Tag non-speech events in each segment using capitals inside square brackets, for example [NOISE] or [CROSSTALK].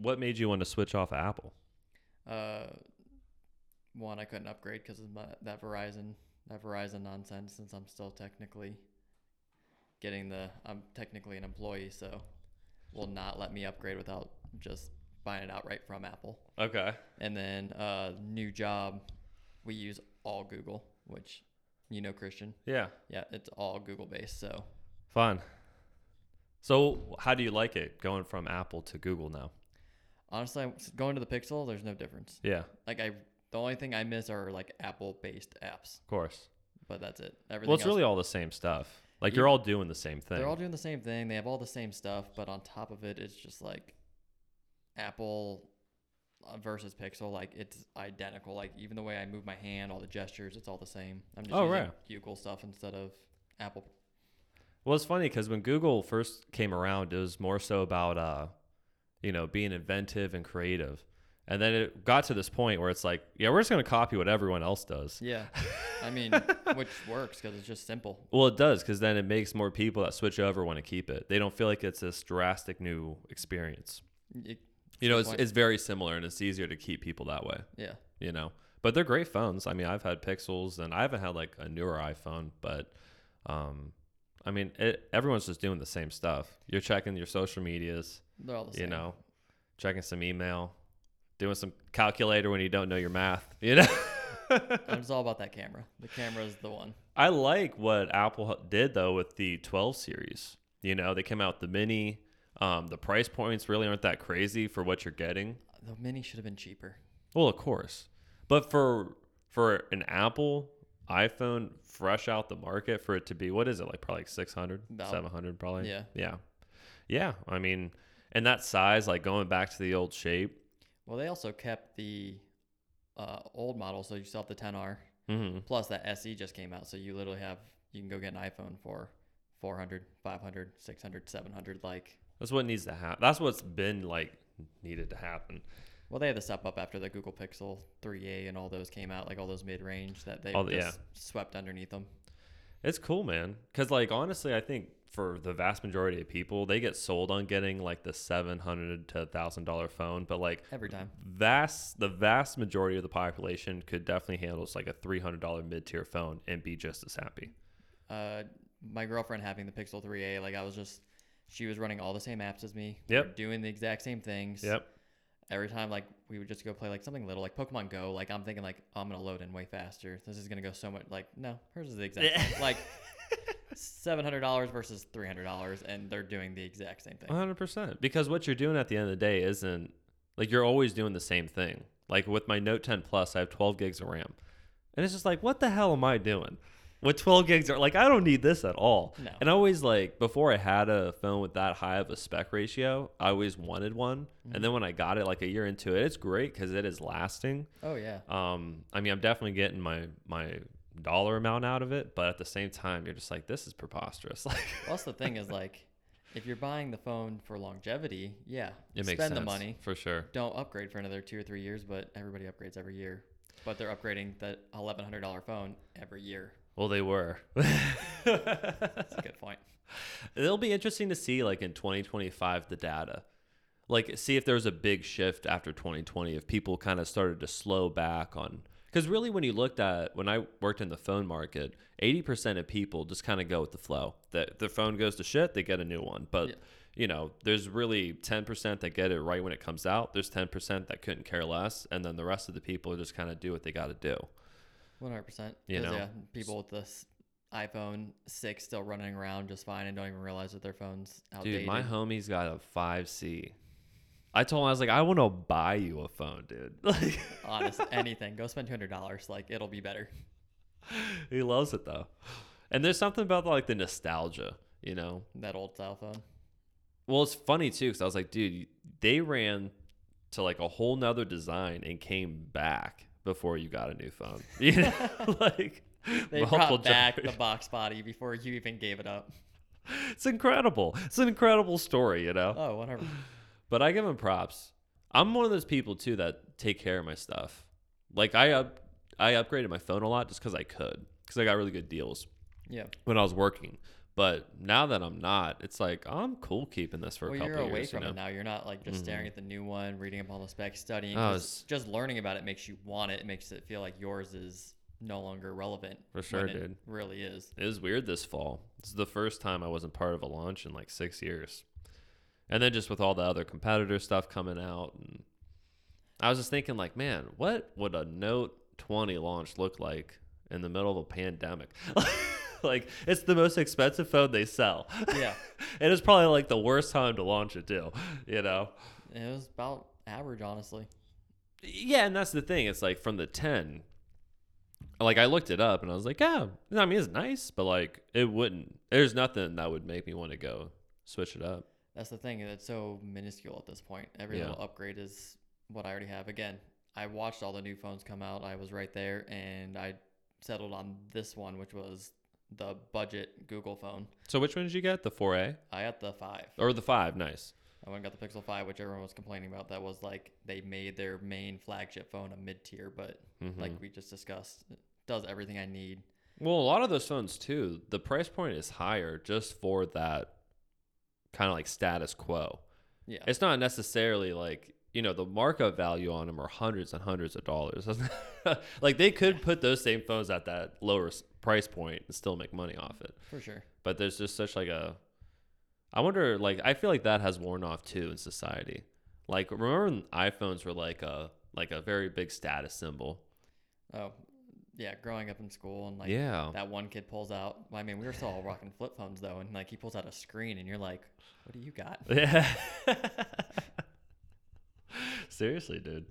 what made you want to switch off Apple? Uh, one, I couldn't upgrade because of my, that Verizon that Verizon nonsense. Since I'm still technically getting the, I'm technically an employee, so will not let me upgrade without just buying it outright from Apple. Okay. And then uh, new job, we use all Google, which you know, Christian. Yeah. Yeah, it's all Google based. So Fun. So, how do you like it going from Apple to Google now? Honestly, going to the Pixel, there's no difference. Yeah, Like I, the only thing I miss are like Apple based apps, of course. but that's it. Everything Well, it's else really all the same stuff. Like You- you're all doing the same thing. They're all doing the same thing. They have all the same stuff, but on top of it, it's just like Apple uh, versus Pixel. Like it's identical. Like even the way I move my hand, all the gestures, it's all the same. I'm just Oh, using right. Google stuff instead of Apple. Well, it's funny because when Google first came around, it was more so about, uh, you know, being inventive and creative. And then it got to this point where it's like, yeah, we're just going to copy what everyone else does. Yeah, I mean, [LAUGHS] which works because it's just simple. Well, it does because then it makes more people that switch over want to keep it. They don't feel like it's this drastic new experience. It- You know, it's, it's very similar and it's easier to keep people that way, yeah, you know. But they're great phones. I mean, I've had Pixels and I haven't had like a newer iPhone, but um, I mean, it, everyone's just doing the same stuff. You're checking your social medias, they're all the same. you know, checking some email, doing some calculator when you don't know your math, you know. [LAUGHS] I'm just all about that camera. The camera is the one. I like what Apple did though with the 12 series. You know, they came out the mini. Um, the price points really aren't that crazy for what you're getting. The mini should have been cheaper. Well, of course, but for for an Apple iPhone fresh out the market for it to be what is it like probably like 600 About- 700 probably Yeah. yeah yeah i mean and that size like going back to the old shape Well, they also kept the uh, old model, so you still have the 10R. hmm Plus, that SE just came out, so you literally have you can go get an iPhone for 400, 500, 600, 700. Like, that's what needs to happen that's what's been like needed to happen well, they had to step up after the Google Pixel 3a and all those came out, like all those mid range that they All just swept underneath them. It's cool, man. Because like honestly, I think for the vast majority of people, they get sold on getting like the seven hundred to thousand dollar phone, but like Every time. vast the vast majority of the population could definitely handle just like a three hundred dollar mid tier phone and be just as happy. Uh, my girlfriend having the Pixel 3a, like I was just, she was running all the same apps as me. Yep. Doing the exact same things. Yep. every time like we would just go play like something little like Pokemon Go, like I'm thinking like oh, I'm gonna load in way faster. This is gonna go so much like no, hers is the exact same. [LAUGHS] like seven hundred dollars versus three hundred dollars, and they're doing the exact same thing. One hundred percent. Because what you're doing at the end of the day isn't like you're always doing the same thing. Like with my Note 10 Plus, I have 12 gigs of RAM, and it's just like, what the hell am I doing? With 12 gigs, are like I don't need this at all. No. And I always like before I had a phone with that high of a spec ratio, I always wanted one. And then when I got it, like a year into it, it's great because it is lasting. Oh yeah, Um, I mean, I'm definitely getting my my dollar amount out of it, but at the same time, you're just like, this is preposterous. [LAUGHS] Like, well, that's the thing is [LAUGHS] like if you're buying the phone for longevity, yeah, it makes spend sense the money. for sure. Don't upgrade for another two or three years, but everybody upgrades every year. But they're upgrading that eleven hundred dollar phone every year. Well, they were. [LAUGHS] That's a good point. It'll be interesting to see, like in 2025, the data. Like, see if there was a big shift after 2020, if people kind of started to slow back on. Because really, when you looked at when I worked in the phone market, 80% of people just kind of go with the flow. That their phone goes to shit, they get a new one. But Yeah. you know, there's really 10% that get it right when it comes out. There's 10% that couldn't care less, and then the rest of the people just kind of do what they got to do. One hundred percent. You know? yeah, people with this iPhone six still running around just fine and don't even realize that their phone's outdated. Dude, my homie's got a 5C. I told him I was like, I want to buy you a phone, dude. [LAUGHS] Like, Honest, [LAUGHS] anything. Go spend two hundred dollars. Like it'll be better. he loves it though. And there's something about like the nostalgia, you know. That old style phone. Well, it's funny too because I was like, dude, they ran to like a whole nother design and came back before you got a new phone. [LAUGHS] You know, like They brought back the box body before you even gave it up. It's incredible. It's an incredible story, you know. Oh, 100. But I give him props. I'm one of those people too that take care of my stuff. Like I up, I upgraded my phone a lot just because I could, because I got really good deals Yeah. when I was working. But now that I'm not, it's like I'm cool keeping this for a well, couple you're of away years. from you know? it now. You're not like just staring Mhm. at the new one, reading up all the specs, studying. Oh, it's- just learning about it makes you want it. It makes it feel like yours is no longer relevant. For sure, dude. Really is. It was weird this fall. This is the first time I wasn't part of a launch in like six years. And then just with all the other competitor stuff coming out, and I was just thinking, like, man, what would a Note 20 launch look like in the middle of a pandemic? [LAUGHS] like, it's the most expensive phone they sell. Yeah. [LAUGHS] and it's probably like the worst time to launch it, too. You know? It was about average, honestly. Yeah, and that's the thing. It's like from the 10, like I looked it up and I was like, yeah, I mean, it's nice, but like it wouldn't, there's nothing that would make me want to go switch it up. That's the thing. It's so minuscule at this point. Every Yeah. little upgrade is what I already have. Again, I watched all the new phones come out. I was right there, and I settled on this one, which was the budget Google phone. So which one did you get? The 4A I got the five. or the 5? Nice. I went and got the Pixel 5, which everyone was complaining about. That was like they made their main flagship phone a mid tier, but like Mhm. we just discussed, it does everything I need. Well, a lot of those phones too, the price point is higher just for that kind of like status quo. Yeah. It's not necessarily like, you know, the markup value on them are hundreds and hundreds of dollars. [LAUGHS] like they could put those same phones at that lower price point and still make money off it. for sure. But there's just such like a I wonder like I feel like that has worn off too in society. Like remember when iPhones were like a like a very big status symbol. Oh, yeah. Growing up in school and like yeah. that one kid pulls out. I mean, we were still all rocking flip phones though, and like he pulls out a screen, and you're like, "What do you got?" [LAUGHS] Yeah. Seriously, dude.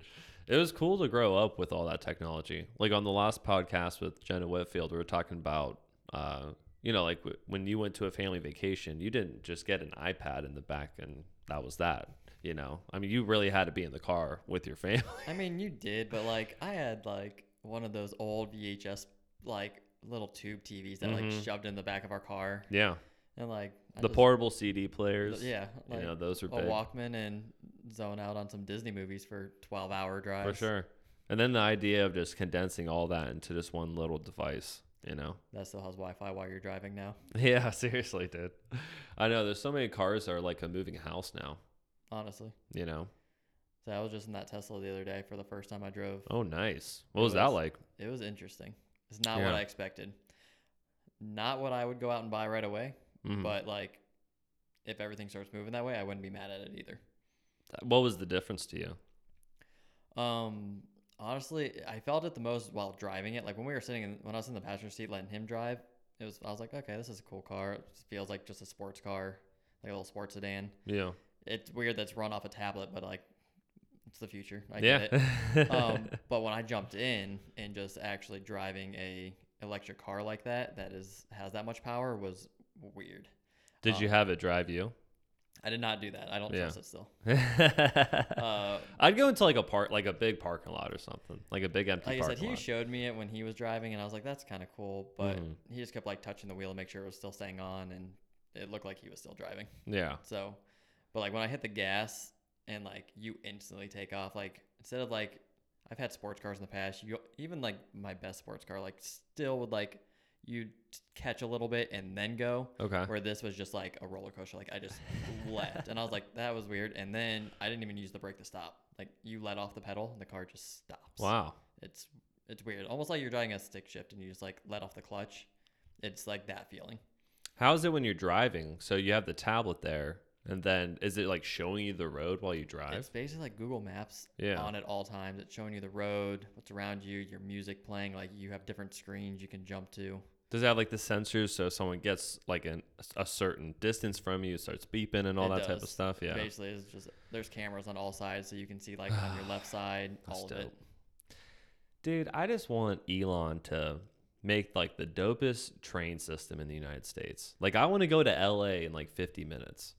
It was cool to grow up with all that technology. Like on the last podcast with Jenna Whitfield, we were talking about, uh, you know, like w- when you went to a family vacation, you didn't just get an iPad in the back and that was that. You know, I mean, you really had to be in the car with your [LAUGHS] family. I mean, you did, but like I had like one of those old VHS like little tube TVs that like Mhm. shoved in the back of our car, yeah. and like I The just- portable CD players. yeah, like you know, those are a big. Walkman and zone out on some Disney movies for twelve hour drives. For sure. And then the idea of just condensing all that into just one little device, you know? That still has Wi-Fi while you're driving now. [LAUGHS] Yeah, seriously, dude. I know there's so many cars that are like a moving house now, Honestly, you know? So I was just in that Tesla the other day for the first time I drove. Oh, nice. What It was that like? It was interesting. It's not Yeah. what I expected. Not what I would go out and buy right away, Mhm. but like if everything starts moving that way, I wouldn't be mad at it either. what was the difference to you? Um, honestly, I felt it the most while driving it. Like when we were sitting in, when I was in the passenger seat letting him drive, it was I was like, okay, this is a cool car. It feels like just a sports car, like a little sports sedan. Yeah. It's weird that's run off a tablet, but like it's the future. I yeah. get it. um, [LAUGHS] but when I jumped in and just actually driving a electric car like that, that is has that much power, was weird. Did you um, have it drive you? I did not do that. I don't Yeah. trust it still. [LAUGHS] Uh, I'd go into like a park, like a big parking lot or something, like a big empty like I parking said, he lot. showed me it when he was driving, and I was like, "That's kind of cool." But Mhm. he just kept like touching the wheel to make sure it was still staying on, and it looked like he was still driving. yeah. So, but like when I hit the gas and like you instantly take off, like instead of like I've had sports cars in the past, you even like my best sports car, like still would like you catch a little bit and then go. Okay. Where this was just like a roller coaster, like I just [LAUGHS] left, and I was like, that was weird. And then I didn't even use the brake to stop. Like you let off the pedal, and the car just stops. Wow. It's it's weird, almost like you're driving a stick shift and you just like let off the clutch. It's like that feeling. How is it when you're driving? So you have the tablet there, and then is it like showing you the road while you drive? It's basically like Google Maps Yeah. on at all times. It's showing you the road, what's around you, your music playing. Like you have different screens you can jump to. Does it have like the sensors so if someone gets like an, a certain distance from you, it starts beeping and all It that type of stuff? Yeah. Basically, it's just there's cameras on all sides, so you can see like on your left [SIGHS] side all of it. Dude, I just want Elon to make like the dopest train system in the United States. Like I want to go to LA in like 50 minutes.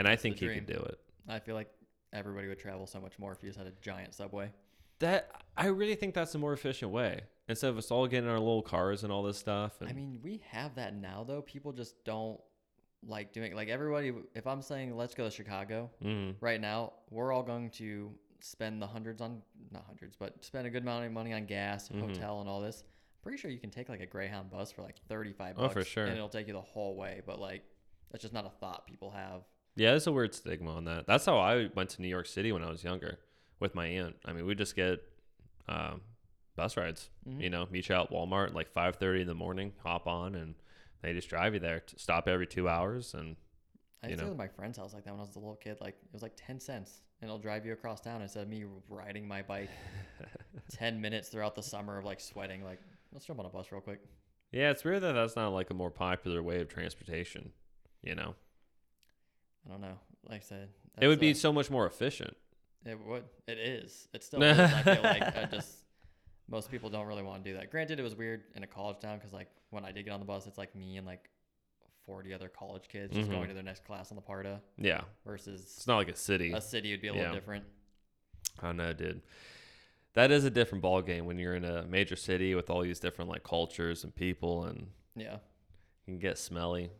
And I think he could do it. I feel like everybody would travel so much more if you just had a giant subway. That I really think that's a more efficient way. Instead of us all getting our little cars and all this stuff. And, I mean, we have that now though. People just don't like doing like everybody. If I'm saying let's go to Chicago Mhm. right now, we're all going to spend the hundreds on not hundreds, but spend a good amount of money on gas, Mhm. hotel, and all this. pretty sure you can take like a Greyhound bus for like 35 bucks. Oh, for sure. And it'll take you the whole way. But like, that's just not a thought people have. Yeah, there's a weird stigma on that. That's how I went to New York City when I was younger with my aunt. I mean, we just get um, bus rides. Mhm. You know, meet you out Walmart like 5:30 in the morning, hop on, and they just drive you there. To stop every two hours, and I used to know. go to my friend's house like that when I was a little kid. Like, it was like 10 cents. And it'll drive you across town instead of me riding my bike [LAUGHS] 10 minutes throughout the summer of like sweating. Like, let's jump on a bus real quick. yeah, it's weird that that's not like a more popular way of transportation. You know, I don't know. Like I said, it would be so much more efficient. It would. It is. It still [LAUGHS] is. I feel like I just most people don't really want to do that. Granted, it was weird in a college town because like when I did get on the bus, it's like me and like forty other college kids just Mhm. going to their next class on the Parta Yeah, versus it's not like a city. a city would be a Yeah. little different. I know, dude. That is a different ball game when you're in a major city with all these different like cultures and people, and Yeah. you can get smelly,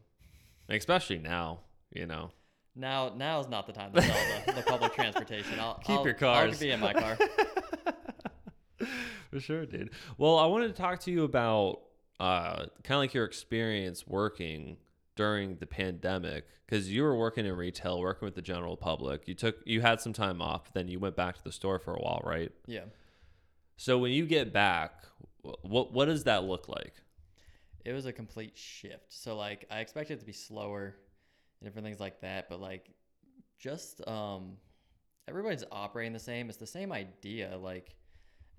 especially now. You know, Now, now is not the time to sell the, the public transportation. I'll [LAUGHS] Keep I'll, your cars. I'll be in my car. [LAUGHS] For sure, dude. Well, I wanted to talk to you about uh, kind of like your experience working during the pandemic because you were working in retail, working with the general public. You took you had some time off, then you went back to the store for a while, right? Yeah. So when you get back, what what does that look like? It was a complete shift. So like I expected it to be slower different things like that, but like just um everybody's operating the same. It's the same idea. Like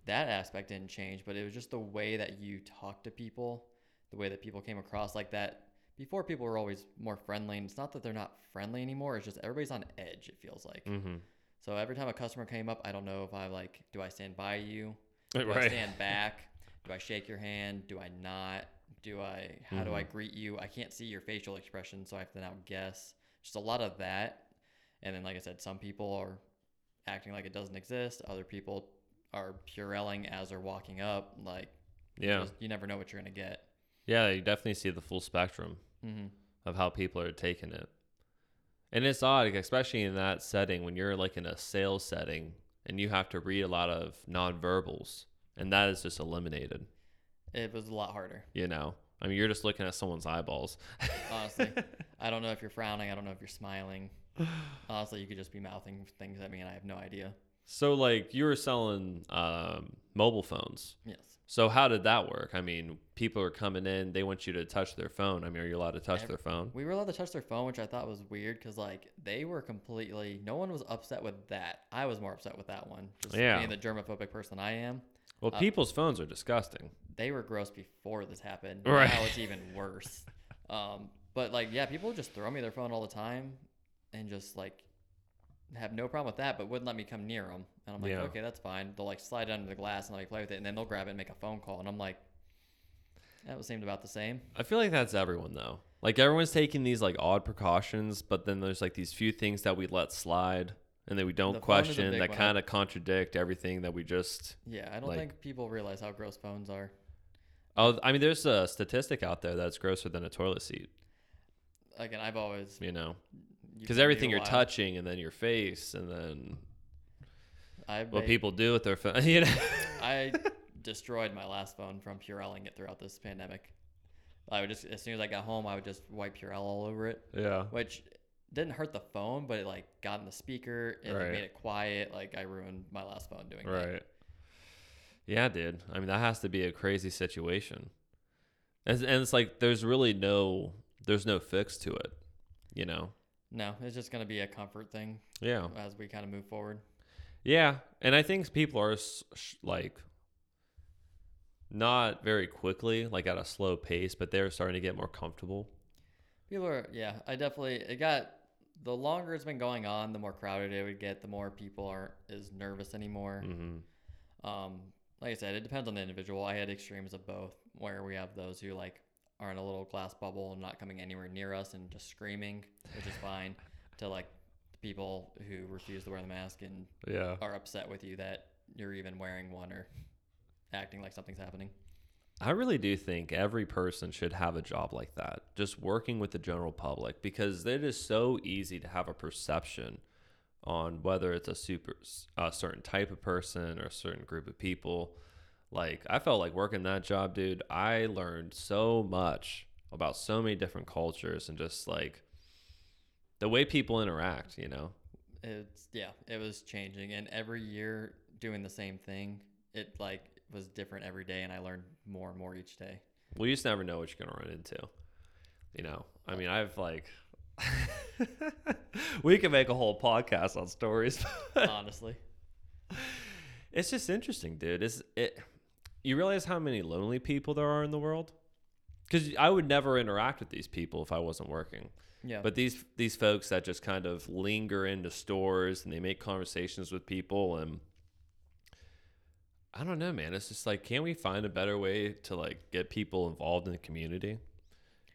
that aspect didn't change, but it was just the way that you talk to people, the way that people came across like that. Before people were always more friendly, and it's not that they're not friendly anymore. It's just everybody's on edge. It feels like. Mm-hmm. So every time a customer came up, I don't know if I like, do I stand by you? Do I stand back? Do I shake your hand? Do I not? Do I? How do I Mhm. greet you? I can't see your facial expression, so I have to now guess. Just a lot of that, and then like I said, some people are acting like it doesn't exist. Other people are purelling as they're walking up. Like, Yeah, just- you never know what you're gonna get. yeah. You definitely see the full spectrum Mm-hmm. of how people are taking it, and it's odd, especially in that setting when you're like in a sales setting and you have to read a lot of nonverbals, and that is just eliminated. It was a lot harder, You know, I mean, you're just looking at someone's eyeballs. honestly. [LAUGHS] I don't know if you're frowning. I don't know if you're smiling. Honestly, you could just be mouthing things at me, and I have no idea. So, like, you were selling um, mobile phones. Yes. So, how did that work? I mean, people are coming in, they want you to touch their phone. I mean, are you allowed to touch Ev- their phone? We were allowed to touch their phone, which I thought was weird because like they were completely. No one was upset with that. I was more upset with that one. Just Yeah. being the germophobic person I am. Well, uh, people's phones are disgusting. They were gross before this happened. Right. Now it's even worse. [LAUGHS] um, but like yeah, people just throw me their phone all the time, and just like have no problem with that, but wouldn't let me come near them. And I'm like, Yeah. okay, that's fine. They'll like slide it under the glass and let me play with it, and then they'll grab it and make a phone call, and I'm like, that seemed about the same. I feel like that's everyone, though. Like, everyone's taking these, like, odd precautions, but then there's, like, these few things that we let slide and that we don't The phone is a question big that one. kind of contradict everything that we just. Yeah, I don't Like- think people realize how gross phones are. Oh, I mean, there's a statistic out there that's grosser than a toilet seat, Again, I've always you know? Because everything you're touching and then your face and then I what people do with their phone, [LAUGHS] you know? I [LAUGHS] destroyed my last phone from Purelling it throughout this pandemic. I would just as soon as I got home, I would just wipe Purell all over it, yeah. which didn't hurt the phone, but it like got in the speaker. It like, Right. made it quiet. Like I ruined my last phone doing that. Right. Yeah, dude. I mean, that has to be a crazy situation. And, and it's like there's really no there's no fix to it, you know. No, it's just gonna be a comfort thing Yeah. as we kind of move forward. Yeah, and I think people are like not very quickly, like at a slow pace, but they're starting to get more comfortable. People are yeah. I definitely it got the longer it's been going on, the more crowded it would get. The more people aren't as nervous anymore. hmm Um, like I said, it depends on the individual. I had extremes of both, where we have those who like are in a little glass bubble and not coming anywhere near us and just screaming, which is fine, [LAUGHS] to like people who refuse to wear the mask and Yeah. are upset with you that you're even wearing one or acting like something's happening. I really do think every person should have a job like that, just working with the general public, because it is so easy to have a perception on whether it's a super a certain type of person or a certain group of people. Like I felt like working that job, dude. I learned so much about so many different cultures and just like the way people interact, you know. It's yeah, it was changing, and every year doing the same thing, it like was different every day, and I learned more and more each day. Well, you just never know what you're gonna run into. You know, I mean, I've like, [LAUGHS] we can make a whole podcast on stories. [LAUGHS] Honestly, it's just interesting, dude. Is it? You realize how many lonely people there are in the world? Because I would never interact with these people if I wasn't working. yeah. But these these folks that just kind of linger into stores and they make conversations with people and I don't know, man. It's just like, can't we find a better way to like get people involved in the community?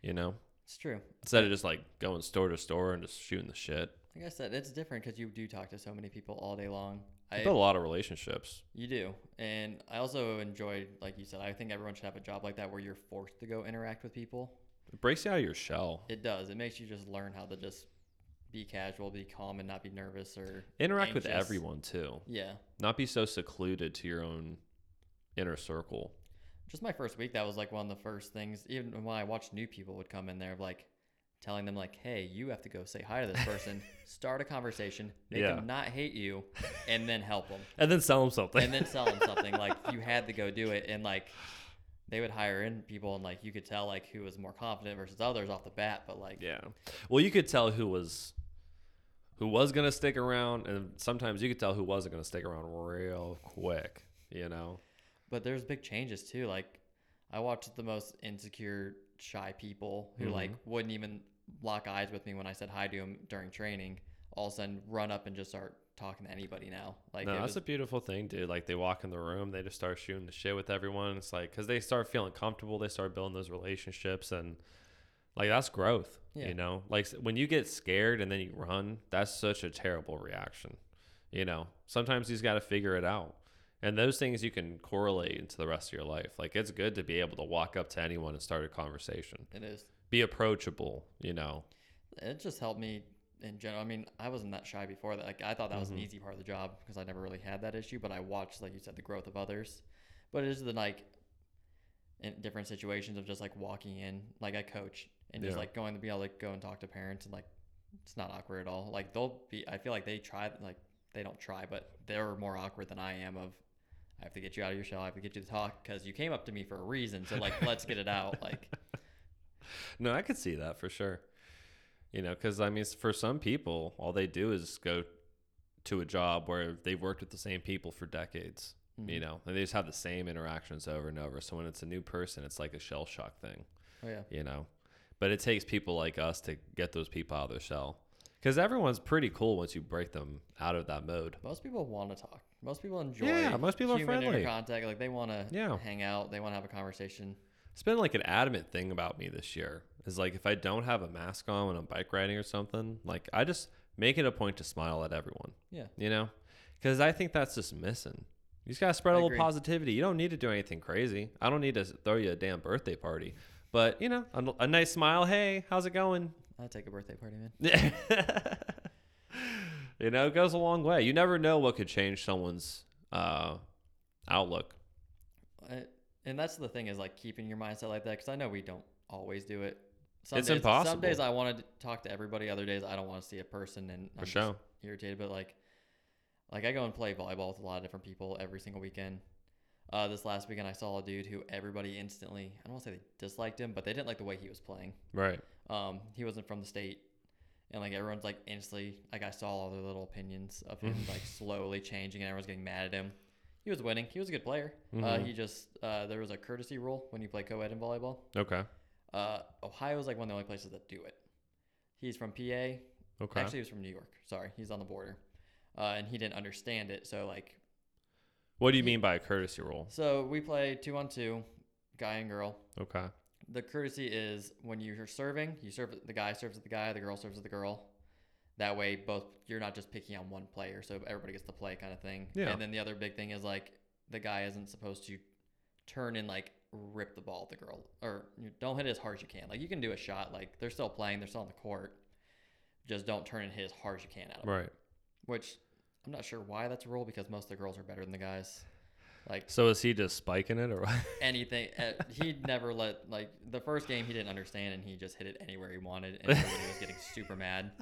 You know, it's true. instead of just like going store to store and just shooting the shit. Like I said, it's different because you do talk to so many people all day long. I I, built a lot of relationships. you do, and I also enjoy, like you said, I think everyone should have a job like that where you're forced to go interact with people. It breaks you out of your shell. It does. It makes you just learn how to just be casual, be calm, and not be nervous or Interact with everyone too. Yeah. Not be so secluded to your own inner circle. Just my first week, that was like one of the first things. Even when I watched new people would come in there, like telling them like, "Hey, you have to go say hi to this person, [LAUGHS] start a conversation, make Yeah. them not hate you, and then help them, And then sell them something. and then sell them something." [LAUGHS] Like you had to go do it, and like they would hire in people, and like you could tell like who was more confident versus others off the bat. But like, Yeah. Well, you could tell who was who was gonna stick around, and sometimes you could tell who wasn't gonna stick around real quick. You know. But there's big changes too. Like I watched the most insecure, shy people who like Mm-hmm. wouldn't even lock eyes with me when I said hi to them during training. All of a sudden, run up and just start talking to anybody now. Like no, that's was, a beautiful thing, dude. Like they walk in the room, they just start shooting the shit with everyone. It's like because they start feeling comfortable, they start building those relationships, and like that's growth. Yeah. You know, like when you get scared and then you run, that's such a terrible reaction. You know, sometimes you just got to figure it out. And those things you can correlate into the rest of your life. Like it's good to be able to walk up to anyone and start a conversation. it is. Be approachable, you know. It just helped me in general. I mean, I wasn't that shy before that. Like I thought that was Mm-hmm. an easy part of the job because I never really had that issue. But I watched, like you said, the growth of others. But it is the like in different situations of just like walking in, like I coach, and just like going to be able to go and talk to parents and like it's not awkward at all. Like they'll be. I feel like they try. Like they don't try, but they're more awkward than I am. Of I have to get you out of your shell. I have to get you to talk because you came up to me for a reason. So like let's get it out. Like [LAUGHS] No, I could see that for sure. You know, because I mean, for some people, all they do is go to a job where they've worked with the same people for decades. You Mhm. know, and they just have the same interactions over and over. So when it's a new person, it's like a shell shock thing. oh yeah. You know, but it takes people like us to get those people out of their shell. Because everyone's pretty cool once you break them out of that mode. Most people want to talk. Most people enjoy. Yeah, most people are friendly. Contact, like they want to Yeah. hang out. They want to have a conversation. It's been like an adamant thing about me this year. Is like if I don't have a mask on when I'm bike riding or something, like I just make it a point to smile at everyone. Yeah, you know because i think that's just missing you just gotta spread a I little agree. positivity you don't need to do anything crazy i don't need to throw you a damn birthday party but you know a, a nice smile hey how's it going I take a birthday party, man. [LAUGHS] you know it goes a long way you never know what could change someone's uh, outlook I, and that's the thing is like keeping your mindset like that because I know we don't always do it. Some It's days, Some days I want to talk to everybody. Other days I don't want to see a person and for I'm just sure irritated. But like, like I go and play volleyball with a lot of different people every single weekend. Uh, this last weekend I saw a dude who everybody instantly I don't want to say they disliked him, but they didn't like the way he was playing. right Um, he wasn't from the state, and like everyone's like instantly like I saw all their little opinions of him [LAUGHS] like slowly changing, and everyone's getting mad at him. He was winning. He was a good player. Uh, Mhm. he just uh, there was a courtesy rule when you play co-ed in volleyball. okay Uh, Ohio is like one of the only places that do it. He's from PA. okay Actually, he was from New York. Sorry, he's on the border, uh, and he didn't understand it. So like, what do you mean by a courtesy rule so we play two on two, guy and girl. okay The courtesy is when you're serving, you serve the guy serves the guy, the girl serves the girl. That way, both you're not just picking on one player, so everybody gets to play, kind of thing. Yeah. And then the other big thing is like the guy isn't supposed to turn and like rip the ball at the girl, or you don't hit it as hard as you can. Like you can do a shot, like they're still playing, they're still on the court. Just don't turn and hit as hard as you can at them. right Which I'm not sure why that's a rule because most of the girls are better than the guys. Like So is he just spiking it or what? [LAUGHS] anything, uh, he'd never let like the first game he didn't understand and he just hit it anywhere he wanted and everybody was [LAUGHS] getting super mad.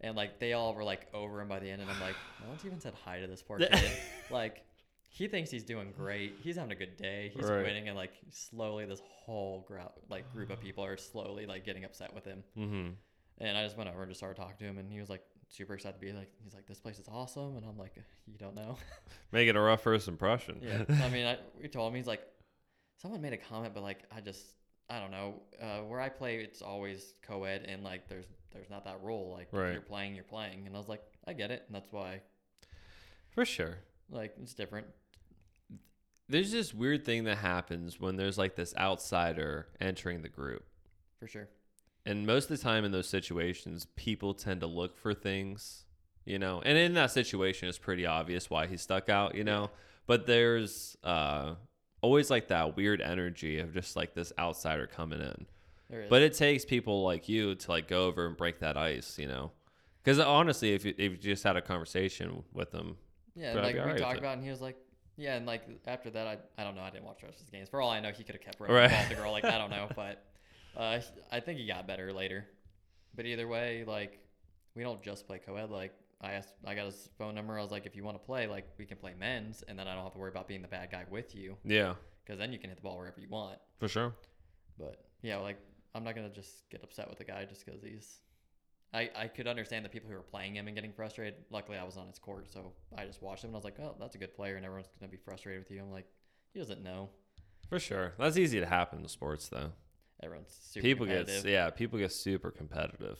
And like they all were like over him by the end, and I'm like, no one's even said hi to this poor kid. [LAUGHS] like he thinks he's doing great. He's having a good day. He's Right. winning, and like slowly this whole group like group of people are slowly like getting upset with him. mm-hmm. And I just went over and just started talking to him, and he was like super excited to be like, he's like, this place is awesome, and I'm like, you don't know. [LAUGHS] Making a rough first impression. Yeah. [LAUGHS] I mean, I, we told him he's like, someone made a comment, but like, I just, I don't know. Uh, where I play, it's always co-ed, and like, there's there's not that rule. Like, Right. you're playing, you're playing, and I was like, I get it, and that's why, For sure. like, it's different. There's this weird thing that happens when there's like this outsider entering the group. For sure. And most of the time in those situations, people tend to look for things, you know. And in that situation, it's pretty obvious why he stuck out, you know. But there's uh, always like that weird energy of just like this outsider coming in. But it takes people like you to like go over and break that ice, you know. Because honestly, if you, if you just had a conversation with them, yeah, like we with talked about, it, and he was like, yeah, and like after that, I I don't know, I didn't watch the rest of his games. For all I know, he could have kept running Right. right. the girl. Like I don't know, [LAUGHS] but uh, I think he got better later. But either way, like we don't just play co-ed. Like I asked, I got his phone number. I was like, if you want to play, like we can play men's, and then I don't have to worry about being the bad guy with you, yeah, because then you can hit the ball wherever you want. for sure. But yeah, like I'm not gonna just get upset with the guy just because he's. I, I could understand the people who were playing him and getting frustrated. Luckily, I was on his court, so I just watched him and I was like, "Oh, that's a good player," and everyone's gonna be frustrated with you. I'm like, he doesn't know. For sure. That's easy to happen in sports, though. Everyone's super people get yeah, people get super competitive.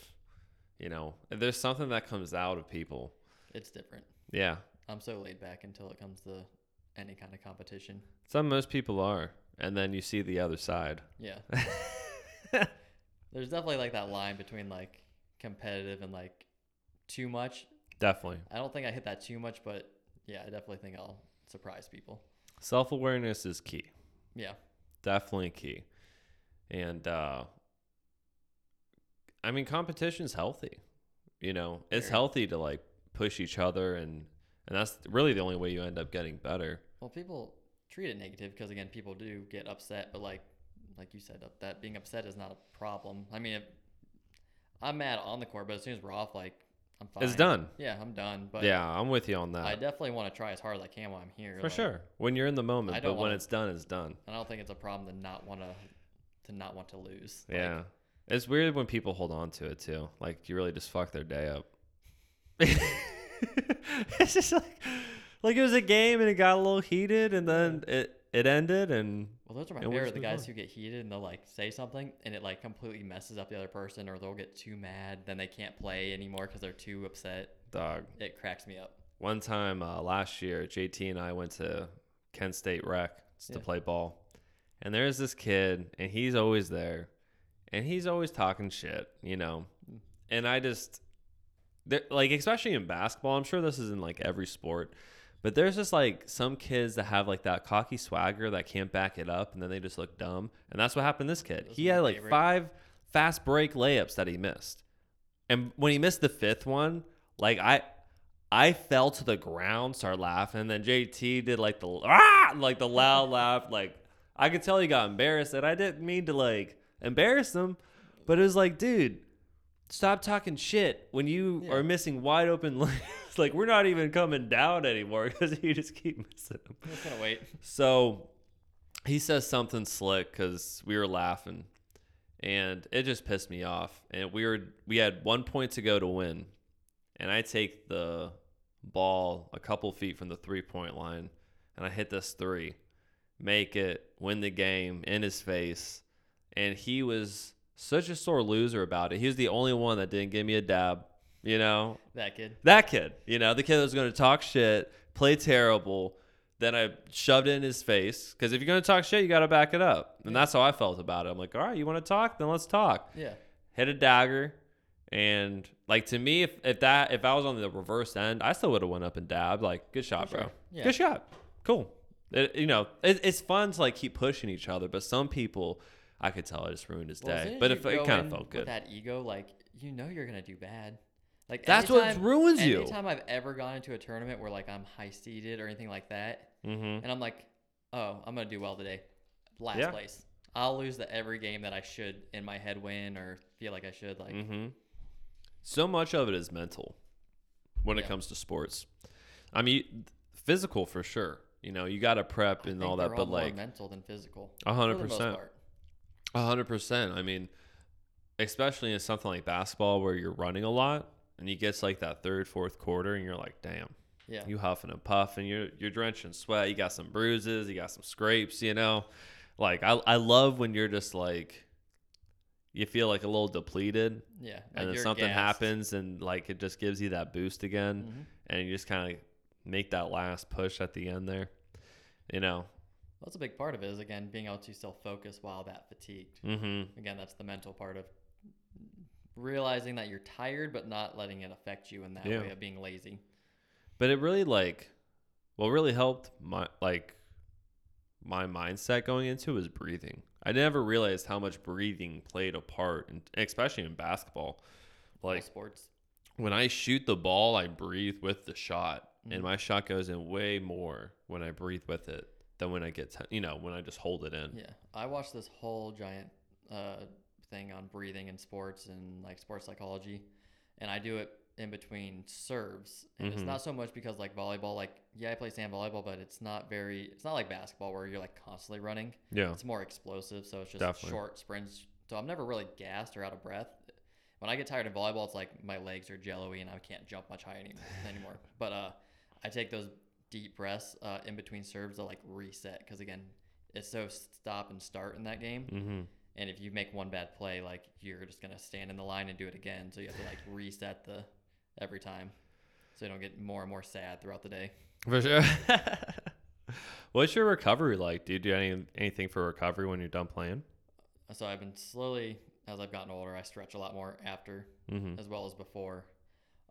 You know, there's something that comes out of people. It's different. Yeah, I'm so laid back until it comes to any kind of competition. some most people are, and then you see the other side. Yeah, [LAUGHS] [LAUGHS] there's definitely like that line between like competitive and like too much. Definitely, I don't think I hit that too much, but yeah, I definitely think I'll surprise people. self awareness is key. Yeah, Definitely key, and uh, I mean, competition's healthy. You know, it's Very. healthy to like push each other, and and that's really the only way you end up getting better. Well, people treat it negative because again, people do get upset, but like, like you said, that being upset is not a problem. I mean, if, I'm mad on the court, but as soon as we're off, like, I'm fine. It's done. Yeah, I'm done. But yeah, I'm with you on that. I definitely want to try as hard as I can while I'm here. For like, sure. When you're in the moment, but when wanna- it's done, it's done. And I don't think it's a problem to not want to, to not want to lose. Like, Yeah. It's weird when people hold on to it too. Like you really just fuck their day up. [LAUGHS] it's just like like it was a game and it got a little heated and then it it ended and Well, those are my favorite. The guys on. who get heated and they'll like say something and it like completely messes up the other person, or they'll get too mad, then they can't play anymore because they're too upset. dog. It cracks me up. One time uh, last year, JT and I went to Kent State Rec to play ball. And there's this kid and he's always there. And he's always talking shit, you know. And I just like especially in basketball, I'm sure this is in like every sport. But there's just like some kids that have like that cocky swagger that can't back it up and then they just look dumb. And that's what happened to this kid. Those He had like favorite. five fast break layups that he missed. And when he missed the fifth one, like I I fell to the ground, started laughing, and then JT did like the ah, like the loud laugh. Like I could tell he got embarrassed, and I didn't mean to like embarrass him, but it was like, dude, stop talking shit when you Yeah. are missing wide open [LAUGHS] lanes. like we're not even coming down anymore [LAUGHS] because you just keep missing them. I'm just gonna wait. So he says something slick because we were laughing, and it just pissed me off. And we were we had one point to go to win, and I take the ball a couple feet from the three point line, and I hit this three, make it, win the game in his face, and he was such a sore loser about it. He was the only one that didn't give me a dab. You know, That kid. that kid, you know, the kid that was going to talk shit, play terrible. Then I shoved it in his face because if you're going to talk shit, you got to back it up. And that's how I felt about it. I'm like, all right, you want to talk? Then let's talk. Yeah. Hit a dagger. And like to me, if, if that if I was on the reverse end, I still would have went up and dabbed. Like, good shot, For bro. Yeah. Good shot. Cool. It, you know, it, it's fun to like keep pushing each other, but some people, I could tell, it just ruined his Well, day. But if it kind of felt with good. That ego, like you know, you're gonna do bad. Like That's what anytime- ruins you. Anytime I've ever gone into a tournament where like I'm high seeded or anything like that, mm-hmm. and I'm like, oh, I'm gonna do well today. Last Yeah. place. I'll lose the every game that I should in my head win or feel like I should. Like Mm-hmm. So much of it is mental when it comes to sports. I mean, physical for sure. You know, you got to prep and all that, but more like mental than physical. a hundred for the most percent, a hundred percent. I mean, especially in something like basketball where you're running a lot and you get to like that third, fourth quarter, and you're like, damn, Yeah. you huffing and puffing, you're you're drenched in sweat, you got some bruises, you got some scrapes, you know. Like I I love when you're just like you feel like a little depleted yeah. like and then something gassed. happens and like it just gives you that boost again Mhm. and you just kind of make that last push at the end there. You know. That's a big part of it. Is again being able to still focus while that fatigued. Mhm. Again, that's the mental part of realizing that you're tired, but not letting it affect you in that Yeah. way of being lazy. But it really like what really helped my like my mindset going into was breathing. I never realized how much breathing played a part, in, especially in basketball. All Like sports. when I shoot the ball, I breathe with the shot, Mhm. and my shot goes in way more when I breathe with it than when I get, t- you know, when I just hold it in. Yeah, I watched this whole giant uh, thing on breathing in sports and like sports psychology, and I do it in between serves. And it's Mhm. not so much because like volleyball, like yeah, I play sand volleyball, but it's not very. It's not like basketball where you're like constantly running. Yeah, It's more explosive, so it's just Definitely. short sprints. So I'm never really gassed or out of breath. When I get tired in volleyball, it's like my legs are jello-y and I can't jump much higher any- anymore. But uh, I take those deep breaths uh, in between serves to like reset because again, it's so stop and start in that game. mm-hmm. And if you make one bad play, like you're just gonna stand in the line and do it again. So you have to like reset the every time, so you don't get more and more sad throughout the day. for sure. [LAUGHS] What's your recovery like? Do you do any anything for recovery when you're done playing? So I've been slowly, as I've gotten older, I stretch a lot more after Mm-hmm. as well as before.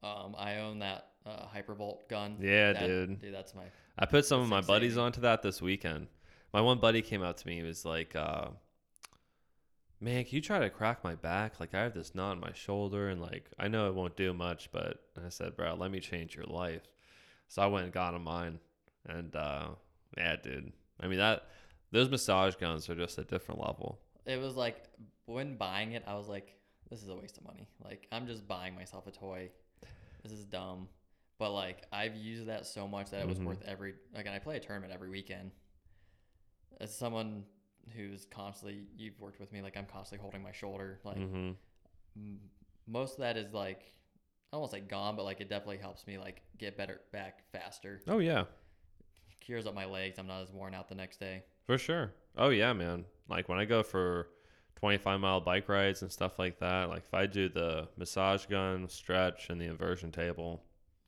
Um, I own that uh, Hypervolt gun. Yeah, That- dude. Dude, that's my. I put some of my buddies exciting. onto that this weekend. My one buddy came up to me. He was like, uh, "Man, can you try to crack my back? Like I have this knot in my shoulder, and like I know it won't do much, but I said, bro, let me change your life." So I went and got him mine, and uh, yeah, dude. I mean that those massage guns are just a different level. It was like when buying it, I was like, this is a waste of money. Like I'm just buying myself a toy. This is dumb. But like I've used that so much that it was Mhm. worth every. Again, I play a tournament every weekend. As someone who's constantly, you've worked with me. Like I'm constantly holding my shoulder. Like hmm m- most of that is like I won't say gone, but like it definitely helps me like get better back faster. Oh yeah, Cures up my legs. I'm not as worn out the next day. for sure. Oh yeah, man. Like when I go for 25 mile bike rides and stuff like that, like if I do the massage gun, stretch, and the inversion table,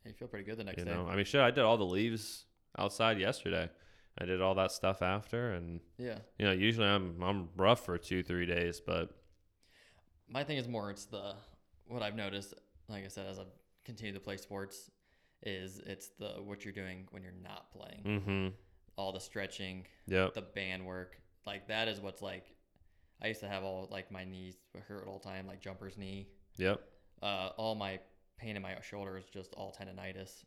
You feel pretty good the next you day. know, I mean, shit, I did all the leaves outside yesterday. I did all that stuff after, and Yeah. you know, usually I'm I'm rough for two three days, but My thing is more it's the what I've noticed, like I said, as I've continued to play sports, is it's the what you're doing when you're not playing. mm-hmm. All the stretching, Yep. the band work, like that is what's like. I used to have all like my knees hurt all the time, like jumper's knee. Yep. Uh, all my pain in my shoulder is just all tendonitis.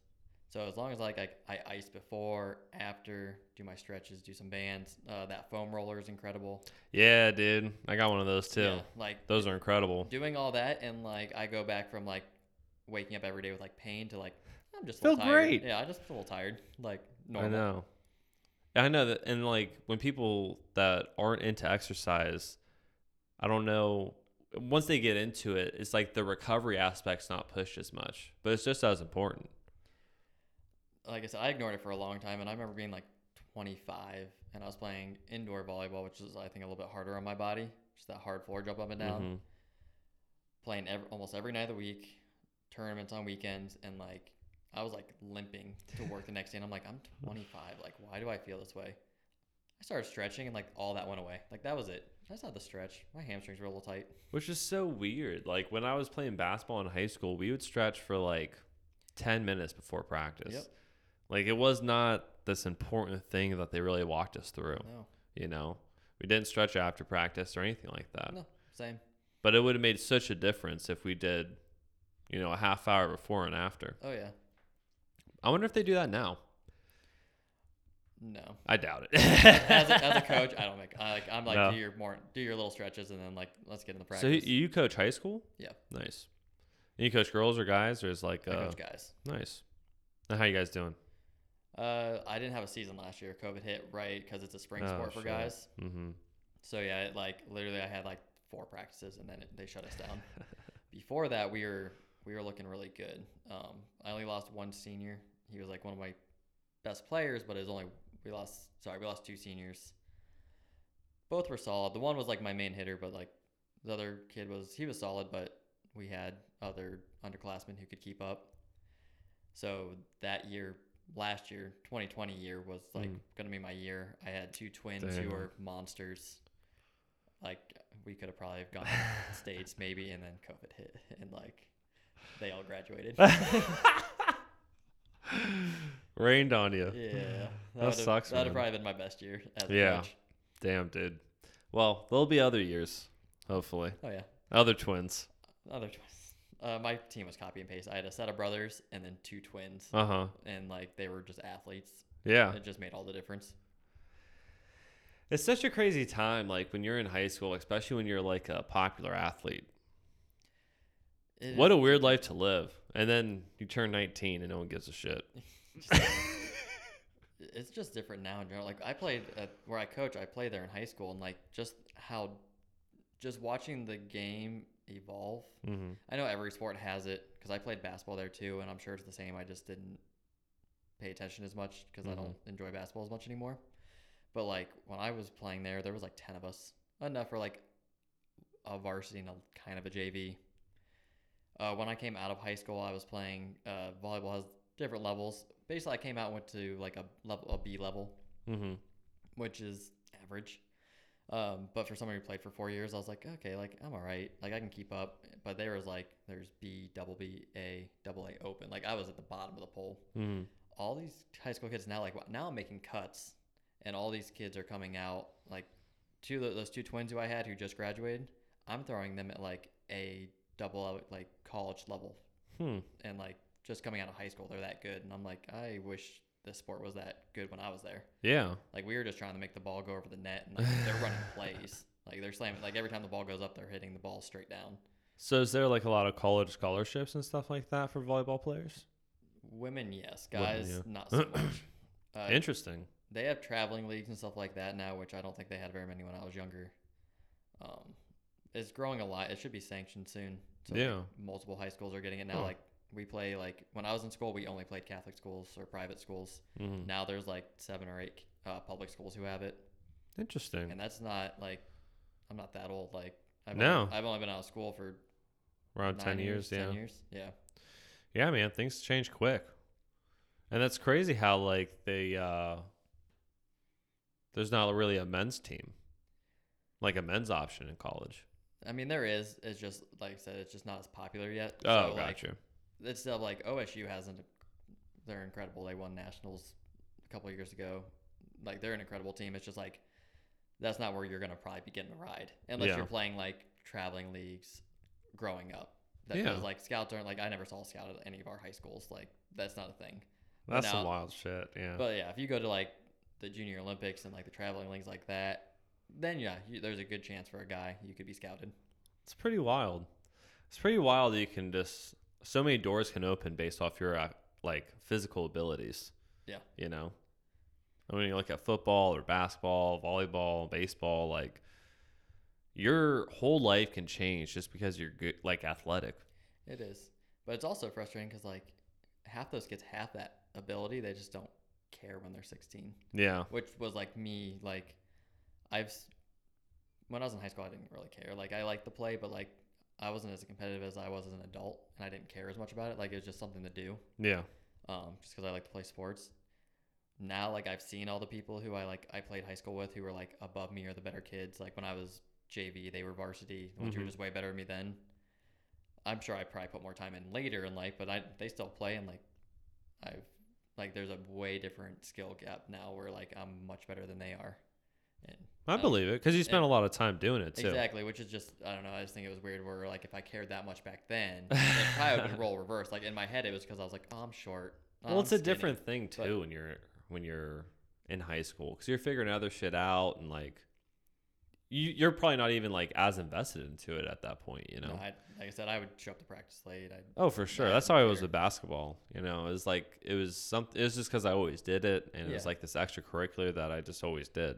So as long as like I, I ice before, after, do my stretches, do some bands. Uh, that foam roller is incredible. Yeah, dude. I got one of those too. Yeah, like Those are incredible. doing all that and like I go back from like waking up every day with like pain to like I'm just a Feel little tired. great. Yeah, I just feel a little tired. Like I normal. know. I know that, and like when people that aren't into exercise, I don't know. Once they get into it, it's like the recovery aspect's not pushed as much, but it's just as important. Like I said, I ignored it for a long time and I remember being like 25 and I was playing indoor volleyball, which is I think a little bit harder on my body, just that hard floor jump up and down. Mhm. Playing ev almost every night of the week, tournaments on weekends, and like I was like limping to work the next day, and I'm like, I'm 25. Like, why do I feel this way? I started stretching, and like all that went away. Like that was it. That's not the stretch. My hamstrings were a little tight. Which is so weird. Like when I was playing basketball in high school, we would stretch for like 10 minutes before practice. Yep. Like it was not this important thing that they really walked us through, No, you know? We didn't stretch after practice or anything like that. no, same. But it would have made such a difference if we did, you know, a half hour before and after. Oh yeah. I wonder if they do that now. No, I doubt it. as, a, as, a, [LAUGHS] coach, I don't make. I like. I'm like, No. do your more, do your little stretches, and then like, let's get in the practice. you, you coach high school? Yeah. Nice. And you coach girls or guys, or is like I uh, coach guys. nice. Now, how you guys doing? Uh, I didn't have a season last year. COVID hit right because it's a spring Oh, sport for shit. guys. Mm-hmm. So yeah, it, like literally, I had like four practices, and then it, they shut us down. [LAUGHS] Before that, we were we were looking really good. Um, I only lost one senior. He was like one of my best players, but it was only we lost. Sorry, we lost two seniors. Both were solid. The one was like my main hitter, but like the other kid was he was solid, but we had other underclassmen who could keep up. So that year, last year, 2020 year was like Mm. gonna be my year. I had two twins who were monsters. Like we could have probably have gone to the [LAUGHS] states maybe, and then COVID hit, and like they all graduated. [LAUGHS] [LAUGHS] Rained on you. yeah, [LAUGHS] That would've- sucks, That'd man. have probably been my best year as a Yeah. coach. Damn, dude. Well, there'll be other years, hopefully. Oh yeah, Other twins. other twins. Uh, my team was copy and paste. I had a set of brothers and then two twins, Uh huh. and like they were just athletes. Yeah. It just made all the difference. It's such a crazy time, like when you're in high school, especially when you're like a popular athlete. It What is a weird life to live. And then you turn 19 and no one gives a shit. [LAUGHS] [LAUGHS] it's just different now in general. Like I played at where I coach, I played there in high school, and like just how, just watching the game evolve. Mm-hmm. I know every sport has it because I played basketball there too, and I'm sure it's the same. I just didn't pay attention as much because I don't enjoy basketball as much anymore. But like when I was playing there, there was like ten of us, enough for like a varsity and a kind of a JV. Uh, when I came out of high school, I was playing uh, volleyball has different levels. Basically, I came out and went to like a level a B level, Mm-hmm. which is average. Um, but for someone who played for four years, I was like, okay, like I'm all right, like I can keep up. But there was like, there's B, double B, A, double A open. Like I was at the bottom of the pole. Mm-hmm. All these high school kids now, like now I'm making cuts, and all these kids are coming out. Like two of those two twins who I had who just graduated, I'm throwing them at like a double like college level, Hmm. and like just coming out of high school, they're that good. And I'm like, I wish this sport was that good when I was there. Yeah. Like we were just trying to make the ball go over the net, and like, they're running [LAUGHS] plays. Like they're slamming. Like every time the ball goes up, they're hitting the ball straight down. So is there like a lot of college scholarships and stuff like that for volleyball players? Women, yes. Women, Guys, yeah. not so much. [CLEARS THROAT] Uh, Interesting. they have traveling leagues and stuff like that now, which I don't think they had very many when I was younger. Um, it's growing a lot. It should be sanctioned soon. So like, Yeah. multiple high schools are getting it now. Huh. Like we play like when I was in school, we only played Catholic schools or private schools. Mm-hmm. Now there's like seven or eight uh, public schools who have it. Interesting. and that's not like I'm not that old. Like I've No. only, I've only been out of school for Around 10 years, yeah. Ten years, yeah. Yeah, man, things change quick. And that's crazy how like they uh there's not really a men's team. Like a men's option in college. I mean, there is. It's just like I said, it's just not as popular yet. Oh, so, like, gotcha. It's still like OSU hasn't. They're incredible. They won nationals a couple of years ago. Like they're an incredible team. It's just like that's not where you're gonna probably be getting a ride unless Yeah. you're playing like traveling leagues growing up. That Yeah. like scouts aren't like I never saw a scout at any of our high schools. Like that's not a thing. That's some wild shit. Yeah. But yeah, if you go to like the Junior Olympics and like the traveling leagues like that, then yeah, you, there's a good chance for a guy you could be scouted. It's pretty wild. It's pretty wild that you can just so many doors can open based off your uh, like physical abilities. Yeah. You know. I mean, you look at football or basketball, volleyball, baseball, like your whole life can change just because you're good, like athletic. It is, but it's also frustrating because like half those kids have that ability, they just don't care when they're 16. Yeah. Which was like me, like I've when I was in high school, I didn't really care. Like I liked the play, but like I wasn't as competitive as I was as an adult, and I didn't care as much about it. Like it was just something to do. Yeah. um, just because I like to play sports. Now, like I've seen all the people who I like I played high school with who were like above me or the better kids. Like when I was JV, they were varsity, who Mhm. were just way better than me then. I'm sure I probably put more time in later in life, but I they still play and like I've like there's a way different skill gap now where like I'm much better than they are. And I uh, believe it because you spent a lot of time doing it too. Exactly, which is just I don't know. I just think it was weird where like if I cared that much back then, it probably would role [LAUGHS] reverse. Like in my head, it was because I was like, oh, I'm short. oh, Well, I'm it's a different thing too but- when you're when you're in high school because you're figuring other shit out and like you you're probably not even like as invested into it at that point, you know. No, I, like I said, I would show up to practice late. I'd, Oh, for sure. Yeah, That's how I was with basketball. You know, it was like it was something. It was just because I always did it, and it was like this extracurricular that I just always did.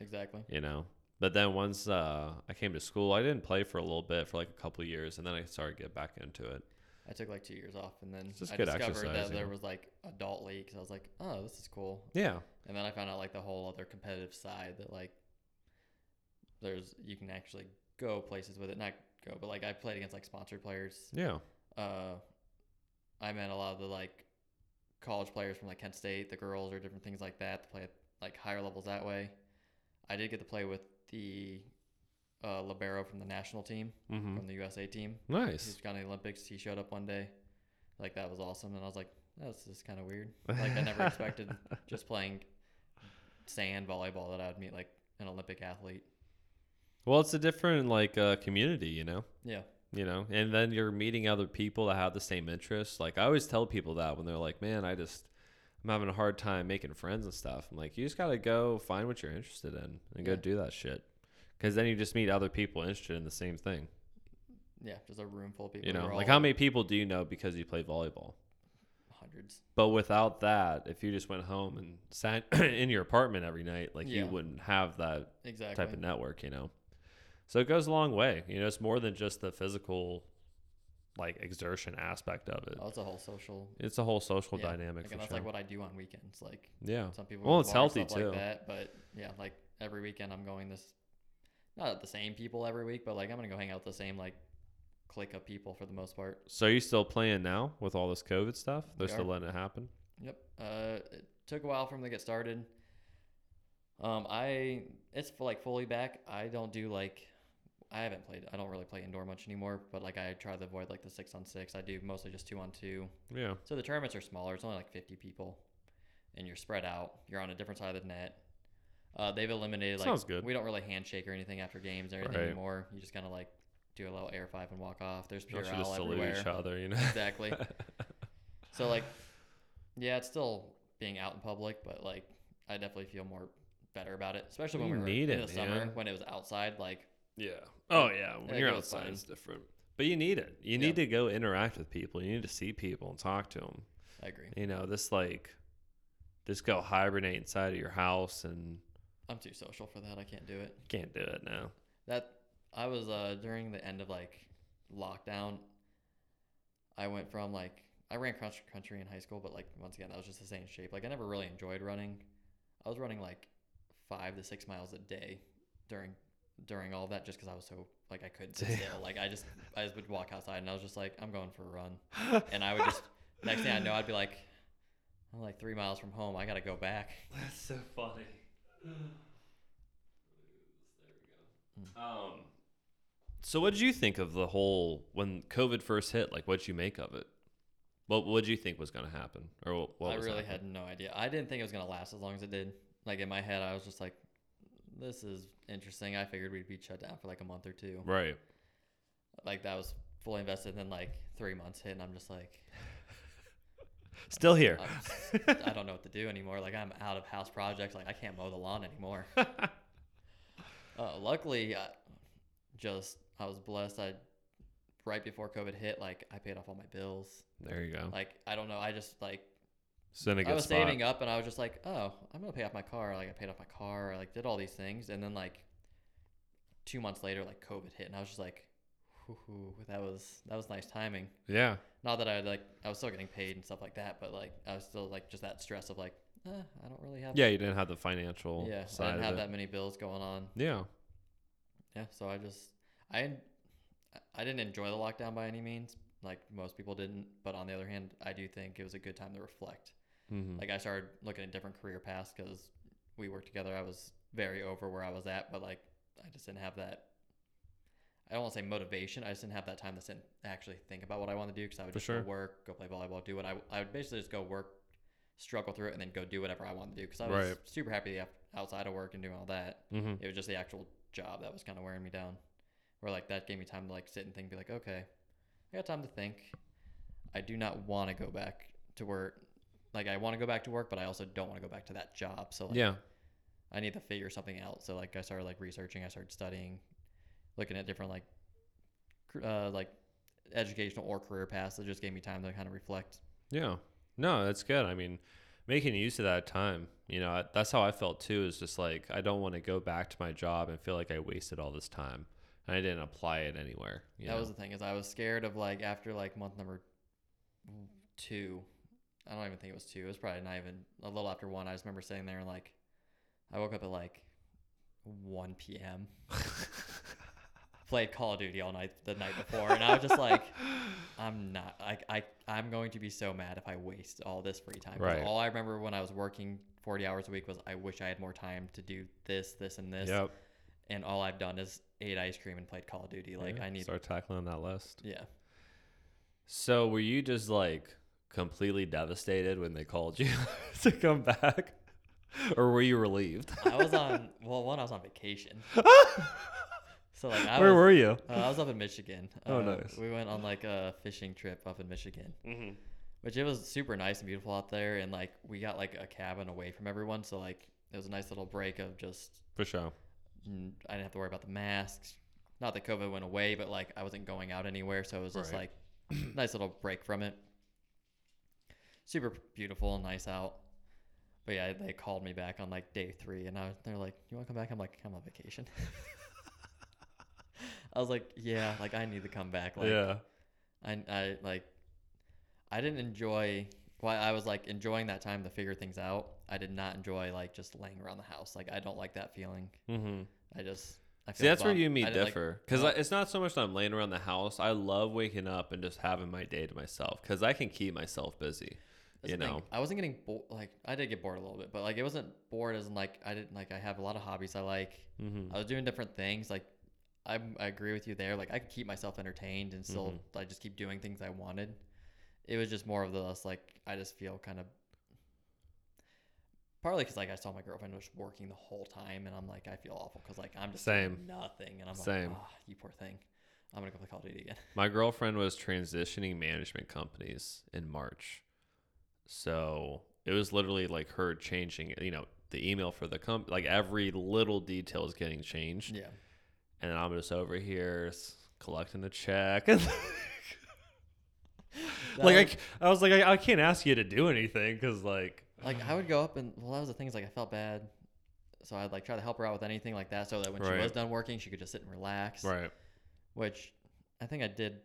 Exactly. You know. But then once uh, I came to school, I didn't play for a little bit for like a couple of years, and then I started to get back into it. I took like two years off, and then I discovered that there was like adult leagues. I was like, oh, this is cool. Yeah. And then I found out like the whole other competitive side that like there's you can actually go places with it. Not go, but like I played against like sponsored players. Yeah. Uh, I met a lot of the like college players from like Kent State, the girls or different things like that to play at like higher levels that way. I did get to play with the uh, libero from the national team Mm-hmm. from the USA team. Nice. He's gone to the Olympics. He showed up one day. Like that was awesome, and I was like, "That's just kind of weird." Like I never [LAUGHS] expected just playing sand volleyball that I would meet like an Olympic athlete. Well, it's a different like uh, community, you know. Yeah, You know, and then you're meeting other people that have the same interests. Like I always tell people that when they're like, "Man, I just I'm having a hard time making friends and stuff." I'm like, "You just gotta go find what you're interested in and go Yeah. do that shit." Because then you just meet other people interested in the same thing. yeah, just a room full of people. You know, like how many people do you know because you play volleyball? hundreds? But without that, if you just went home and sat [CLEARS THROAT] in your apartment every night, like you wouldn't have that Exactly. type of network, you know. So it goes a long way. You know, it's more than just the physical like exertion aspect of it. Oh, it's a whole social It's a whole social yeah, dynamic Like, that's sure. like what I do on weekends. Like yeah. some people. Well, it's healthy, too. Like that, but yeah, like every weekend I'm going this. Not the same people every week, but like I'm gonna go hang out with the same like clique of people for the most part. So you still playing now with all this COVID stuff? They're still letting it happen. Yep. Uh, it took a while for them to get started. Um, I it's like fully back. I don't do like I haven't played. I don't really play indoor much anymore. But like I try to avoid like the six on six. I do mostly just two on two. Yeah. So the tournaments are smaller. It's only like fifty people, and you're spread out. You're on a different side of the net. Uh, they've eliminated like Sounds good. we don't really handshake or anything after games or anything Right. anymore. You just kind of like do a little air five and walk off. There's You Purell should just salute everywhere. each other, you know. Exactly. [LAUGHS] So like, yeah, it's still being out in public, but like, I definitely feel more better about it, especially when You we were need in it, the summer man. when it was outside. Like, yeah. Oh yeah. When you're outside, it's different. But you need it. You Yeah. need to go interact with people. You need to see people and talk to them. I agree. You know, this like, just go hibernate inside of your house and I'm too social for that. I can't do it. can't do it now. That I was uh during the end of like lockdown. I went from like I ran cross country in high school, but like once again, that was just the same shape. Like I never really enjoyed running. I was running like five to six miles a day during during all that, just because I was so like I couldn't sit still. Like I just I just would walk outside and I was just like I'm going for a run, [LAUGHS] and I would just next thing I know I'd be like I'm like three miles from home. I gotta go back. That's so funny. Um, so what did you think of the whole when COVID first hit? Like, what did you make of it? What what did you think was going to happen, or what, what I really happening? had no idea. I didn't think it was gonna last as long as it did. Like in my head, I was just like, "This is interesting." I figured we'd be shut down for like a month or two. right. Like that was fully invested. And then like three months hit, and I'm just like, [LAUGHS] Still here. I'm s- [LAUGHS] I don't know what to do anymore. Like I'm out of house projects. Like I can't mow the lawn anymore. [LAUGHS] uh, luckily, I just I was blessed. I right before COVID hit, like I paid off all my bills. there you go. Like I don't know. I just like So a good I was spot. saving up and I was just like, oh, I'm gonna pay off my car. Like I paid off my car. I like did all these things, and then like two months later, like COVID hit, and I was just like, whoo, that was that was nice timing. Yeah. Not that I like I was still getting paid and stuff like that, but like I was still like just that stress of like, eh, I don't really have. Yeah, you didn't have the financial yeah. I didn't have it. that many bills going on. Yeah. Yeah, so I just I I didn't enjoy the lockdown by any means, like most people didn't. But on the other hand, I do think it was a good time to reflect. Mm-hmm. Like I started looking at different career paths because we worked together. I was very over where I was at, but like I just didn't have that. I don't want to say motivation. I just didn't have that time to sit and actually think about what I want to do because I would For just sure. go work, go play volleyball, do what I. I would basically just go work, struggle through it, and then go do whatever I wanted to do because I was Right. super happy outside of work and doing all that. mm-hmm. It was just the actual job that was kind of wearing me down. Where like that gave me time to like sit and think, be like, okay, I got time to think. I do not want to go back to where like I want to go back to work, but I also don't want to go back to that job. So like, yeah. I need to figure something out. So like I started like researching, I started studying, looking at different like uh, like educational or career paths. It just gave me time to kind of reflect. Yeah. No, that's good. I mean, making use of that time, you know, that's how I felt too. Is just like I don't want to go back to my job and feel like I wasted all this time and I didn't apply it anywhere. That know? was the thing is I was scared of like after like month number two, I don't even think it was two. It was probably not even a little after one. I just remember sitting there and like I woke up at like 1 p.m. [LAUGHS] played Call of Duty all night the night before, and I was just like, [LAUGHS] I'm not. I I I'm going to be so mad if I waste all this free time. 'Cause Right. All I remember when I was working 40 hours a week was I wish I had more time to do this, this, and this. Yep. And all I've done is ate ice cream and played Call of Duty. Like Yeah, I need. To start tackling that list. Yeah. So were you just like completely devastated when they called you [LAUGHS] to come back, or were you relieved? I was on. Well, one I was on vacation. [LAUGHS] So like I Where was, were you? uh, I was up in Michigan. Oh, Uh, nice. We went on like a fishing trip up in Michigan. Mm-hmm. which it was super nice and beautiful out there and like we got like a cabin away from everyone so like it was a nice little break of just For sure. i didn't have to worry about the masks not that covid went away but like i wasn't going out anywhere so it was just Right. like [CLEARS THROAT] nice little break from it super beautiful and nice out but yeah they called me back on like day three and I, they're like you want to come back i'm like i'm on vacation [LAUGHS] i was like yeah like i need to come back like yeah. I, I like I didn't enjoy while I was like enjoying that time to figure things out. I did not enjoy like just laying around the house. Like I don't like that feeling. Mm-hmm. I just I See, that's where you and me like- differ. Because uh, it's not so much that I'm laying around the house. I love waking up and just having my day to myself because I can keep myself busy. That's you know. I wasn't getting bored. Like I did get bored a little bit, but like it wasn't bored as in like I didn't like I have a lot of hobbies I like. Mm-hmm. I was doing different things. Like I I agree with you there. Like I could keep myself entertained and still Mm-hmm. I just keep doing things I wanted. It was just more of the less like I just feel kind of partly because like I saw my girlfriend was working the whole time and I'm like I feel awful because like I'm just doing Same. nothing and I'm Same. like oh, you poor thing. I'm gonna go play Call of Duty again. My girlfriend was transitioning management companies in March. So it was literally like her changing, you know, the email for the company, like every little detail is getting changed. Yeah. And I'm just over here collecting the check. [LAUGHS] Like, I, was- c- I was like, I, I can't ask you to do anything because, like, like I would go up and well that was the thing is like I felt bad. So I'd like try to help her out with anything like that so that when she was done working she could just sit and relax. right. which I think I did.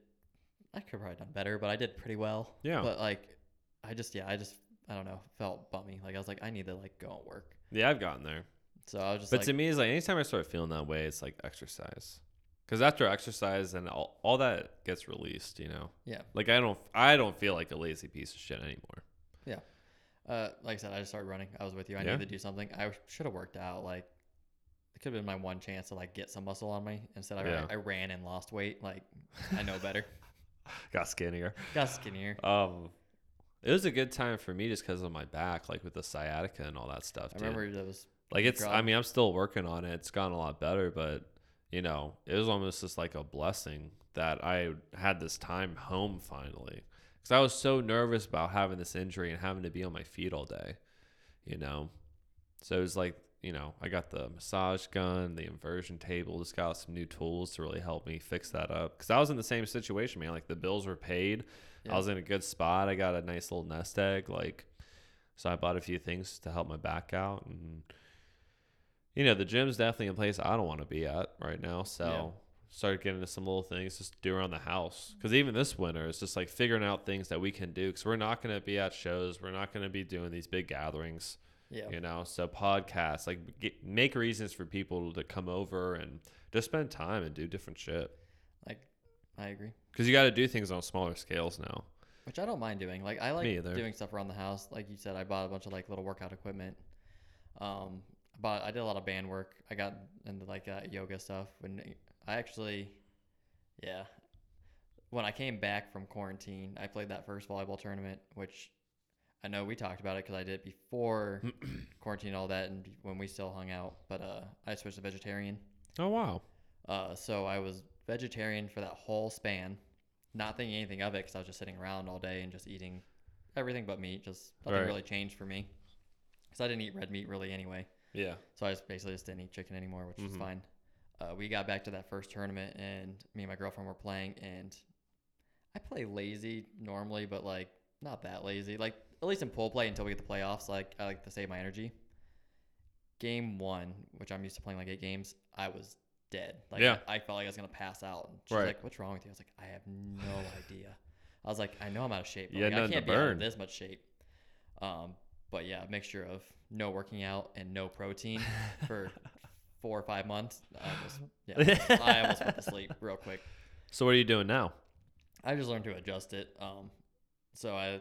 I could have probably done better, but I did pretty well. Yeah. But like, I just yeah, I just I don't know, felt bummy. Like I was like, I need to like go and work. Yeah, I've gotten there. So I was just But like, to me, it's like anytime I start feeling that way, it's like exercise. Because after exercise, and all, all that gets released, you know. yeah, Like I don't, I don't feel like a lazy piece of shit anymore. Yeah. Uh, like I said, I just started running. I was with you. I Yeah. needed to do something. I should have worked out. Like it could have been my one chance to like get some muscle on me. Instead, I, Yeah. I ran and lost weight. Like I know better. [LAUGHS] Got skinnier. Got skinnier. Um, it was a good time for me just because of my back, like with the sciatica and all that stuff. I dude. remember that was Like it's, I mean, I'm still working on it. It's gotten a lot better, but you know, it was almost just like a blessing that I had this time home finally. Because I was so nervous about having this injury and having to be on my feet all day, you know. So it was like, you know, I got the massage gun, the inversion table, just got some new tools to really help me fix that up. Because I was in the same situation, man. Like the bills were paid. Yeah. I was in a good spot. I got a nice little nest egg. Like, so I bought a few things to help my back out. And, you know, the gym's definitely a place I don't want to be at right now. So Yeah. started getting into some little things just do around the house. Because even this winter, it's just like figuring out things that we can do. Because we're not going to be at shows. We're not going to be doing these big gatherings yeah. you know so podcasts like get, make reasons for people to come over and just spend time and do different shit I agree. because you got to do things on smaller scales now Which I don't mind doing. Like I like doing stuff around the house. Like you said, I bought a bunch of like little workout equipment. Um, I bought I did a lot of band work. I got into like uh, yoga stuff. When I actually, yeah, when I came back from quarantine, I played that first volleyball tournament, which I know we talked about it because I did it before [CLEARS THROAT] quarantine, and all that, and when we still hung out. But uh, I switched to vegetarian. oh wow Uh, so I was vegetarian for that whole span, not thinking anything of it because I was just sitting around all day and just eating everything but meat. Just nothing Right. really changed for me. Cause I didn't eat red meat really anyway. Yeah. So I just basically just didn't eat chicken anymore, which is Mhm. fine. Uh, we got back to that first tournament, and me and my girlfriend were playing, and I play lazy normally, but like not that lazy. Like at least in pool play until we get the playoffs. Like I like to save my energy. Game one, which I'm used to playing like eight games, I was dead. Like Yeah. I, I felt like I was gonna pass out. And she's Right. like, "What's wrong with you?" I was like, "I have no [LAUGHS] idea." I was like, "I know I'm out of shape. But had like, I can't be out of this much shape." Um, but yeah, a mixture of no working out and no protein for [LAUGHS] four or five months. I almost, yeah, I almost went to sleep real [LAUGHS] quick. So what are you doing now? I just learned to adjust it. Um, so I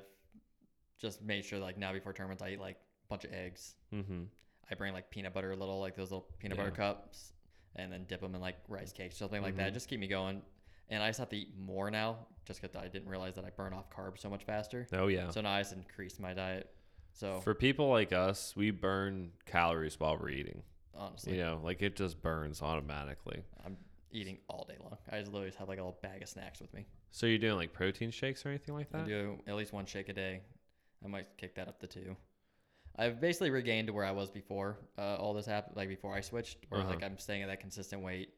just made sure like now before tournaments I eat like a bunch of eggs. Mm-hmm. I bring like peanut butter, a little like those little peanut butter cups, and then dip them in like rice cakes, or something like that. Mhm. Just keep me going. And I just have to eat more now, just because I didn't realize that I burn off carbs so much faster. Oh yeah. So now I just increased my diet. So For people like us, we burn calories while we're eating. honestly, You know, like it just burns automatically. I'm eating all day long. I just literally just have like a little bag of snacks with me. So you're doing like protein shakes or anything like that? I do at least one shake a day. I might kick that up to two. I've basically regained to where I was before uh, all this happened, like before I switched, where Uh-huh. like I'm staying at that consistent weight.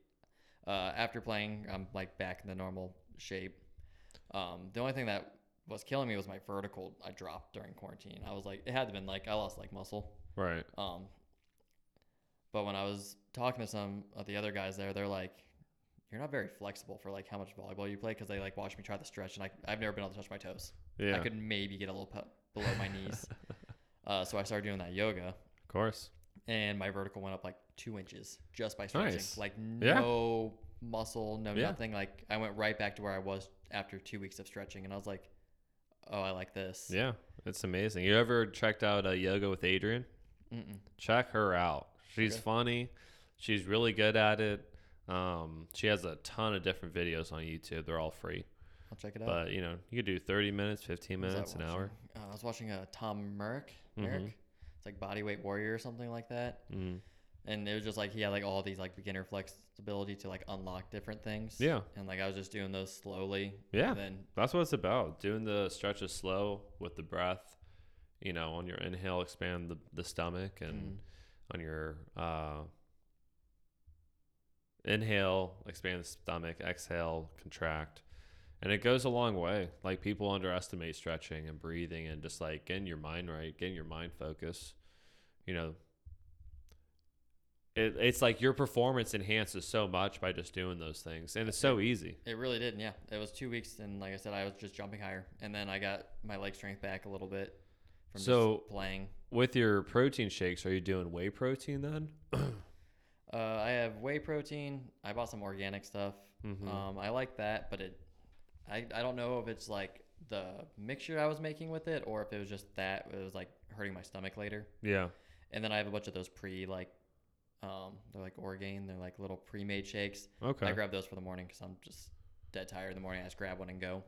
Uh, after playing, I'm like back in the normal shape. Um, the only thing that was killing me was my vertical. I dropped during quarantine. I was like, it had to been like I lost like muscle. Right. Um, but when I was talking to some of the other guys there, they're like, "You're not very flexible for like how much volleyball you play," because they like watched me try the stretch, and I I've never been able to touch my toes. Yeah. I could maybe get a little pu- below my knees. [LAUGHS] Uh, so I started doing that yoga, Of course. and my vertical went up like two inches just by stretching. Nice. Like Yeah. no muscle, no Yeah. nothing. Like I went right back to where I was after two weeks of stretching, and I was like, "Oh, I like this." Yeah. It's amazing. You ever checked out uh, yoga with Adriene? Mm-mm. Check her out. She's Okay. funny. She's really good at it. Um, she has a ton of different videos on YouTube. They're all free. I'll check it out. But you know, you could do 30 minutes, 15 What was I minutes, an hour. Uh, I was watching a Tom Merrick. Merrick. Mhm. It's like Bodyweight Warrior or something like that. Mm. And it was just like he had like all these like beginner flexibility to like unlock different things. Yeah. And like I was just doing those slowly. Yeah. Then That's what it's about. Doing the stretches slow with the breath. You know, on your inhale, expand the, the stomach, and mm, on your uh, inhale, expand the stomach, exhale, contract. And it goes a long way. Like people underestimate stretching and breathing and just like getting your mind right, getting your mind focus. You know, it, it's like your performance enhances so much by just doing those things. And it's so easy. it really did. Yeah. It was two weeks, and like I said, I was just jumping higher, and then I got my leg strength back a little bit from So- just playing. With your protein shakes, are you doing whey protein then? Uh, I have whey protein. I bought some organic stuff. Mhm. Um, I like that, but it, I, I don't know if it's like the mixture I was making with it, or if it was just that it was like hurting my stomach later. yeah. And then I have a bunch of those pre like, um, they're like Orgain. They're like little pre-made shakes. Okay. I grab those for the morning because I'm just dead tired in the morning. I just grab one and go.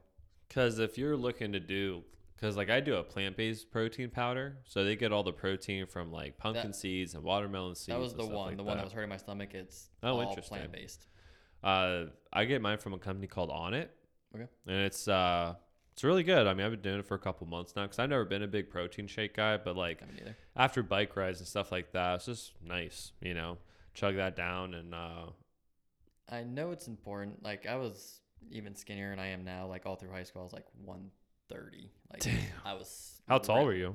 Because if you're looking to do, because like I do a plant based protein powder, so they get all the protein from like pumpkin That- seeds and watermelon seeds. that was the one. like the one that was hurting my stomach. It's Oh, all interesting. plant based. Uh, I get mine from a company called Onnit. Okay. And it's uh, it's really good. I mean, I've been doing it for a couple months now because I've never been a big protein shake guy, but like I mean, either. after bike rides and stuff like that, it's just nice, you know, chug that down and uh, I know it's important. Like I was even skinnier than I am now. Like all through high school, I was like 130. Like Damn. I was. how tall were you?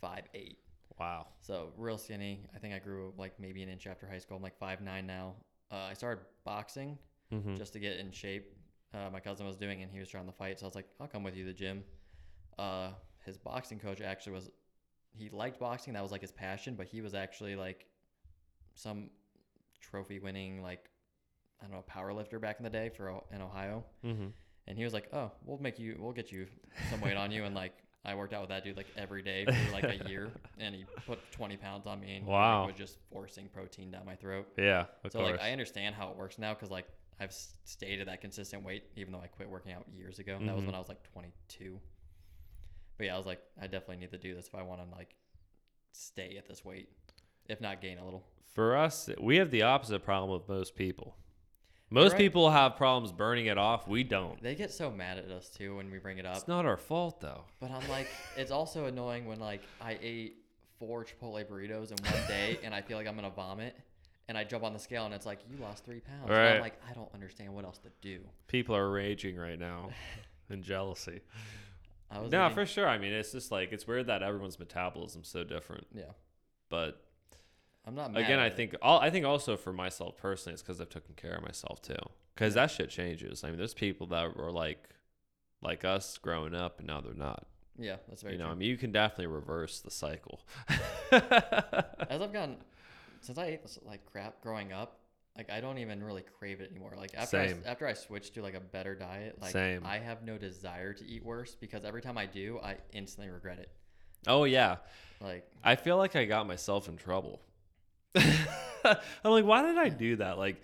Five eight. Wow. So real skinny. I think I grew like maybe an inch after high school. I'm like five nine now. Uh, I started boxing Mm-hmm. just to get in shape. Uh, my cousin was doing, and he was trying to fight. So I was like, I'll come with you to the gym. Uh, his boxing coach actually was. He liked boxing. That was like his passion. But he was actually like some trophy winning like I don't know power lifter back in the day for in Ohio. mm-hmm. And he was like, "Oh, we'll make you, we'll get you some weight on you." And like, I worked out with that dude like every day for like a year, [LAUGHS] and he put 20 pounds on me, and he, like, was just forcing protein down my throat. Yeah. So course. like, I understand how it works now because like I've stayed at that consistent weight, even though I quit working out years ago. That was when mm-hmm. I was like 22. But yeah, I was like, I definitely need to do this if I want to like stay at this weight, if not gain a little. For us, we have the opposite problem with most people. Most right. people have problems burning it off. We don't. They get so mad at us too when we bring it up. It's not our fault though. But I'm like, it's also [LAUGHS] annoying when like I ate four Chipotle burritos in one day and I feel like I'm gonna vomit, and I jump on the scale and it's like you lost three pounds. And Right. I'm like, I don't understand what else to do. People are raging right now [LAUGHS] in jealousy. No, eating- for sure. I mean, it's just like it's weird that everyone's metabolism's so different. yeah. But I'm not mad again, I think all I think also for myself personally, it's because I've taken care of myself too. Because that shit changes. I mean, there's people that were like, like us growing up, and now they're not. yeah, that's very you know, true. I mean, you can definitely reverse the cycle. As I've gotten, since I ate like crap growing up, like I don't even really crave it anymore. Like after I, Same. after I switched to like a better diet, like Same. I have no desire to eat worse because every time I do, I instantly regret it. oh yeah, Like I feel like I got myself in trouble. [LAUGHS] I'm like, why did I do that? Like,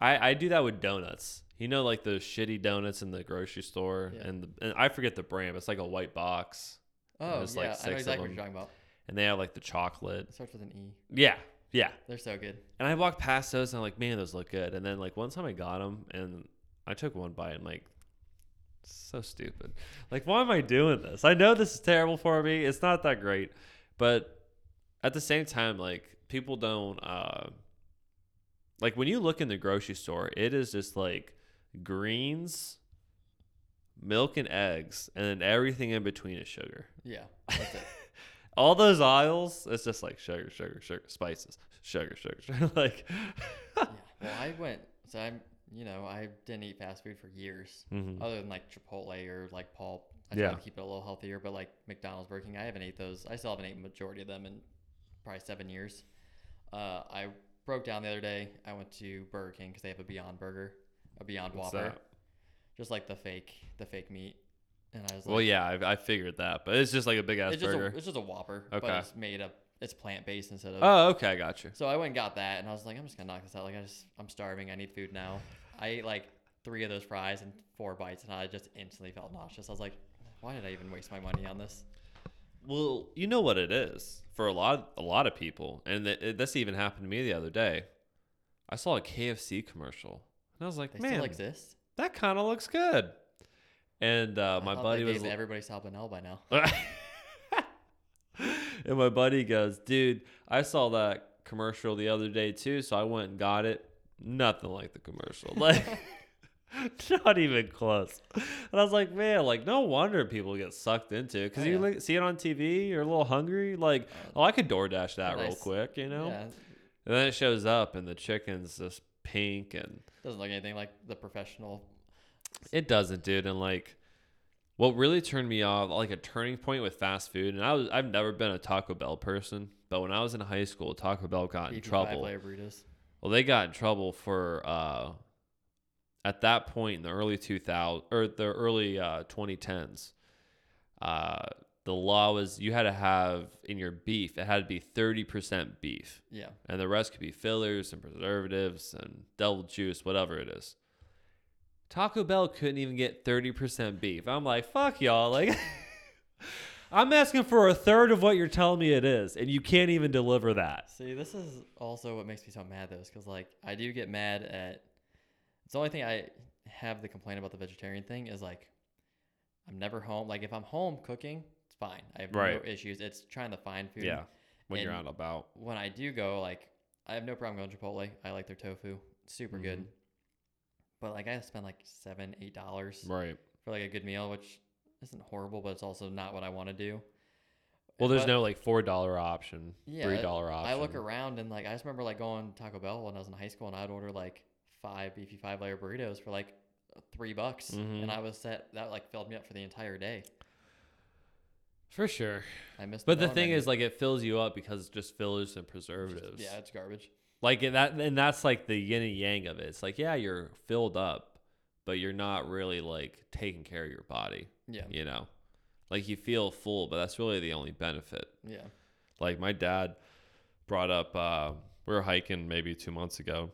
I I do that with donuts. You know, like the shitty donuts in the grocery store, Yeah. and, the, and I forget the brand. But it's like a white box, oh there's, yeah, like, I know six of exactly what them. you're talking about. and they have like the chocolate. It starts with an E. Yeah, yeah. They're so good. And I walked past those, and I'm like, man, those look good. And then like one time I got them, and I took one bite, and like, so stupid. Like, why am I doing this? I know this is terrible for me. It's not that great, but at the same time, like people don't. uh Like when you look in the grocery store, it is just like greens, milk, and eggs, and then everything in between is sugar. Yeah, that's it. [LAUGHS] All those aisles, it's just like sugar, sugar, sugar, spices, sugar, sugar, sugar. [LAUGHS] like, yeah. Well, I went. So I'm. You know, I didn't eat fast food for years, Mhm. other than like Chipotle or like Pulp. I Yeah. to keep it a little healthier, but like McDonald's, Burger King, I haven't ate those. I still haven't eaten majority of them in probably seven years. Uh, I broke down the other day. I went to Burger King because they have a Beyond Burger, a Beyond What's Whopper, that? just like the fake, the fake meat. And I was like, well, yeah, I, I figured that, but it's just like a big ass it's just a, burger. it's just a Whopper, Okay. but it's made up. It's plant based instead of. oh, okay, I got you. So I went and got that, and I was like, I'm just gonna knock this out. Like I just, I'm starving. I need food now. I ate like three of those fries and four bites, and I just instantly felt nauseous. I was like, why did I even waste my money on this? Well, you know what it is for a lot, a lot of people, and th- this even happened to me the other day. I saw a KFC commercial, and I was like, They man, still exist. that kind of looks good. And uh, my buddy was gave everybody salmonella by now. [LAUGHS] and my buddy goes, dude, I saw that commercial the other day too, so I went and got it. Nothing like the commercial. Like [LAUGHS] [LAUGHS] not even close. And I was like, man, like no wonder people get sucked into it. Cause Oh, you yeah. like, see it on TV, you're a little hungry. Like, oh, I could DoorDash that real quick, you know? Yeah, And then it shows up and the chicken's just pink and doesn't look anything like the professional. It doesn't, dude. And like, what really turned me off, like a turning point with fast food, and I was I've never been a Taco Bell person, but when I was in high school, Taco Bell got in trouble. Well, they got in trouble for uh, at that point in the early 2000 or the early uh, 2010s. Uh, the law was you had to have in your beef, it had to be 30% beef Yeah, and the rest could be fillers and preservatives and devil juice, whatever it is. Taco Bell couldn't even get 30% beef. I'm like, fuck y'all. Like, [LAUGHS] I'm asking for a third of what you're telling me it is, and you can't even deliver that. See, this is also what makes me so mad, though, is because like I do get mad at. It's the only thing I have the complaint about the vegetarian thing is like, I'm never home. Like if I'm home cooking, it's fine. I have Right. no issues. It's trying to find food. Yeah, when you're out And- and about. When I do go, like I have no problem going to Chipotle. I like their tofu. It's super good. Mhm. But like I spend like seven, eight dollars Right. for like a good meal, which isn't horrible, but it's also not what I want to do. Well, there's But- no like $4 option, Yeah, $3 option. I look around and like I just remember like going to Taco Bell when I was in high school and I'd order like five beefy five layer burritos for like three bucks Mhm. and I was set that like filled me up for the entire day. For sure. I missed. But the dollar thing is, like, it fills you up because it's just fillers and preservatives. yeah, it's garbage. Like and that, and that's like the yin and yang of it. It's like, yeah, you're filled up, but you're not really like taking care of your body. Yeah, You know, like you feel full, but that's really the only benefit. yeah, Like my dad brought up, uh, we were hiking maybe two months ago.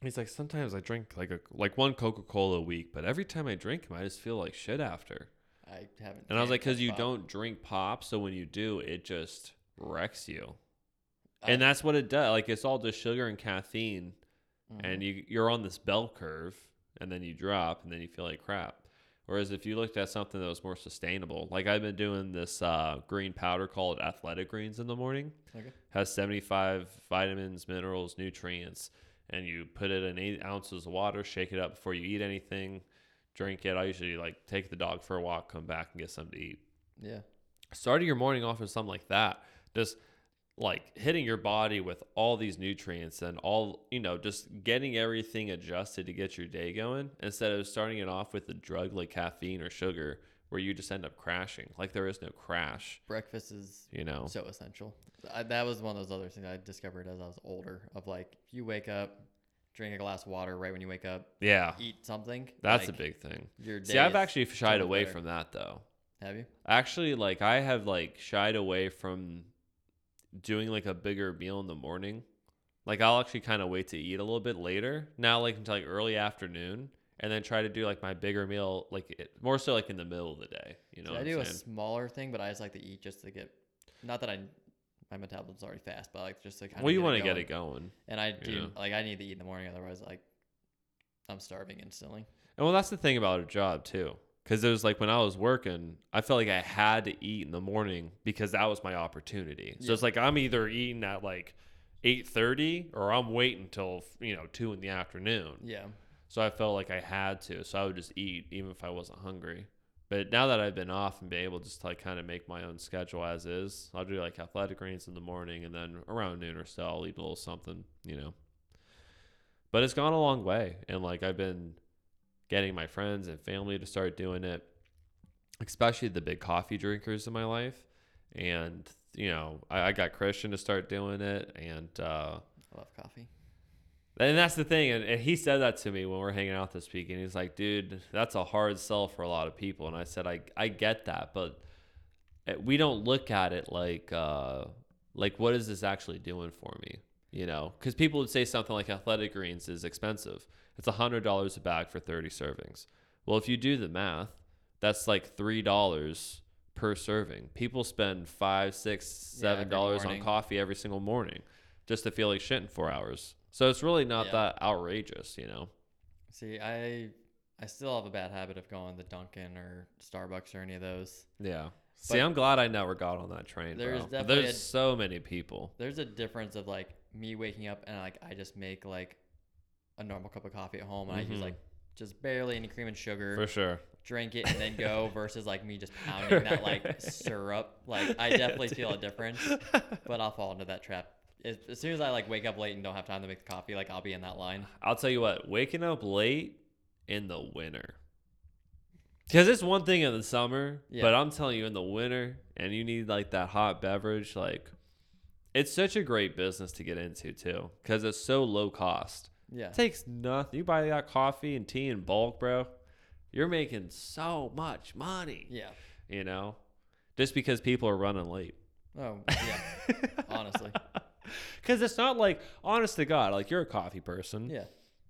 He's like, sometimes I drink like a like one Coca Cola a week, but every time I drink them, I just feel like shit after. I haven't. And I was like, because you pop. don't drink pop, so when you do, it just wrecks you. I- and that's what it does. Like it's all just sugar and caffeine and you you're on this bell curve and then you drop and then you feel like crap. Whereas if you looked at something that was more sustainable, like I've been doing this uh, green powder called Athletic Greens in the morning, Okay. has 75 vitamins, minerals, nutrients, and you put it in eight ounces of water, shake it up before you eat anything, drink it. I usually like take the dog for a walk, come back and get something to eat. Yeah. Starting your morning off with something like that, just like hitting your body with all these nutrients and all you know just getting everything adjusted to get your day going instead of starting it off with a drug like caffeine or sugar where you just end up crashing like there is no crash Breakfast is you know so essential. I, that was one of those other things I discovered as I was older. Of like, if you wake up, drink a glass of water right when you wake up, yeah eat something. that's a big thing Your day see i've actually shied away better. from that though Have you? actually like i have like shied away from doing like a bigger meal in the morning like i'll actually kind of wait to eat a little bit later now like until like early afternoon and then try to do like my bigger meal like it, more so like in the middle of the day you know See, I do a smaller thing, but I just like to eat just to get. Not that I, my metabolism's already fast, but like just to kind of well you want to get it going And I do Yeah. like I need to eat in the morning, otherwise like I'm starving instantly. and well that's the thing about a job too because it was like when i was working i felt like i had to eat in the morning because that was my opportunity so Yeah. it's like i'm either eating at like 8.30 or i'm waiting until you know 2 in the afternoon Yeah. So I felt like I had to. So I would just eat even if I wasn't hungry. But now that I've been off and been able just to like kind of make my own schedule as is, I'll do like athletic greens in the morning and then around noon or so I'll eat a little something, you know. But it's gone a long way. And like I've been getting my friends and family to start doing it, especially the big coffee drinkers in my life. And, you know, I, I got Christian to start doing it. And, uh, I love coffee. And that's the thing, and, and he said that to me when we are hanging out this week, and he's like, "Dude, that's a hard sell for a lot of people." And I said, "I I get that, but eh, we don't look at it like uh like what is this actually doing for me? You know, because people would say something like athletic greens is expensive. It's a hundred dollars a bag for thirty servings. Well, if you do the math, that's like three dollars per serving. People spend five, six, Yeah, seven every dollars on coffee every single morning just to feel like shit in four hours. So it's really not Yeah. that outrageous, you know. See, I I still have a bad habit of going to Dunkin' or Starbucks or any of those. Yeah. See, I'm glad I never got on that train. There's bro. There's a- so many people. There's a difference of like me waking up and like I just make like a normal cup of coffee at home and I use mm-hmm. like just barely any cream and sugar, For sure. drink it and then go [LAUGHS] versus like me just pounding that like [LAUGHS] syrup. Like I definitely feel a difference, but I'll fall into that trap. As, soon as I like wake up late and don't have time to make the coffee, like I'll be in that line. I'll tell you what, waking up late in the winter. Because it's one thing in the summer, Yeah. but I'm telling you, in the winter, and you need like that hot beverage, like it's such a great business to get into too, because it's so low cost. Yeah. It takes nothing. You buy that coffee and tea in bulk, bro. You're making so much money, Yeah. you know, just because people are running late. Oh yeah. [LAUGHS] Honestly. [LAUGHS] Because it's not like, honest to God, like you're a coffee person. Yeah.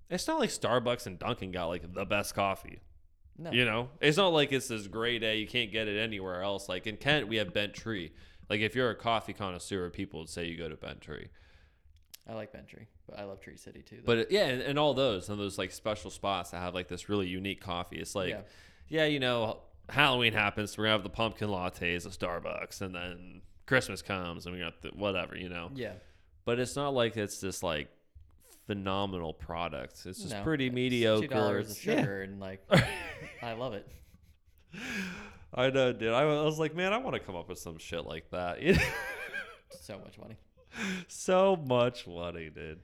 It's not like Starbucks and Dunkin' got like the best coffee. No. You know, it's not like it's this great A. You can't get it anywhere else. Like in Kent, we have Bent Tree. Like if you're a coffee connoisseur, people would say you go to Bent Tree. I like Bent Tree, but I love Tree City too. though. But it, yeah, and, and all those and those like special spots that have like this really unique coffee. It's like, Yeah. yeah, you know, Halloween happens, we're gonna have the pumpkin lattes at Starbucks, and then Christmas comes and we got the whatever, you know. yeah. But it's not like it's this like phenomenal product. It's just No, pretty it's mediocre. Two dollars of It's- yeah. sugar and like [LAUGHS] I love it. I know, dude. I was like, man, I want to come up with some shit like that. You [LAUGHS] know? So much money. so much money, dude.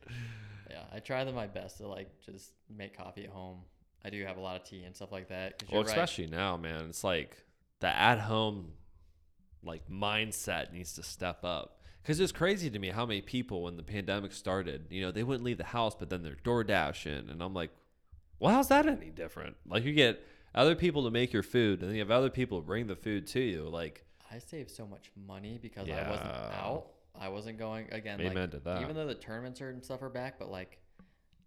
Yeah, I try the, my best to like just make coffee at home. I do have a lot of tea and stuff like that. 'cause Well, you're right. especially now, man. It's like the at-home like mindset needs to step up. Because it's crazy to me how many people when the pandemic started, you know, they wouldn't leave the house, but then they're door dashing, and I'm like, well, how's that any different? Like you get other people to make your food, and then you have other people bring the food to you. Like, I saved so much money because I wasn't out. I wasn't going again. Amen like, to that. Even though the tournaments are and stuff are back, but like,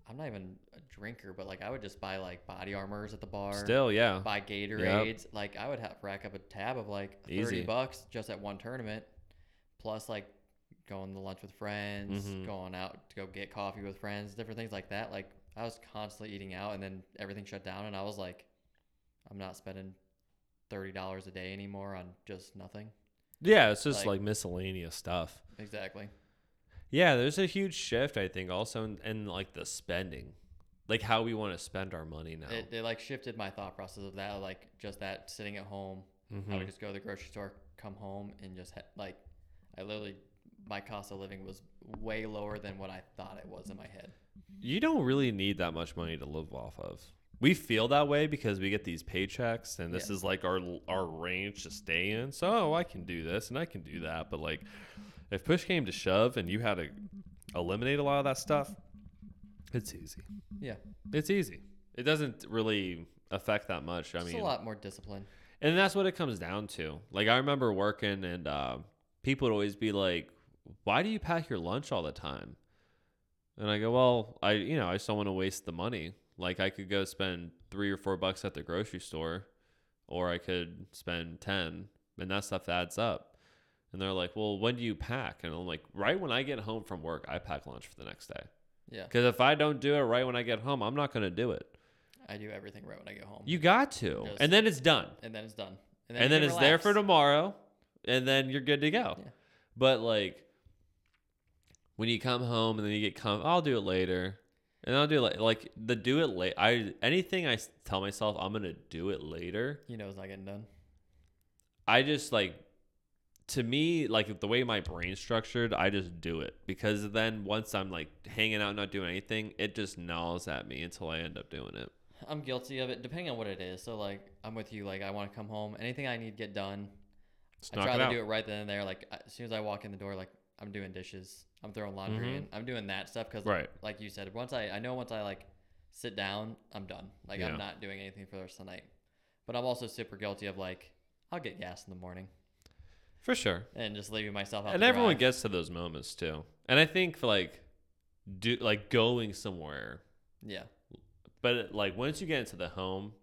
I'm not even a drinker. But like, I would just buy like body armors at the bar. still, yeah, buy Gatorades. Like, I would have rack up a a tab of like thirty Easy. bucks just at one tournament, plus like going to lunch with friends, Mhm. going out to go get coffee with friends, different things like that. Like I was constantly eating out, and then everything shut down, and I was like, I'm not spending thirty dollars a day anymore on just nothing. Yeah, it's just Like- like, miscellaneous stuff. Exactly. Yeah, there's a huge shift I think also in, in like the spending, like how we want to spend our money now. It, it like shifted my thought process of that, like just that sitting at home. I Mhm. would just go to the grocery store, come home, and just ha- like, I literally, my cost of living was way lower than what I thought it was in my head. You don't really need that much money to live off of. We feel that way because we get these paychecks, and this Yeah. is like our our range to stay in. So oh, I can do this and I can do that. But like, if push came to shove and you had to eliminate a lot of that stuff, it's easy. Yeah, It's easy. It doesn't really affect that much. I just mean, a lot more discipline. and that's what it comes down to. Like I remember working, and uh, people would always be like, "Why do you pack your lunch all the time?" And I go, "Well, I you know I just don't want to waste the money. Like I could go spend three or four bucks at the grocery store, or I could spend ten, and that stuff adds up." And they're like, "Well, when do you pack?" And I'm like, "Right when I get home from work, I pack lunch for the next day. Yeah, Because if I don't do it right when I get home, I'm not gonna do it. I do everything right when I get home. You got to, and then it's done." and then it's done. and then can it's there for tomorrow, and then you're good to go. Yeah. But like when you come home and then you get come, I'll do it later, and I'll do it like, like the do it late. I anything I tell myself I'm gonna do it later. You know it's not getting done. I just like to me like the way my brain's structured. I just do it because then once I'm like hanging out not doing anything, it just gnaws at me until I end up doing it. I'm guilty of it, depending on what it is. So like, I'm with you. Like, I want to come home. Anything I need to get done, Just I try to out. do it right then and there. Like, as soon as I walk in the door, like I'm doing dishes, I'm throwing laundry Mhm. in, I'm doing that stuff because, Right. like you said, once I I know once I like sit down, I'm done. Like Yeah. I'm not doing anything for the rest of the night. But I'm also super guilty of like I'll get gas in the morning For sure. and just leaving myself out. and everyone dry. gets to those moments too and i think for like do like going somewhere yeah, but like once you get into the home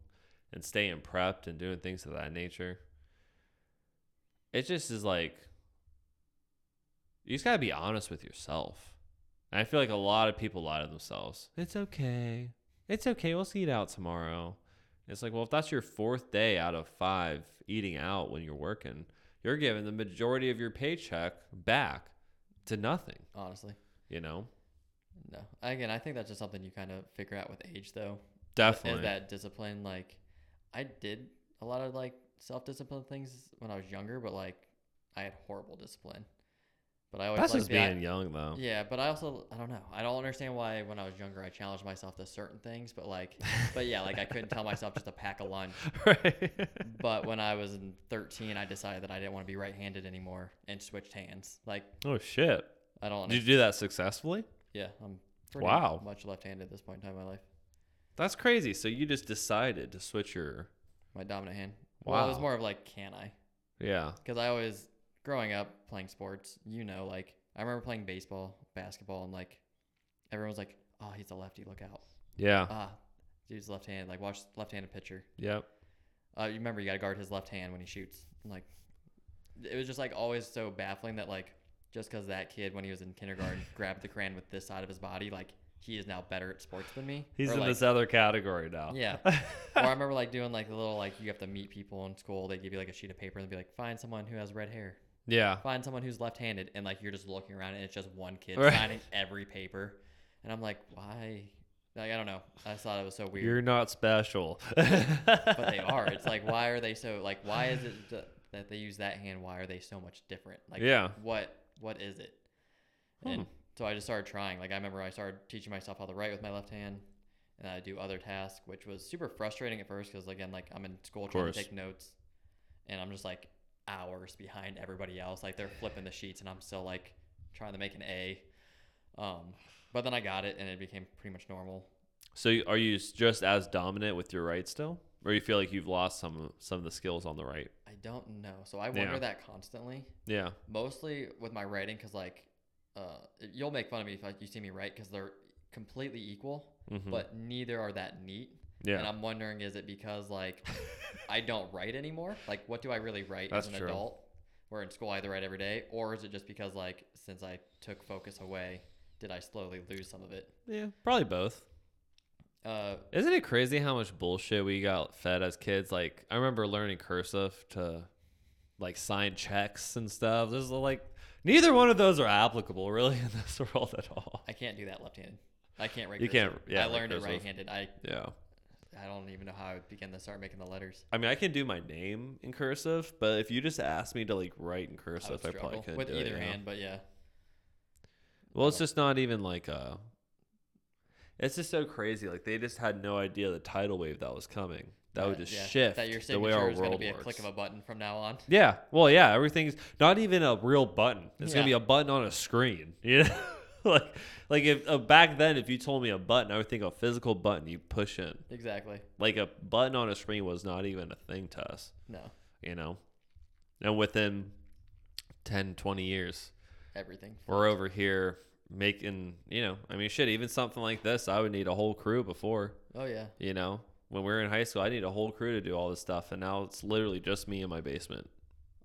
and staying prepped and doing things of that nature it just is like you just gotta be honest with yourself. And i feel like a lot of people lie to themselves. It's okay. It's okay. We'll see it out tomorrow. It's like well if that's your fourth day out of five eating out when you're working you're giving the majority of your paycheck back to nothing. Honestly, you know? No. Again, I think that's just something you kind of figure out with age, though. definitely. Is that discipline like i did a lot of like self-discipline things when i was younger but like i had horrible discipline but i always that's just being young though. Yeah but i also i don't know. I don't understand why when i was younger i challenged myself to certain things but like but yeah like i couldn't tell myself just to pack a lunch. [LAUGHS] Right. But when i was in 13 i decided that i didn't want to be right-handed anymore and switched hands. Like oh shit. I don't did you do that successfully? Yeah i'm pretty Wow. much left-handed at this point in time in my life. That's crazy. So you just decided to switch your my dominant hand. Well it was more of like can i? Yeah. Because I always growing up playing sports, you know, like I remember playing baseball, basketball, and like everyone was like, "Oh, he's a lefty, look out!" yeah Ah, dude's left-handed. Like watch left-handed pitcher. yep Uh, you remember you got to guard his left hand when he shoots. And, like it was just like always so baffling that like just because that kid when he was in kindergarten [LAUGHS] grabbed the crayon with this side of his body, like he is now better at sports than me. he's Or, in like, this other category now Yeah. [LAUGHS] or I remember like doing like the little like you have to meet people in school. They give you like a sheet of paper and be like, find someone who has red hair. Yeah. Find someone who's left-handed and like you're just looking around and it's just one kid Right. signing every paper. And i'm like why? Like i don't know. I just thought it was so weird. You're not special. But they are. It's like why are they so like why is it that they use that hand? Why are they so much different? Like Yeah. what what is it? Hmm. and so i just started trying. Like i remember i started teaching myself how to write with my left hand and i do other tasks which was super frustrating at first because again like i'm in school trying to take notes and i'm just like hours behind everybody else. Like they're flipping the sheets and i'm still like trying to make an a. Um but then i got it and it became pretty much normal. So are you just as dominant with your right still? Or you feel like you've lost some some of the skills on the right? I don't know. So i wonder Yeah. that constantly. Yeah. Mostly with my writing because like uh you'll make fun of me if like you see me write because they're completely equal Mhm. but neither are that neat yeah and i'm wondering is it because like [LAUGHS] i don't write anymore like what do i really write That's as an true. adult where in school I either write every day, or is it just because like since I took focus away, did I slowly lose some of it? Yeah, probably both. Uh, Isn't it crazy how much bullshit we got fed as kids? Like, I remember learning cursive to like sign checks and stuff. There's like neither one of those are applicable really [LAUGHS] in this world at all. I can't do that left-handed. I can't write. You cursive. can't- yeah, I learned it right-handed. I Yeah. I don't even know how I would begin to start making the letters. I mean, I can do my name in cursive, but if you just asked me to like write in cursive, would I, probably couldn't with do it, either know? hand, but yeah. Well, it's just not even like a. It's just so crazy. Like they just had no idea the tidal wave that was coming. That would just yeah, shift That your the way our is world be a works. click of a button from now on. Yeah. Well, yeah. Everything's not even a real button. It's gonna be a button on a screen. [LAUGHS] Know, [LAUGHS] like like if uh, back then, if you told me a button, I would think a physical button you push in. Exactly. Like a button on a screen was not even a thing to us. No, You know, and within 10, 20 years, everything. we're over here making. You know, I mean, shit. Even something like this, I would need a whole crew before. Oh yeah. You know, when we were in high school, I need a whole crew to do all this stuff, and now it's literally just me in my basement,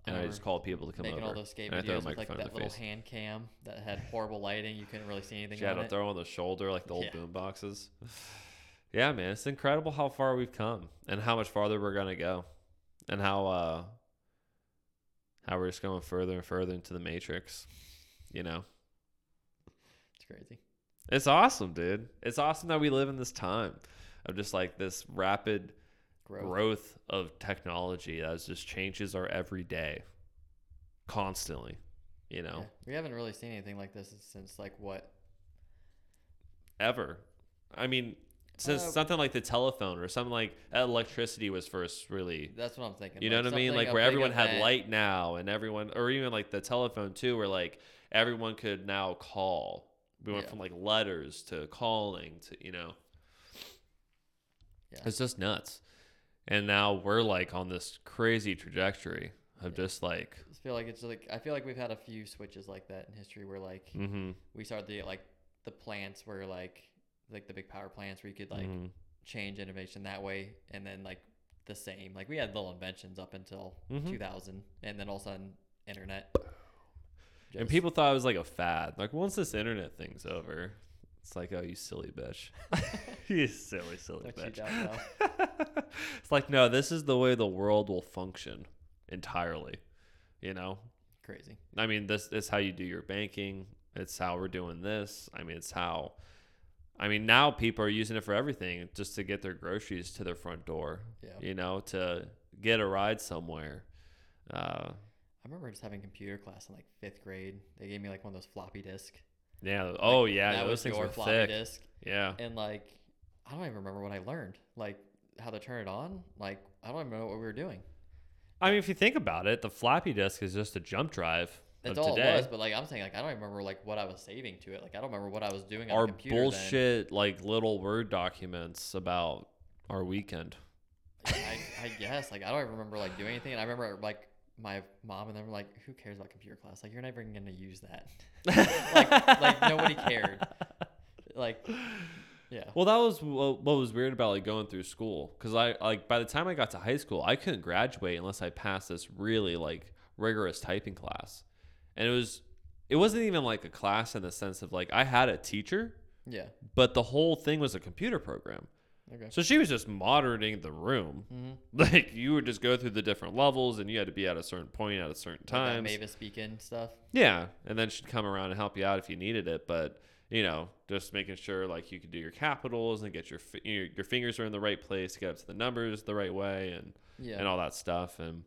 and I remember just called people to come making over. all those skate and I videos with like that little face. hand cam that had horrible lighting. You couldn't really see anything She had to throw on the shoulder like the old Yeah. boom boxes. [SIGHS] Yeah, man, it's incredible how far we've come and how much farther we're gonna go, and how uh how we're just going further and further into the matrix. You know, It's crazy. it's awesome, dude. It's awesome that we live in this time of just like this rapid Growth. growth of technology that just changes our everyday constantly. You know, Yeah. We haven't really seen anything like this since like what? ever. I mean, since Uh, something like the telephone or something like electricity was first really, That's what I'm thinking. you know like what I mean? Like where everyone had event. light now and everyone, or even like the telephone too, where like everyone could now call. We went Yeah. from like letters to calling to, you know, Yeah. it's just nuts. And now we're like on this crazy trajectory of just like, I feel like it's like I feel like we've had a few switches like that in history where like mm-hmm, we started get like the plants where like like the big power plants where you could like mm-hmm. change innovation that way and then like the same like we had little inventions up until Mhm. 2000 and then all of a sudden internet And people thought it was like a fad. Like once this internet thing's over, it's like, oh, you silly bitch. [LAUGHS] you silly, silly Don't bitch. [LAUGHS] [LAUGHS] it's like, no, this is the way the world will function entirely. You know? crazy I mean, this is how you do your banking. It's how we're doing this. I mean, it's how. I mean, now people are using it for everything, just to get their groceries to their front door. yeah You know, to get a ride somewhere. Uh, I remember just having computer class in like fifth grade they gave me like one of those floppy disk yeah. Oh, yeah. that those was things your were floppy thick. disk Yeah. and like I don't even remember what I learned like how to turn it on like I don't even know what we were doing I mean, if you think about it, the floppy disk is just a jump drive That's all today. it was, but like I'm saying, like I don't even remember like what I was saving to it. Like I don't remember what I was doing on Our the computer. then. bullshit, like little Word documents about our weekend. I, I guess like I don't even remember like doing anything. And I remember like my mom and them were like, "Who cares about computer class? Like you're never gonna use that. [LAUGHS] like like nobody cared. Like yeah, Well, that was what what was weird about like going through school because I like by the time I got to high school, I couldn't graduate unless I passed this really like rigorous typing class, and it was it wasn't even like a class in the sense of like I had a teacher, yeah, but the whole thing was a computer program. okay. So she was just monitoring the room. Mm-hmm. [LAUGHS] Like you would just go through the different levels, and you had to be at a certain point at a certain time. Like Mavis Beacon stuff. Yeah, and then she'd come around and help you out if you needed it. But you know, just making sure like you can do your capitals and get your your, your fingers are in the right place to get up to the numbers the right way and Yeah, and all that stuff. And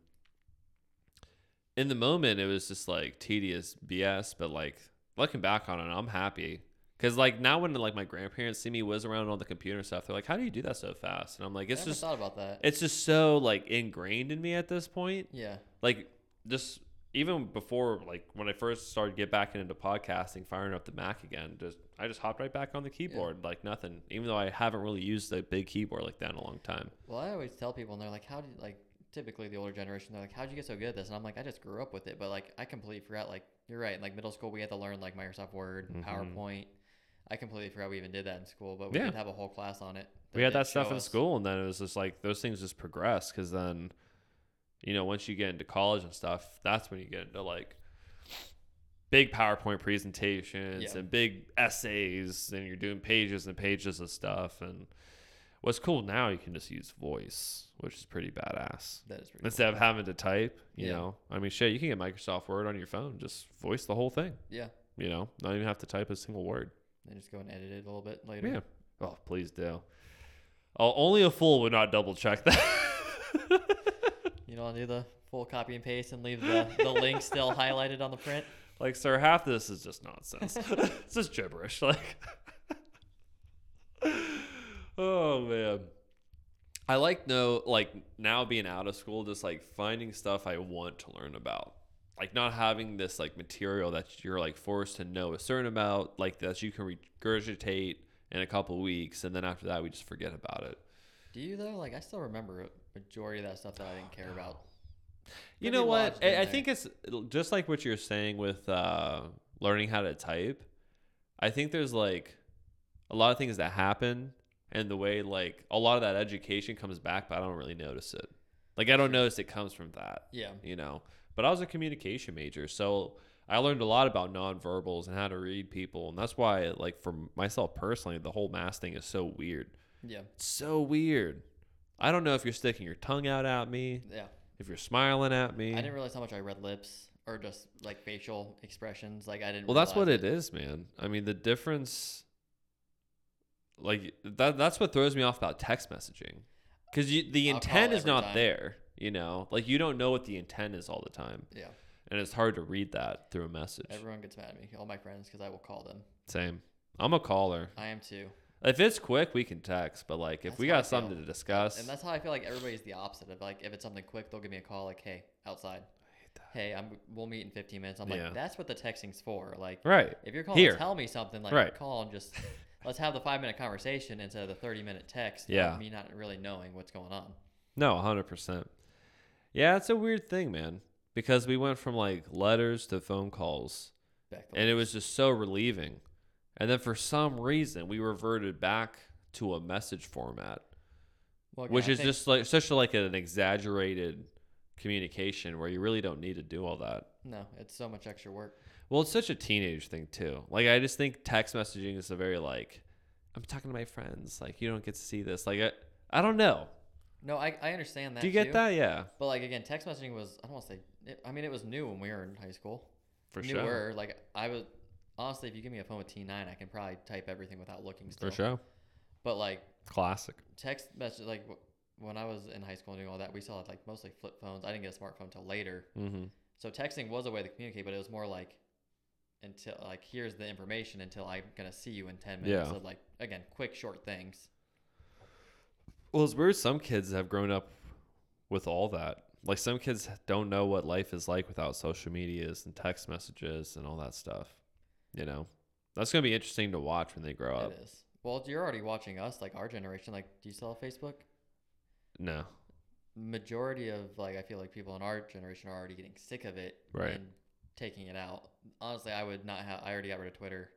in the moment, it was just like tedious BS. But like looking back on it, I'm happy because like now when like my grandparents see me whiz around on the computer and stuff, they're like, "How do you do that so fast?" And I'm like, "It's never just thought about that. it's just so like ingrained in me at this point." yeah, like just even before like when I first started get back into podcasting, firing up the Mac again, just I just hopped right back on the keyboard like nothing. Even though I haven't really used a big keyboard like that in a long time. Well, I always tell people, and they're like, "How did like?" Typically, the older generation, they're like, "How'd you get so good at this?" And I'm like, "I just grew up with it." But like, I completely forgot. Like, you're right. In like middle school, we had to learn like Microsoft Word, Mhm. PowerPoint. I completely forgot we even did that in school, but we Yeah. did have a whole class on it. we had that stuff show in us- school, and then it was just like those things just progressed because then You know, once you get into college and stuff, that's when you get into like big PowerPoint presentations Yeah. and big essays, and you're doing pages and pages of stuff. And what's cool now, you can just use voice, which is pretty badass. That is pretty. Instead of having to type, you Yeah. know, I mean, shit, you can get Microsoft Word on your phone, just voice the whole thing. Yeah. You know, not even have to type a single word. Then just go and edit it a little bit later. Yeah. Oh, please do. Oh, only a fool would not double check that. [LAUGHS] You know, do the full copy and paste and leave the, the link still [LAUGHS] highlighted on the print. like, sir, half of this is just nonsense. [LAUGHS] [LAUGHS] it's just gibberish. Like, oh man. I like no like now being out of school, just like finding stuff I want to learn about. Like not having this like material that you're like forced to know a certain about, like that you can regurgitate in a couple weeks, and then after that we just forget about it. Do you though? Like I still remember a majority of that stuff that I didn't care [SIGHS] about. You know what? I, I think it's just like what you're saying with uh, learning how to type. I think there's like a lot of things that happen, and the way like a lot of that education comes back, but I don't really notice it. Like I don't notice it comes from that, Yeah. you know. But I was a communication major, so I learned a lot about nonverbals and how to read people, and that's why, like for myself personally, the whole mask thing is so weird. Yeah. It's so weird. I don't know if you're sticking your tongue out at me, Yeah. if you're smiling at me. I didn't realize how much I read lips or just like facial expressions. Like I didn't. Well, that's what it is, man. I mean, the difference, like that. That's what throws me off about text messaging, because the I'll call intent is every not time. there. You know, like you don't know what the intent is all the time, Yeah. and it's hard to read that through a message. Everyone gets mad at me. All my friends because I will call them. Same. I'm a caller. I am too. If it's quick, we can text. But like, if That's we how I got something feel. to discuss, And that's how I feel like everybody's the opposite of like if it's something quick, they'll give me a call like, "Hey, outside. I hate that. Hey, I'm we'll meet in 15 minutes." I'm Yeah. like, "That's what the texting's for." Like, right? if you're calling Here. to tell me something, like Right. call and just [LAUGHS] let's have the five minute conversation instead of the 30 minute text. of Yeah. Me not really knowing what's going on. No, hundred percent. Yeah, it's a weird thing, man. Because we went from like letters to phone calls. Back and it was just so relieving. And then for some reason, we reverted back to a message format, Well, which I is just like such a, like an exaggerated communication where you really don't need to do all that. no. It's so much extra work. Well, it's such a teenage thing too. Like I just think text messaging is a very like I'm talking to my friends. Like you don't get to see this. Like I, I don't know. No, I, I understand that. Do you get too. that? Yeah, But like again, text messaging was I don't want to say. It, I mean, it was new when we were in high school. for Newer. sure. Like I was honestly, if you give me a phone with T9, I can probably type everything without looking. Still. For sure. But like Classic. text message, like when I was in high school and doing all that, we still had like mostly flip phones. I didn't get a smartphone until later. Mm-hmm. So texting was a way to communicate, but it was more like until like here's the information until I'm gonna see you in ten minutes. Yeah. So like again, quick short things. Well, it's weird. Some kids have grown up with all that. Like some kids don't know what life is like without social medias and text messages and all that stuff. You know, that's gonna be interesting to watch when they grow up. It is. Well, you're already watching us, like our generation. Like, do you still have Facebook? No, Majority of like I feel like people in our generation are already getting sick of it Right. and taking it out. Honestly, I would not have. I already got rid of Twitter.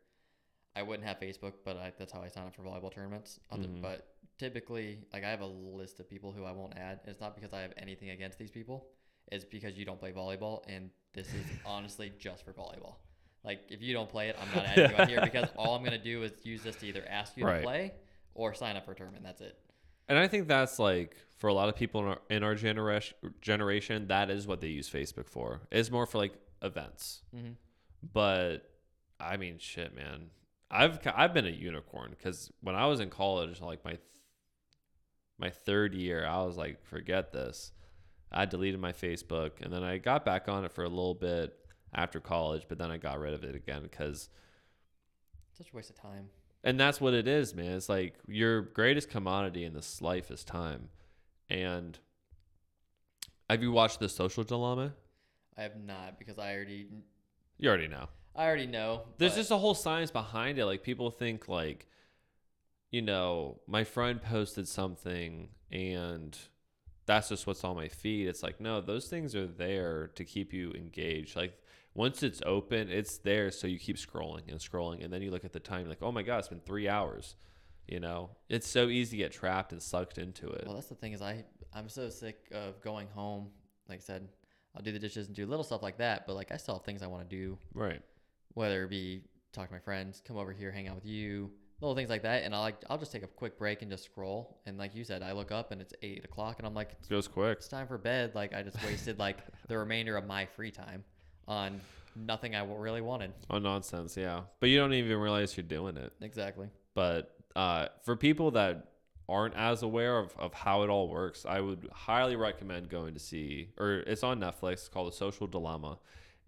I wouldn't have Facebook, but I, that's how I sign up for volleyball tournaments. Other, Mhm. But typically, like I have a list of people who I won't add. It's not because I have anything against these people. It's because you don't play volleyball, and this is [LAUGHS] honestly just for volleyball. Like if you don't play it, I'm not adding you on here [LAUGHS] because all I'm gonna do is use this to either ask you Right. to play or sign up for a tournament. That's it. and I think that's like for a lot of people in our, in our generation, generation, that is what they use Facebook for. It's more for like events. Mm-hmm. But I mean, shit, man. I've I've been a unicorn because when I was in college, like my my third year, I was like, forget this. I deleted my Facebook, and then I got back on it for a little bit after college, but then I got rid of it again because, Such a waste of time. and that's what it is, man. It's like your greatest commodity in this life is time. And have you watched The Social Dilemma? I have not because I already You already know. I already know. There's just a whole science behind it. Like people think like, you know, my friend posted something and that's just what's on my feed. It's like, no, those things are there to keep you engaged. Like once it's open, it's there so you keep scrolling and scrolling and then you look at the time you're like, "Oh my god, it's been 3 hours." You know, it's so easy to get trapped and sucked into it. Well, that's the thing is I I'm so sick of going home like I said, I'll do the dishes and do little stuff like that. But like I still have things I want to do, Right. whether it be talk to my friends, come over here, hang out with you, little things like that. And I like I'll just take a quick break and just scroll. And like you said, I look up and it's eight o'clock, and I'm like, It goes quick. it's time for bed. Like I just wasted like the remainder of my free time on nothing I really wanted. Oh, nonsense. Yeah. But you don't even realize you're doing it. Exactly. But uh, for people that aren't as aware of, of how it all works, I would highly recommend going to see, or it's on Netflix it's called The Social Dilemma.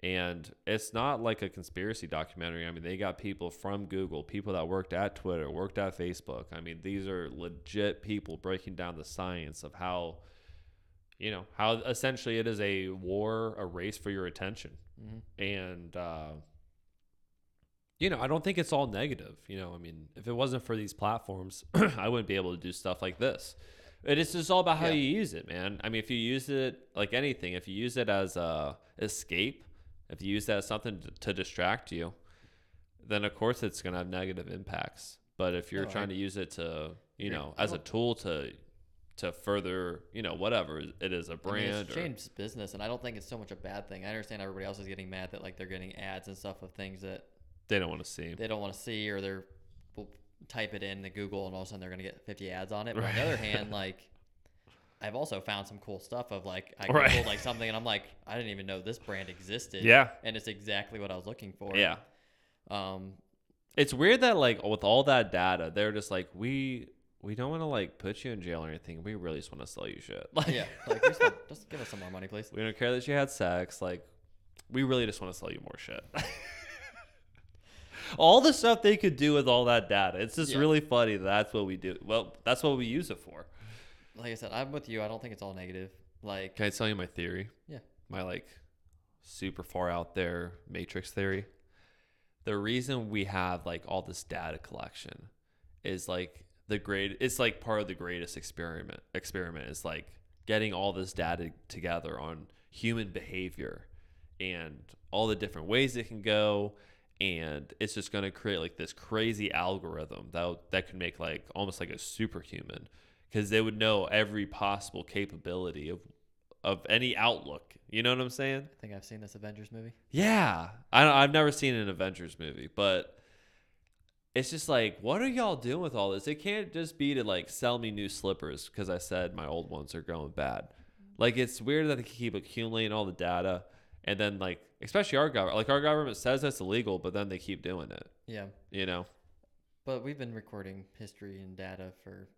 And it's not like a conspiracy documentary. I mean, they got people from Google, people that worked at Twitter, worked at Facebook. I mean, these are legit people breaking down the science of how, you know, how essentially it is a war, a race for your attention. Hmm and uh, you know i don't think it's all negative you know i mean if it wasn't for these platforms [CLEARS THROAT] i wouldn't be able to do stuff like this. It is just all about how Yeah. you use it man. I mean if you use it like anything if you use it as a escape if you use that as something to, to distract you then of course it's going to have negative impacts. But if you're No, I- trying to use it to you know as a tool to to further you know whatever it is a I mean, brand it's or, business, and I don't think it's so much a bad thing. I understand everybody else is getting mad that like they're getting ads and stuff of things that they don't want to see they don't want to see, or they're will type it in the Google, and all of a sudden they're gonna get 50 ads on it. But on the other hand, like I've also found some cool stuff of like I googled Right. like something, and I'm like I didn't even know this brand existed. yeah and it's exactly what I was looking for. yeah Um. It's weird that like with all that data, they're just like we we don't want to like put you in jail or anything. We really just want to sell you shit. [LAUGHS] Like Yeah. Like just, just give us some more money, please. we don't care that you had sex. Like we really just want to sell you more shit. [LAUGHS] all the stuff they could do with all that data. It's just Yeah. really funny that that's what we do. Well, that's what we use it for. Like I said, I'm with you. I don't think it's all negative. Like Can I tell you my theory? Yeah. My like super far out there matrix theory. The reason we have like all this data collection is like the great it's like part of the greatest experiment experiment is like getting all this data together on human behavior and all the different ways it can go and it's just going to create like this crazy algorithm that that could make like almost like a superhuman because they would know every possible capability of of any outlook. You know what I'm saying? I think I've seen this Avengers movie. Yeah, I don't, I've never seen an Avengers movie, but it's just like, what are y'all doing with all this? It can't just be to like sell me new slippers because I said my old ones are going bad. Like it's weird that they keep accumulating all the data, and then like, especially our government, like our government says that's illegal, but then they keep doing it. Yeah. You know, But we've been recording history and data for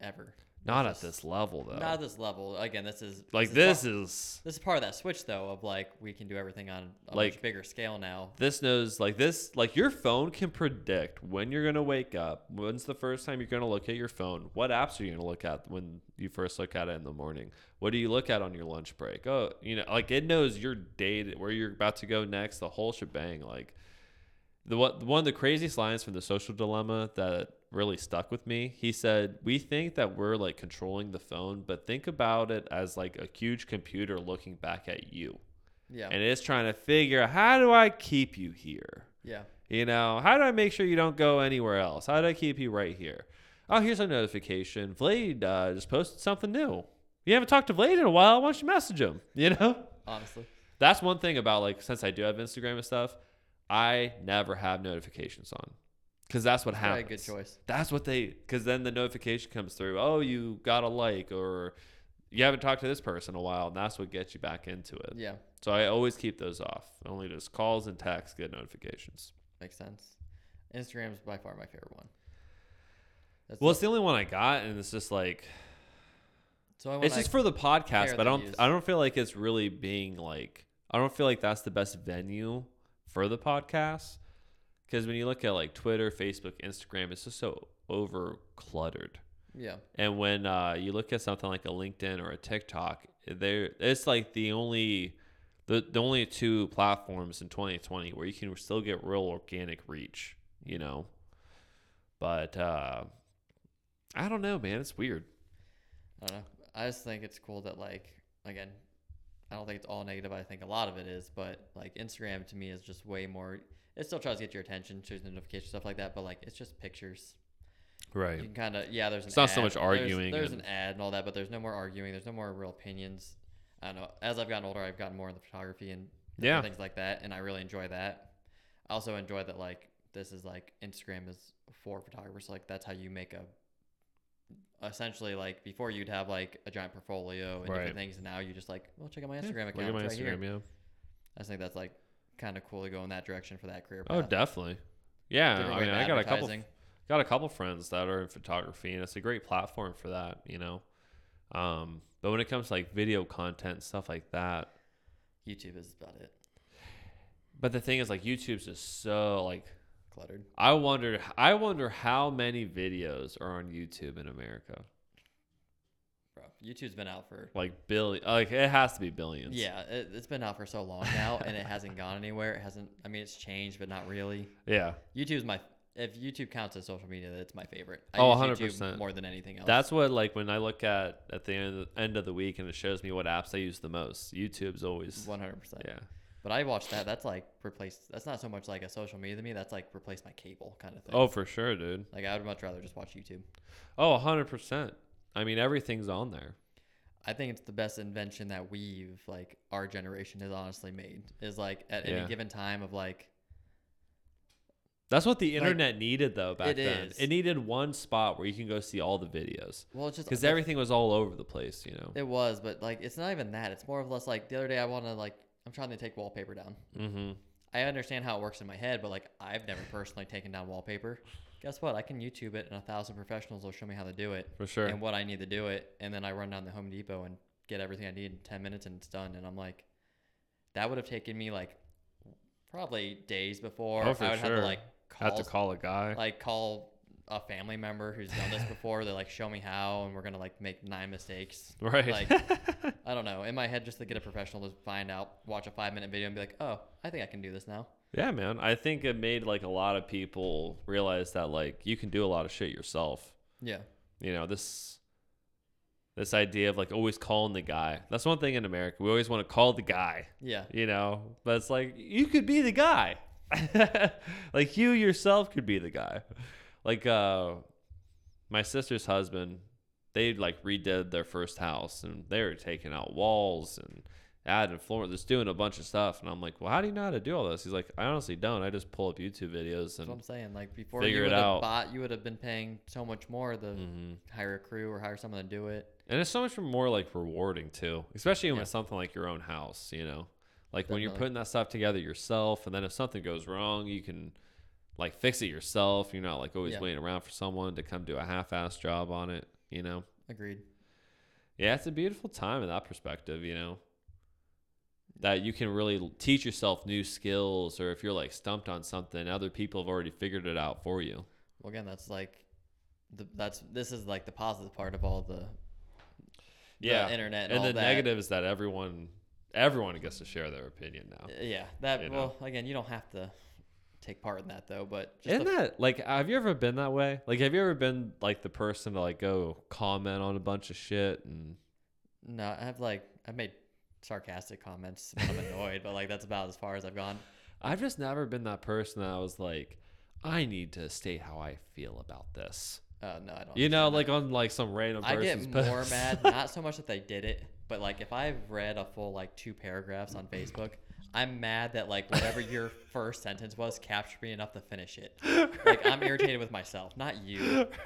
ever. Not at this level though. Not at this level. Again, this is like this this is, part, is this is part of that switch though of like we can do everything on a Like- much bigger scale now. this knows like this like your phone can predict when you're gonna wake up when's the first time you're gonna look at your phone what apps are you gonna look at when you first look at it in the morning what do you look at on your lunch break oh you know like it knows your day where you're about to go next the whole shebang like the what one of the craziest lines from the social dilemma that really stuck with me he said we think that we're like controlling the phone but think about it as like a huge computer looking back at you Yeah. and it's trying to figure out how do I keep you here? yeah. You know, how do I make sure you don't go anywhere else? How do I keep you right here? Oh, here's a notification. Vlade uh, just posted something new. You haven't talked to Vlade in a while. Why don't you message him? [LAUGHS] You know, Honestly. that's one thing about like since I do have Instagram and stuff, I never have notifications on because that's what happens. good choice. That's what they because then the notification comes through. Oh, you got a like or you haven't talked to this person in a while, and that's what gets you back into it. Yeah. So I always keep those off. Only just calls and texts get notifications. Makes sense. Instagram's by far my favorite one. That's Well, the- it's the only one I got, and it's just like so I it's just for the podcast, but I don't. I don't feel like it's really being like I don't feel like that's the best venue for the podcast because when you look at like Twitter, Facebook, Instagram, it's just so over cluttered. yeah. And when uh, you look at something like a LinkedIn or a TikTok, there it's like the only the, the only two platforms in 2020 where you can still get real organic reach, you know. But uh, I don't know, man. It's weird. I don't know. I just think it's cool that like again, I don't think it's all negative. I think a lot of it is, but like Instagram to me is just way more. It still tries to get your attention, shows notifications, stuff like that, but like it's just pictures. Right. You can kind of yeah. There's an It's not so much arguing There's, and- an ad and all that, but there's no more arguing. There's no more real opinions. I don't know. As I've gotten older, I've gotten more into photography and Yeah. things like that, and I really enjoy that. I also enjoy that like this is like Instagram is for photographers. Like that's how you make a essentially like before you'd have like a giant portfolio and Right. different things, and now you just like well check out my Yeah, Instagram Look account at my right Instagram, here. yeah. I just think that's like kind of cool to go in that direction for that career. Oh, definitely. Yeah, Different I mean, I got a couple got a couple friends that are in photography, and it's a great platform for that, you know. Um, but when it comes to like video content stuff like that, YouTube is about it. but the thing is, like YouTube's just so like Cluttered. I wonder I wonder how many videos are on YouTube in America. YouTube's been out for Like billion, like it has to be billions. yeah, it, it's been out for so long now, and it hasn't gone anywhere. It hasn't. I mean, it's changed, but not really. yeah. YouTube's my if YouTube counts as social media, it's my favorite. I Oh, 100%. more than anything else. That's what like when I look at at the end of the, end of the week and it shows me what apps I use the most. YouTube's always one hundred percent. yeah. But I watch that. That's like replaced. That's not so much like a social media to me. That's like replace my cable kind of thing. Oh, for sure, dude. like I would much rather just watch YouTube. Oh, 100%. I mean, everything's on there. I think it's the best invention that we've like our generation has honestly made. Is like at Yeah. any given time of like That's what the Like, internet needed though back it then. is. It needed one spot where you can go see all the videos well, it's just because everything was all over the place, you know. It was, but like it's not even that. It's more of less like the other day I want to like I'm trying to take wallpaper down. Mm-hmm. I understand how it works in my head, but like I've never personally taken down wallpaper. Guess what? I can YouTube it, and a thousand professionals will show me how to do it For sure. and what I need to do it, and then I run down the Home Depot and get everything I need in ten minutes, and it's done. And I'm like, that would have taken me like probably days before. Oh, for I would have to like call, Had to call a guy. like call a family member who's done this before. They're like show me how, and we're gonna like make nine mistakes. right. Like [LAUGHS] I don't know. In my head, just to get a professional to find out, watch a five minute video, and be like, oh, I think I can do this now. yeah, man. I think it made like a lot of people realize that like you can do a lot of shit yourself. Yeah. You know, this this idea of like always calling the guy. That's one thing in America. We always want to call the guy. Yeah. you know but it's like you could be the guy [LAUGHS] like you yourself could be the guy like uh my sister's husband they like redid their first house and they were taking out walls and adding floor just doing a bunch of stuff and i'm like well how do you know how to do all this he's like i honestly don't i just pull up youtube videos That's what I'm saying. Like before you would have out. bought, you would have been paying so much more to Mhm. hire a crew or hire someone to do it. and it's so much more like rewarding too especially when Yeah. it's something like your own house you know like when you're putting that stuff together yourself and then if something goes wrong you can like fix it yourself you're not like always Yeah. waiting around for someone to come do a half-ass job on it you know Agreed. yeah it's a beautiful time in that perspective you know that you can really l- teach yourself new skills or if you're like stumped on something other people have already figured it out for you Well, again, that's like, the, that's this is like the positive part of all the, the yeah internet and, and all the that. negative is that everyone everyone gets to share their opinion now Uh, Yeah, that. you know. well, again, you don't have to take part in that though, but just Isn't the, that like have you ever been that way? Like have you ever been like the person to like go comment on a bunch of shit and no, I have like I've made sarcastic comments I'm [LAUGHS] annoyed, but like that's about as far as I've gone. I've just never been that person that I was like I need to state how I feel about this. Uh, no, I don't. You know, like that. on like some random I get more post. mad, not so much that they did it, but like if I've read a full like two paragraphs on Facebook, I'm mad that like whatever your [LAUGHS] first sentence was captured me enough to finish it. [LAUGHS] Like I'm irritated with myself, not you. [LAUGHS]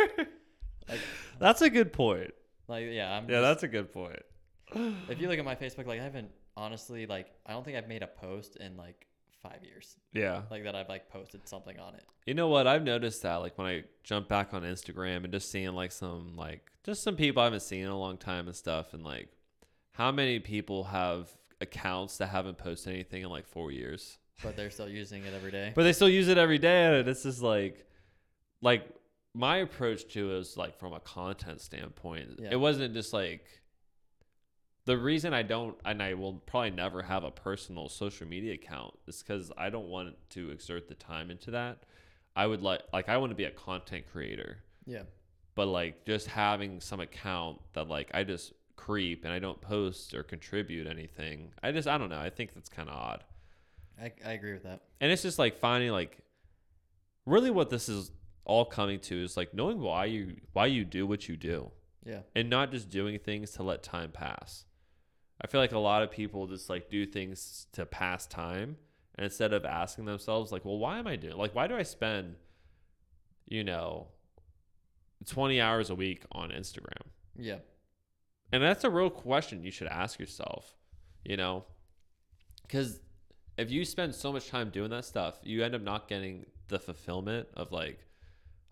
Like, That's a good point. like yeah, I'm. Yeah, just- that's a good point. If you look at my Facebook, like I haven't honestly like I don't think I've made a post in like five years. Yeah. Like that I've like posted something on it. You know what? I've noticed that like when I jump back on Instagram and just seeing like some like just some people I haven't seen in a long time and stuff and like how many people have accounts that haven't posted anything in like four years. But they're still using it every day. But they still use it every day and it's just like like my approach to it is like from a content standpoint. Yeah. It wasn't just like the reason I don't and I will probably never have a personal social media account is because I don't want to exert the time into that. I would like like I want to be a content creator, yeah. but like just having some account that like I just creep and I don't post or contribute anything. I just I don't know. I think that's kind of odd. I, I agree with that. And it's just like finding like really what this is all coming to is like knowing why you why you do what you do Yeah. and not just doing things to let time pass. I feel like a lot of people just like do things to pass time and instead of asking themselves like, well, why am I doing like why do I spend you know 20 hours a week on Instagram? Yeah. And that's a real question you should ask yourself, you know? Cuz if you spend so much time doing that stuff, you end up not getting the fulfillment of like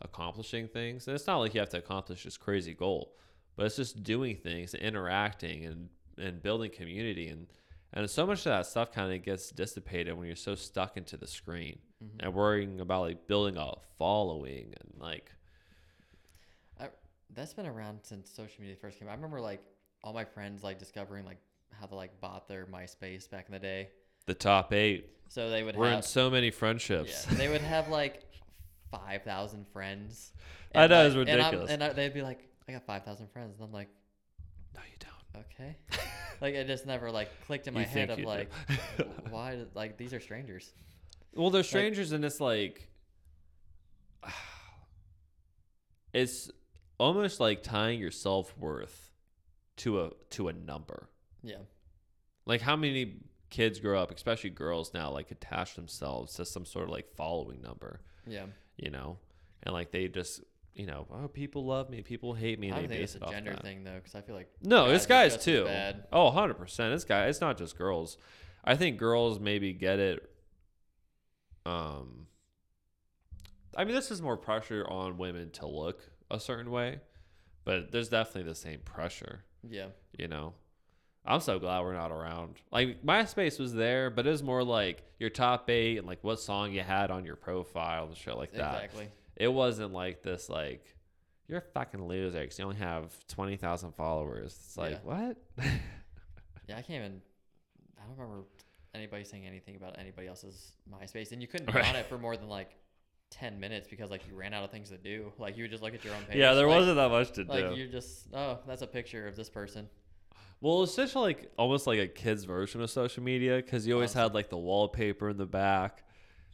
accomplishing things. And it's not like you have to accomplish this crazy goal, but it's just doing things, interacting and and building community and and so much of that stuff kind of gets dissipated when you're so stuck into the screen Mhm. and worrying about like building a following and like That's been around since social media first came. out. I remember like all my friends like discovering like how to like bought their MySpace back in the day. the top 8. So they would We're in so many friendships. yeah, they would [LAUGHS] have like five thousand friends. I know, like- it's and ridiculous. And, I, they'd be like, "I got five thousand friends," and I'm like, No, you don't. "Okay." [LAUGHS] like it just never like clicked in my You head of like, [LAUGHS] why? Like these are strangers. Well, they're strangers, and it's like [SIGHS] it's almost like tying your self worth to a to a number. Yeah. Like how many kids grow up, especially girls now, like attach themselves to some sort of like following number, Yeah. you know, and like they just you know, oh, people love me, people hate me, and I don't think base it's a off gender thing though, because I feel like No, it's guys too. Bad. Oh, 100%. It's guys. It's not just girls. I think girls maybe get it. Um, I mean, this is more pressure on women to look a certain way, but there's definitely the same pressure, Yeah. you know? I'm so glad we're not around. Like, MySpace was there, but it was more like your top eight and like what song you had on your profile and shit like that. Exactly. It wasn't like this, like, you're a fucking loser because you only have 20,000 followers. It's like, Yeah. what? [LAUGHS] Yeah, I can't even. I don't remember anybody saying anything about anybody else's MySpace, and you couldn't be Right. on it for more than like ten minutes because like you ran out of things to do. Like you would just look at your own page. Yeah, there like, wasn't that much to Like do. Like you're just oh, that's a picture of this person. Well, it's just like almost like a kid's version of social media because you always had like the wallpaper in the back,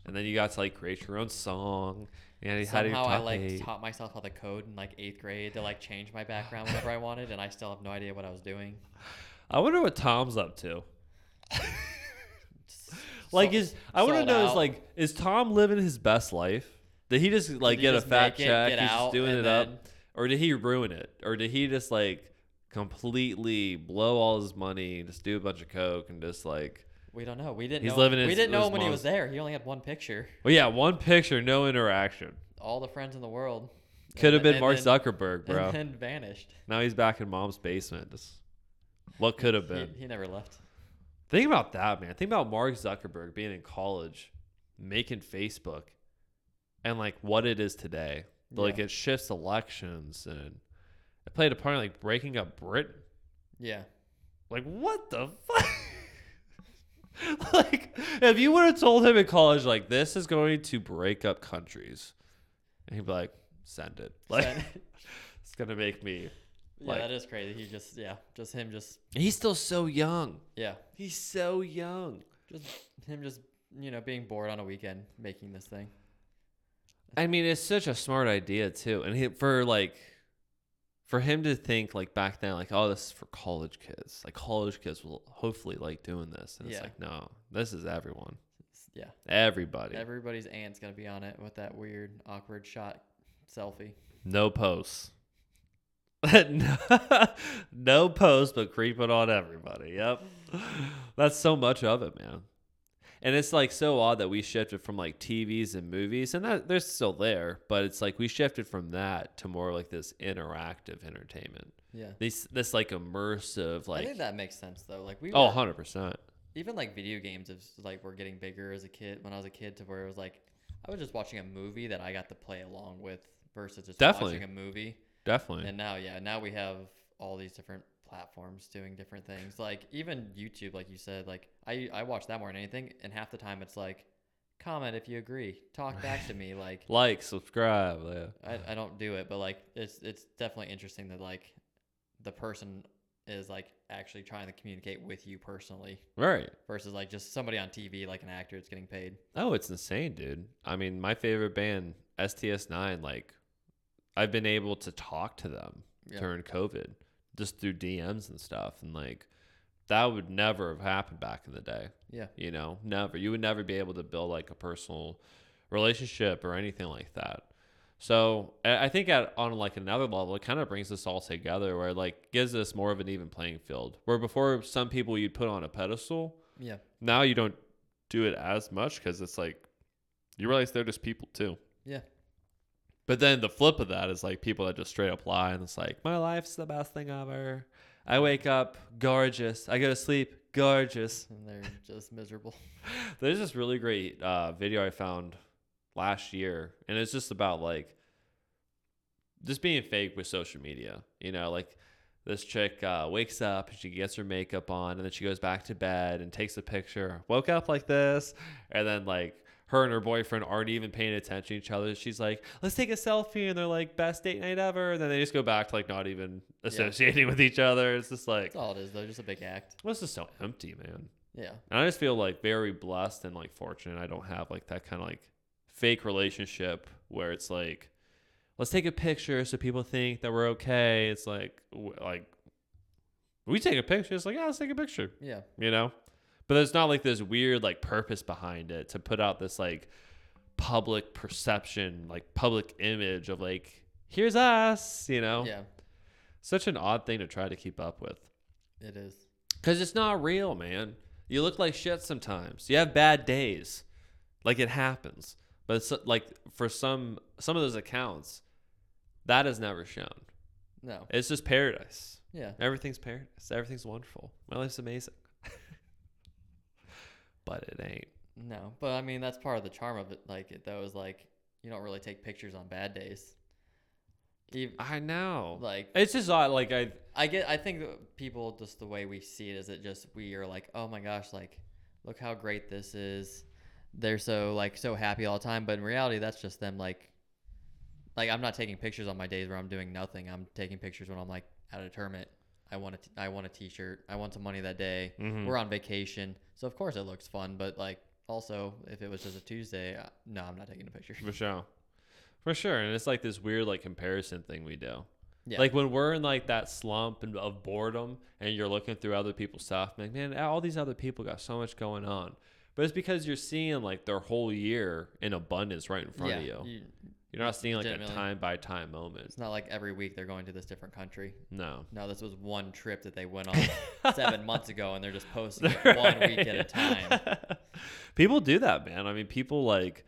and then you got to like create your own song. And you had your Somehow I like eight. taught myself how to code in like eighth grade to like change my background whenever I wanted, and I still have no idea what I was doing. [SIGHS] I wonder what Tom's up to. [LAUGHS] Like, is I want to sold know is out. like is Tom living his best life? Did he just like he get just a fat make it, check? get He's just doing and it then- up, or did he ruin it, or did he just like completely blow all his money, just do a bunch of coke, and just like We don't know. We didn't. He's know, living We his- didn't know his him when he mom's- was there. He only had one picture. well, yeah, one picture, no interaction. All the friends in the world. Could have And been Mark and then- Zuckerberg, bro. And then vanished. Now he's back in mom's basement. Just, what could have He, been? he never left. Think about that, man. Think about Mark Zuckerberg being in college, making Facebook, and like what it is today. Like it shifts elections and it played a part in like breaking up Britain. Yeah. Like what the fuck? [LAUGHS] like if you would have told him in college like this is going to break up countries, and he'd be like, send it. Like Send- [LAUGHS] it's gonna make me. Yeah, Like- that is crazy. He just yeah, just him just He's still so young. yeah, He's so young. just him just you know being bored on a weekend making this thing. I mean, it's such a smart idea too, and he, for like, for him to think like back then, like, oh, this is for college kids. Like college kids will hopefully like doing this, and it's like, no, this is everyone, It's- yeah, everybody. everybody's aunt's gonna be on it with that weird awkward shot selfie. no posts. [LAUGHS] no, no posts, but creeping on everybody. Yep, that's so much of it, man. And it's like so odd that we shifted from like TVs and movies, and that they're still there, but it's like we shifted from that to more like this interactive entertainment. Yeah, This this like immersive like I think that makes sense though. Like we oh 100 percent. even like video games is like we're getting bigger as a kid. When I was a kid, to where it was like I was just watching a movie that I got to play along with versus just Definitely. watching a movie. Definitely. And now, yeah, now we have all these different platforms doing different things. Like even YouTube, like you said, like I I watch that more than anything, and half the time it's like, comment if you agree, talk back to me. [LAUGHS] Like like, subscribe. Yeah. I, I don't do it, but like it's it's definitely interesting that like the person is like actually trying to communicate with you personally Right. versus like just somebody on TV like an actor that's getting paid. Oh, it's insane, dude. I mean, my favorite band, STS9, like, I've been able to talk to them Yeah. during COVID just through DMs and stuff. And, like, that would never have happened back in the day. Yeah. You know, never. You would never be able to build like a personal relationship or anything like that. So I think at on like another level, it kind of brings us all together where it like gives us more of an even playing field. Where before some people you'd put on a pedestal, Yeah. now you don't do it as much because it's like you realize they're just people too. Yeah. But then the flip of that is like people that just straight up lie and it's like my life's the best thing ever. I wake up gorgeous. I go to sleep gorgeous. And they're just miserable. [LAUGHS] There's this really great uh, video I found last year, and it's just about like just being fake with social media. You know, like this chick uh, wakes up and she gets her makeup on, and then she goes back to bed and takes a picture. Woke up like this, and then like her and her boyfriend aren't even paying attention to each other. She's like, "Let's take a selfie," and they're like, "Best date night ever." And then they just go back to like not even associating [LAUGHS] with each other. It's just like, That's all it is, though. Just a big act. well, it's just so empty, man. Yeah. And I just feel like very blessed and like fortunate. I don't have like that kind of like fake relationship where it's like, let's take a picture so people think that we're okay. It's like, w- like we take a picture. It's like, yeah, let's take a picture, Yeah. you know? But there's not like this weird like purpose behind it to put out this like public perception, like public image of like, here's us, you know? Yeah. Such an odd thing to try to keep up with. It is. Because it's not real, man. You look like shit sometimes. You have bad days. Like it happens. But it's like for some some of those accounts, that is never shown. No. It's just paradise. Yeah. Everything's paradise. Everything's wonderful. My life's amazing. But it ain't. No. But I mean, that's part of the charm of it. Like, it, though, is like, you don't really take pictures on bad days. Even, I know. like, It's just odd. Like I I get. I think people just the way we see it is it just we are like, oh my gosh, like, look how great this is. They're so like so happy all the time, but in reality, that's just them like, like I'm not taking pictures on my days where I'm doing nothing. I'm taking pictures when I'm like at a tournament. I want a t- I want a T-shirt. I want some money that day. Mhm. We're on vacation, so of course it looks fun. But like also, if it was just a Tuesday, uh, no, I'm not taking a picture. for sure. For sure. And it's like this weird like comparison thing we do. Yeah. Like when we're in like that slump and of boredom and you're looking through other people's stuff, like, man, all these other people got so much going on. But it's because you're seeing like their whole year in abundance right in front yeah, of you. you- You're not seeing like a time by time moment. It's not like every week they're going to this different country. No. No, this was one trip that they went [LAUGHS] on seven months ago, and they're just posting it [LAUGHS] one week at a time. [LAUGHS] people do that, man. I mean, people like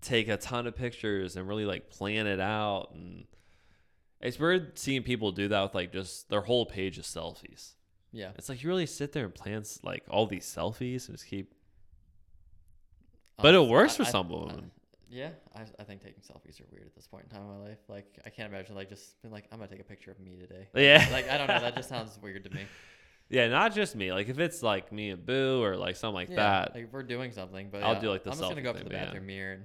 take a ton of pictures and really like plan it out and it's weird seeing people do that with like just their whole page of selfies. Yeah, It's like you really sit there and plan like all these selfies and just keep. Uh, but it works I- for I- some I- women. Yeah, I, I think taking selfies are weird at this point in time in my life. Like, I can't imagine like just being like, I'm gonna take a picture of me today. Yeah. [LAUGHS] Like, I don't know. That just sounds weird to me. [LAUGHS] Yeah, not just me. Like if it's like me and Boo or like something like yeah, that. Like if we're doing something, but I'll yeah, do, like, the I'm just gonna go up to the but yeah. bathroom mirror and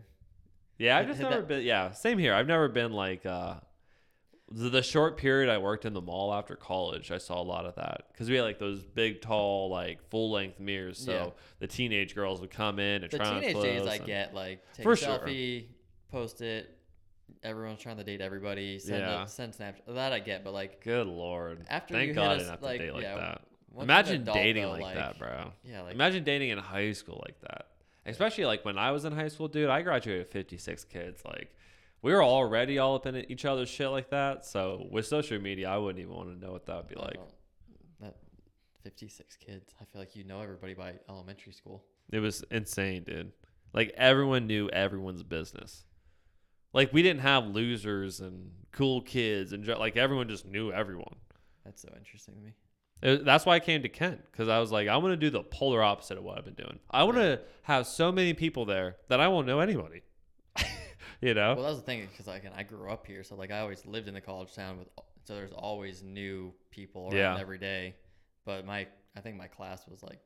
Yeah, I've just that- never been. Yeah, same here. I've never been like uh, the, the short period I worked in the mall after college. I saw a lot of that because we had like those big, tall, like full length mirrors. So Yeah. the teenage girls would come in and the try on teenage days I get like take For a sure. selfie, post it. Everyone's trying to date everybody. Send Yeah. a, send Snapchat. That I get, but like Good lord! after Thank you God I us, have to like, date like yeah, that. once you're an Imagine adult, dating though, like, that, bro. Yeah, like Imagine dating in high school like that. Especially like when I was in high school, dude. I graduated with 56 kids. Like we were already all up in each other's shit like that. So with social media, I wouldn't even want to know what that would be I like. don't- that 56 kids. I feel like you know everybody by elementary school. It was insane, dude. Like everyone knew everyone's business. Like we didn't have losers and cool kids and ju- like everyone just knew everyone. That's so interesting to me. It- that's why I came to Kent because I was like, I want to do the polar opposite of what I've been doing. I want to have so many people there that I won't know anybody. You know? Well, that was the thing because again, I grew up here, so like I always lived in the college town with, so there's always new people around Yeah. every day. But my, I think my class was like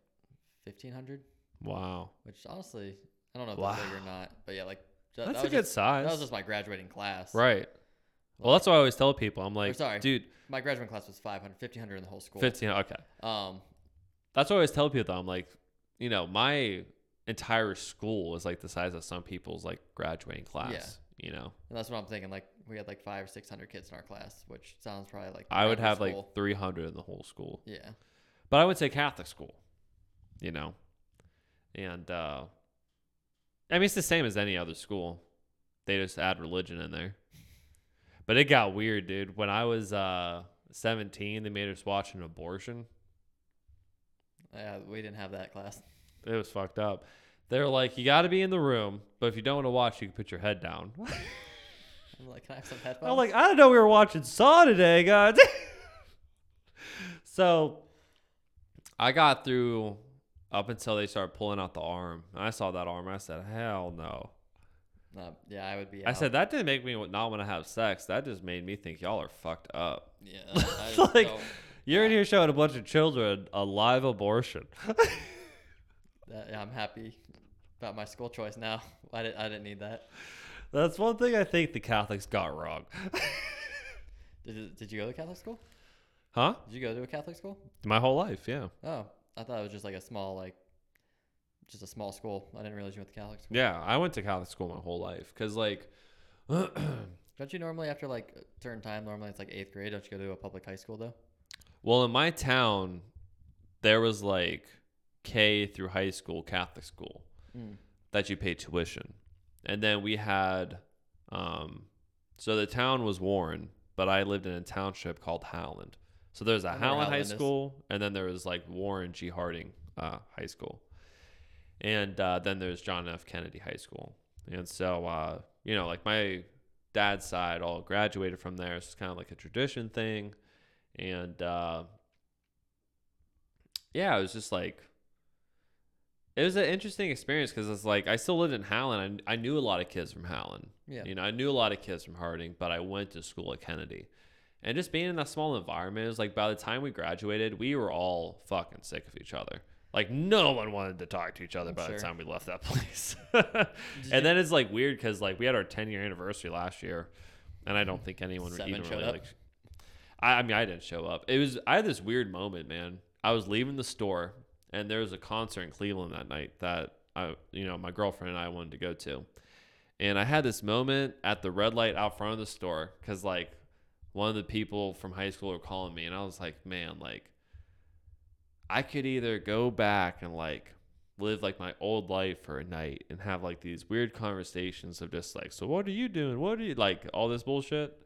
1500, wow, which honestly, I don't know if that's big Wow. or not. But yeah, like that's that a good just, size. That was just my graduating class. right. Well, that's what I always tell people. I'm like, sorry. dude, My graduating class was 500, 1500 in the whole school. 15. Okay. Um, That's what I always tell people though. I'm like, you know, my entire school is like the size of some people's like graduating class. You know, and that's what I'm thinking. Like we had like five or six hundred kids in our class, which sounds probably like I would have school. like 300 in the whole school. yeah, But I would say Catholic school, you know, and uh, I mean it's the same as any other school. They just add religion in there. But it got weird, dude. When I was uh, 17, they made us watch an abortion. Yeah, we didn't have that class. It was fucked up. They're like, you got to be in the room, but if you don't want to watch, you can put your head down. [LAUGHS] I'm like, can I have some headphones? I'm like, I didn't know we were watching Saw today, guys. [LAUGHS] so I got through up until they started pulling out the arm. I saw that arm. I said, hell no. No, yeah, I would be. I said, that didn't make me not want to have sex. That just made me think y'all are fucked up. yeah, [LAUGHS] like- don't- You're in here showing a bunch of children a live abortion. I'm happy about my school choice now. [LAUGHS] I didn't. I didn't need that. That's one thing I think the Catholics got wrong. [LAUGHS] Did Did you go to Catholic school? huh? Did you go to a Catholic school? My whole life, yeah. Oh, I thought it was just like a small, like, just a small school. I didn't realize you went to Catholic school. Yeah, I went to Catholic school my whole life because, like, [CLEARS THROAT] Don't you normally after like a certain time? Normally it's like eighth grade. Don't you go to a public high school though? well, in my town, there was like K through high school Catholic school Mm. that you pay tuition, and then we had, um, so the town was Warren, but I lived in a township called Howland. So there's a Howland High Howland is. School, and then there was like Warren G Harding uh, High School, and uh, then there's John F Kennedy High School. And so, uh, you know, like my dad's side all graduated from there. So it's kind of like a tradition thing. And uh, yeah, it was just like, it was an interesting experience because it's like I still lived in Howland. I, I knew a lot of kids from Howland. Yeah. You know, I knew a lot of kids from Harding, but I went to school at Kennedy. And just being in that small environment, it was like by the time we graduated, we were all fucking sick of each other. Like no one wanted to talk to each other I'm by sure. the time we left that [LAUGHS] place. And then it's like weird because like we had our 10 year anniversary last year, and I don't think anyone Seven even really up. like. I, I mean, I didn't show up. It was I had this weird moment, man. I was leaving the store, and there was a concert in Cleveland that night that I, you know, my girlfriend and I wanted to go to, and I had this moment at the red light out front of the store because like one of the people from high school were calling me, and I was like, man, like I could either go back and like live like my old life for a night and have like these weird conversations of just like, so what are you doing? What are you like all this bullshit?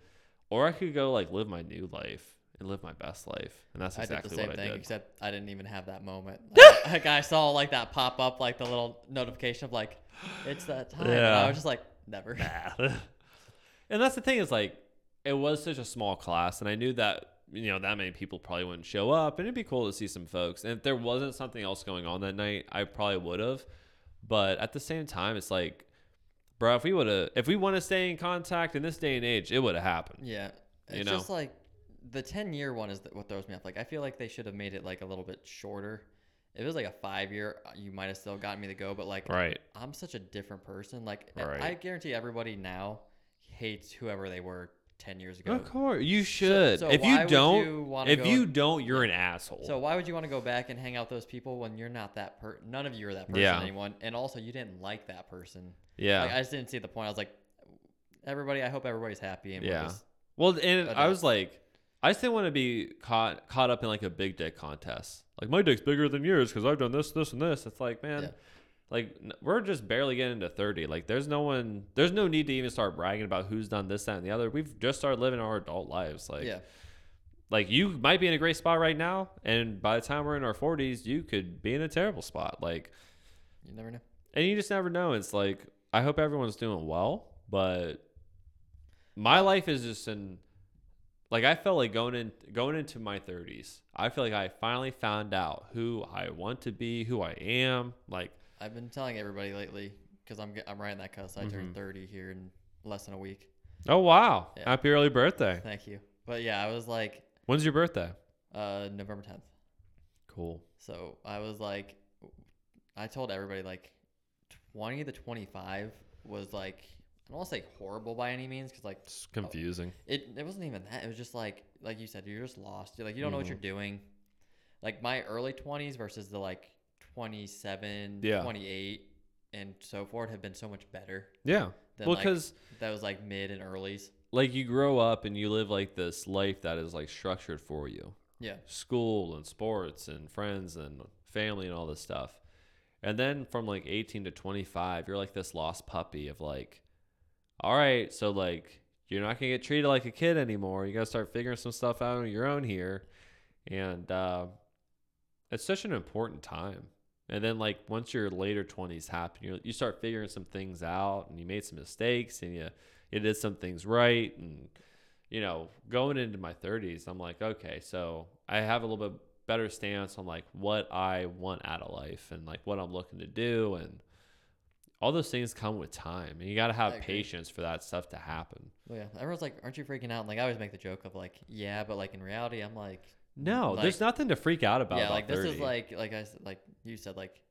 Or I could go like live my new life and live my best life. And that's I did exactly the same what I thing, did. except I didn't even have that moment. [LAUGHS] Like, like I saw like that pop up, like the little notification of like, it's that time. And I was just like, never. Nah. [LAUGHS] and that's the thing is like it was such a small class and I knew that you know that many people probably wouldn't show up and it'd be cool to see some folks. And if there wasn't something else going on that night, I probably would have. But at the same time, it's like, bro, if we would have, if we want to stay in contact in this day and age, it would have happened. Yeah. It's You know? just like the 10 year one is what throws me off. Like, I feel like they should have made it like a little bit shorter. If it was like a five year, uh, you might have still gotten me to go. But like, Right. I'm such a different person. Like, I- Right. I guarantee everybody now hates whoever they were 10 years ago. Of course, you should. so if you don't, you if you and- don't, you're an asshole. So why would you want to go back and hang out with those people when you're not that per? None of you are that person Yeah. anyone, and also you didn't like that person. yeah. Like I just didn't see the point. I was like, everybody. I hope everybody's happy. And Yeah. Well, and I was like, I didn't want to be caught caught up in like a big dick contest. Like my dick's bigger than yours because I've done this, this, and this. It's like, man, Yeah. like we're just barely getting to thirty. Like there's no one, there's no need to even start bragging about who's done this, that, and the other. We've just started living our adult lives. Like, yeah. like you might be in a great spot right now, and by the time we're in our forties, you could be in a terrible spot. Like, You never know. and you just never know. It's like I hope everyone's doing well, but my life is just in like I felt like going in going into my 30s. I feel like I finally found out who I want to be, who I am. Like I've been telling everybody lately because I'm I'm riding that cusp. I Mhm. turned 30 here in less than a week. oh wow, Yeah. happy early birthday. Thank you. But yeah, I was like, When's your birthday? uh, November 10th. Cool. So I was like, I told everybody like, 20 to 25 was like, I don't want to say horrible by any means because like It's confusing. it it wasn't even that. It was just like like you said, you're just lost. You're like you don't know what Mhm. you're doing. Like my early 20s versus the like 27, Yeah. 28 and so forth have been so much better Yeah. than Well, like because that was like mid and earlys. like you grow up and you live like this life that is like structured for you. Yeah. school and sports and friends and family and all this stuff. And then from like 18 to 25, you're like this lost puppy of like, all right, so like you're not gonna get treated like a kid anymore. You gotta start figuring some stuff out on your own here, and uh, it's such an important time. And then like once your later 20s happen, you you start figuring some things out, and you made some mistakes, and you you did some things right, and you know going into my 30s, I'm like, okay, so I have a little bit better stance on like what I want out of life and like what I'm looking to do and all those things come with time and you got to have patience for that stuff to happen. Well, yeah. Everyone's like, "Aren't you freaking out?" And like, I always make the joke of like, "Yeah," but like in reality, I'm like, No, Like- there's nothing to freak out about. yeah, about like this 30. is like like I like you said like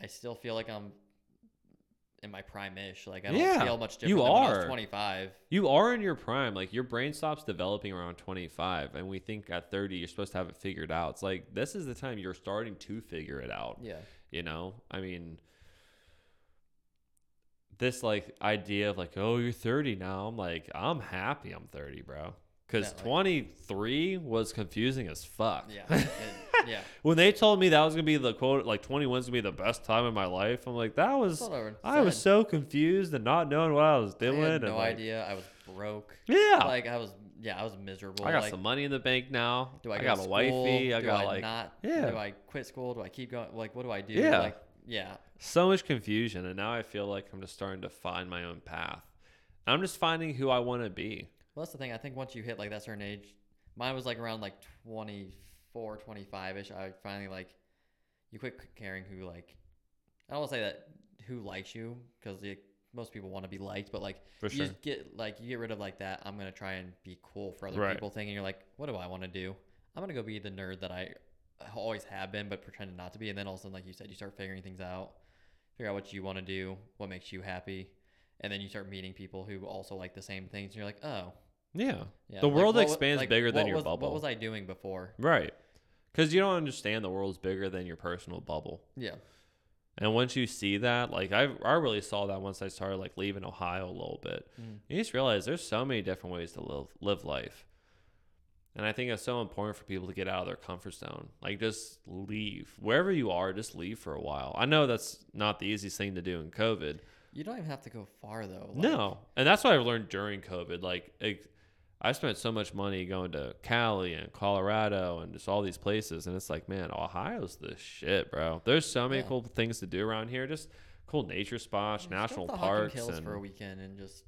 I still feel like I'm in my prime ish. Like I don't Yeah, feel much different you than when I was are. 25. you are in your prime. Like your brain stops developing around 25 and we think at 30 you're supposed to have it figured out. It's like this is the time you're starting to figure it out. Yeah. You know, I mean, this like idea of like, oh, you're 30 now. I'm like, I'm happy I'm 30, bro. Because Yeah, like- 23 was confusing as fuck. Yeah. [LAUGHS] it- yeah. when they told me that was gonna be the quote, like 21 is gonna be the best time of my life, I'm like, that was. I was so confused and not knowing what I was doing. I had and no like, idea. I was broke. Yeah. Like I was. Yeah, I was miserable. I got like, some money in the bank now. Do I, I got a wifey. I do got I like not? yeah. Do I quit school? Do I keep going? Like, what do I do? Yeah. Like, yeah. so much confusion, and now I feel like I'm just starting to find my own path. I'm just finding who I want to be. Well, that's the thing. I think once you hit like that certain age, mine was like around like 24, 25 ish. I finally like, you quit caring who like, I don't want to say that who likes you because most people want to be liked, but like For you sure. just get like you get rid of like that. I'm gonna try and be cool for other Right. people thing, and you're like, what do I want to do? I'm gonna go be the nerd that I always have been, but pretended not to be. And then all of a sudden, like you said, you start figuring things out, figure out what you want to do, what makes you happy, and then you start meeting people who also like the same things. And you're like, oh, Yeah. yeah. The like, world what expands like, bigger than your was- bubble. What was I doing before? Right. Because you don't understand the world's bigger than your personal bubble. Yeah, And once you see that, like I, I really saw that once I started like leaving Ohio a little bit. Mm. You just realize there's so many different ways to live live life. And I think it's so important for people to get out of their comfort zone. Like just leave. Wherever you are, just leave for a while. I know that's not the easiest thing to do in COVID. you don't even have to go far though. like- no. And that's what I've learned during COVID. Like it, I spent so much money going to Cali and Colorado and just all these places and it's like, man, Ohio's the shit, bro. There's so many Yeah. cool things to do around here. Just cool nature spots, national parks Hills and for a weekend and just.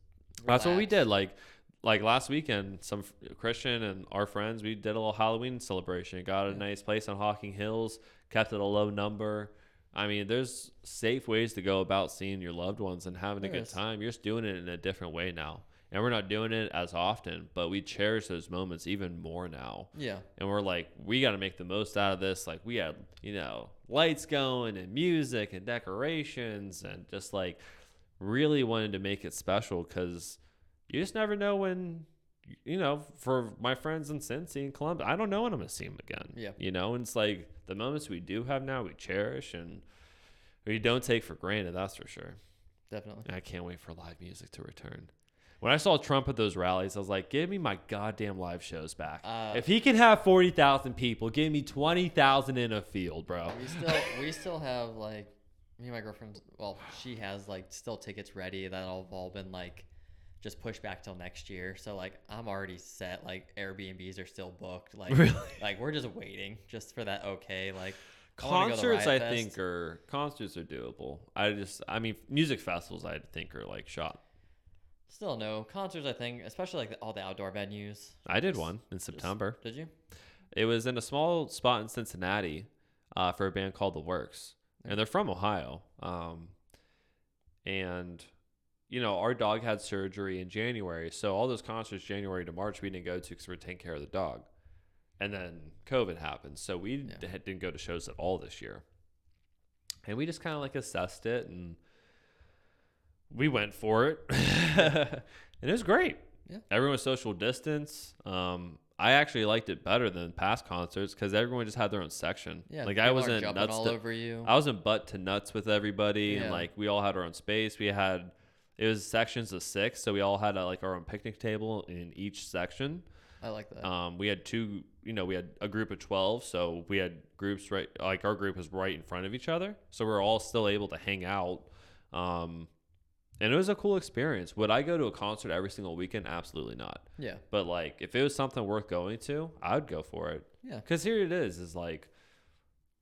that's what we did. Like, like last weekend, some Christian and our friends, we did a little Halloween celebration. Got a Yeah. nice place on Hocking Hills. Kept it a low number. I mean, there's safe ways to go about seeing your loved ones and having a good is. time. You're just doing it in a different way now, and we're not doing it as often, but we cherish those moments even more now. Yeah. And we're like, we got to make the most out of this. Like, we had, you know, lights going and music and decorations and just like really wanted to make it special because you just never know when, you know, for my friends in Cincy and Columbus, I don't know when I'm going to see them again. Yeah. You know, and it's like the moments we do have now, we cherish and we don't take for granted. That's for sure. Definitely. And I can't wait for live music to return. When I saw Trump at those rallies, I was like, give me my goddamn live shows back. Uh, if he can have 40,000 people, give me 20,000 in a field, bro. we still we still have like me and my girlfriend. Well, she has like still tickets ready that have all been like just push back till next year. So like I'm already set. Like Airbnbs are still booked. Like [LAUGHS] Really? like we're just waiting just for that okay. Like I wanna go to Concerts, I Riot think, are concerts are doable. I just, I mean, music festivals, I think, are like shot. still no concerts. I think especially like the, all the outdoor venues. I did Just- one in September. Did you? It was in a small spot in Cincinnati uh, for a band called The Werks, and they're from Ohio. Um, and you know, our dog had surgery in January, so all those concerts January to March we didn't go to because we were taking care of the dog. And then COVID happened, so we Yeah. d- didn't go to shows at all this year. And we just kind of like assessed it, and we went for it, [LAUGHS] and it was great. Yeah. everyone was social distance. Um, I actually liked it better than past concerts because everyone just had their own section. Yeah. like I wasn't nuts. all To, over you. I wasn't butt to nuts with everybody, and like we all had our own space. We had it was sections of six, so we all had uh like our own picnic table in each section. I like that. Um, we had two, you know, we had a group of 12. So we had groups right, like our group was right in front of each other. So we are all still able to hang out. Um, and it was a cool experience. Would I go to a concert every single weekend? Absolutely not. yeah. But like, if it was something worth going to, I would go for it. Yeah. Because here it is, is like,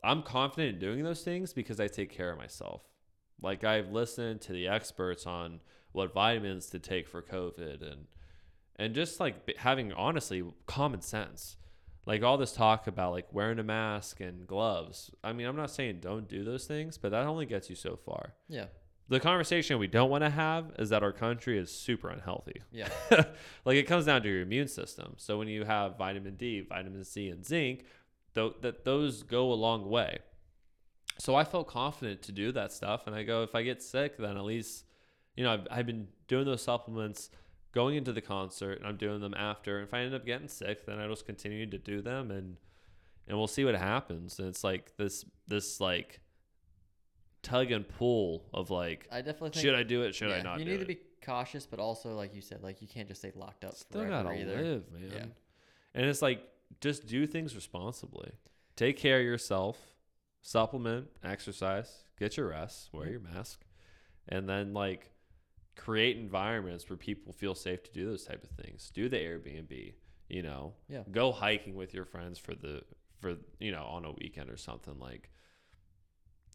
I'm confident in doing those things because I take care of myself. Like I've listened to the experts on what vitamins to take for COVID and and just like having honestly common sense. Like all this talk about like wearing a mask and gloves. I mean, I'm not saying don't do those things, but that only gets you so far. Yeah. The conversation we don't want to have is that our country is super unhealthy. Yeah. [LAUGHS] like it comes down to your immune system. So when you have vitamin D, vitamin C, and zinc, th- that those go a long way. So I felt confident to do that stuff, and I go, if I get sick, then at least, you know, I've, I've been doing those supplements going into the concert, and I'm doing them after. And if I end up getting sick, then I just continue to do them, and and we'll see what happens. And it's like this this like tug and pull of like, I definitely think should I do it? Should I not? You need it? to be cautious, but also like you said, like you can't just stay locked up Still gotta either. live, man. Yeah. And it's like just do things responsibly. Take care of yourself. Supplement, exercise, get your rest, wear your mask, and then like create environments where people feel safe to do those type of things. Do the Airbnb, you know. Yeah. Go hiking with your friends for the for you know on a weekend or something like.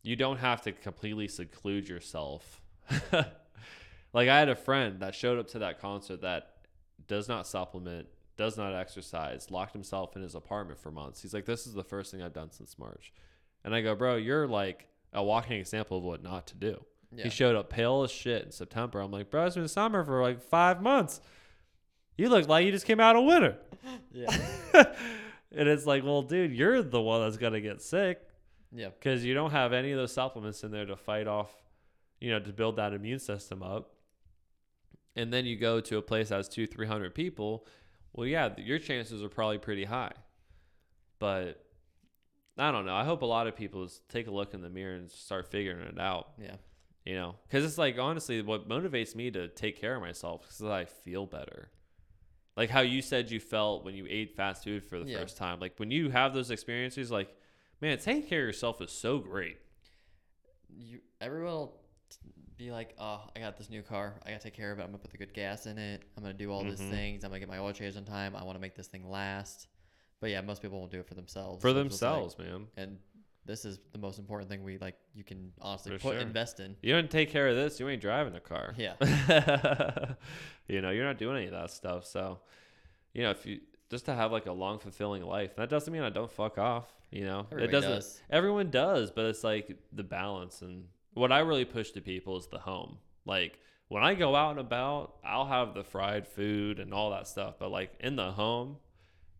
You don't have to completely seclude yourself. [LAUGHS] like I had a friend that showed up to that concert that does not supplement, does not exercise, locked himself in his apartment for months. He's like, This is the first thing I've done since March. And I go, Bro, you're like a walking example of what not to do. Yeah. He showed up pale as shit in September. I'm like, Bro, it's been summer for like five months. You look like you just came out of winter. [LAUGHS] yeah. [LAUGHS] and it's like, Well, dude, you're the one that's going to get sick Yeah. because you don't have any of those supplements in there to fight off, you know, to build that immune system up. And then you go to a place that has two, three hundred people. Well, yeah, your chances are probably pretty high. But I don't know. I hope a lot of people just take a look in the mirror and start figuring it out. Yeah. You know, because it's like honestly, what motivates me to take care of myself is that I feel better. Like how you said you felt when you ate fast food for the Yeah. first time. Like when you have those experiences, like man, taking care of yourself is so great. You everyone will be like, "Oh, I got this new car. I gotta take care of it. I'm gonna put the good gas in it. I'm gonna do all these Mhm. things. I'm gonna get my oil changed on time. I want to make this thing last." But yeah, most people won't do it for themselves. For like- themselves, man. and this is the most important thing we like. You can honestly For put sure. invest in. You don't take care of this, you ain't driving a car. Yeah. [LAUGHS] you know, you're not doing any of that stuff. So, you know, if you just to have like a long, fulfilling life, that doesn't mean I don't fuck off. You know, Everybody it doesn't. does. Everyone does, but it's like the balance. And what I really push to people is the home. Like when I go out and about, I'll have the fried food and all that stuff. But like in the home,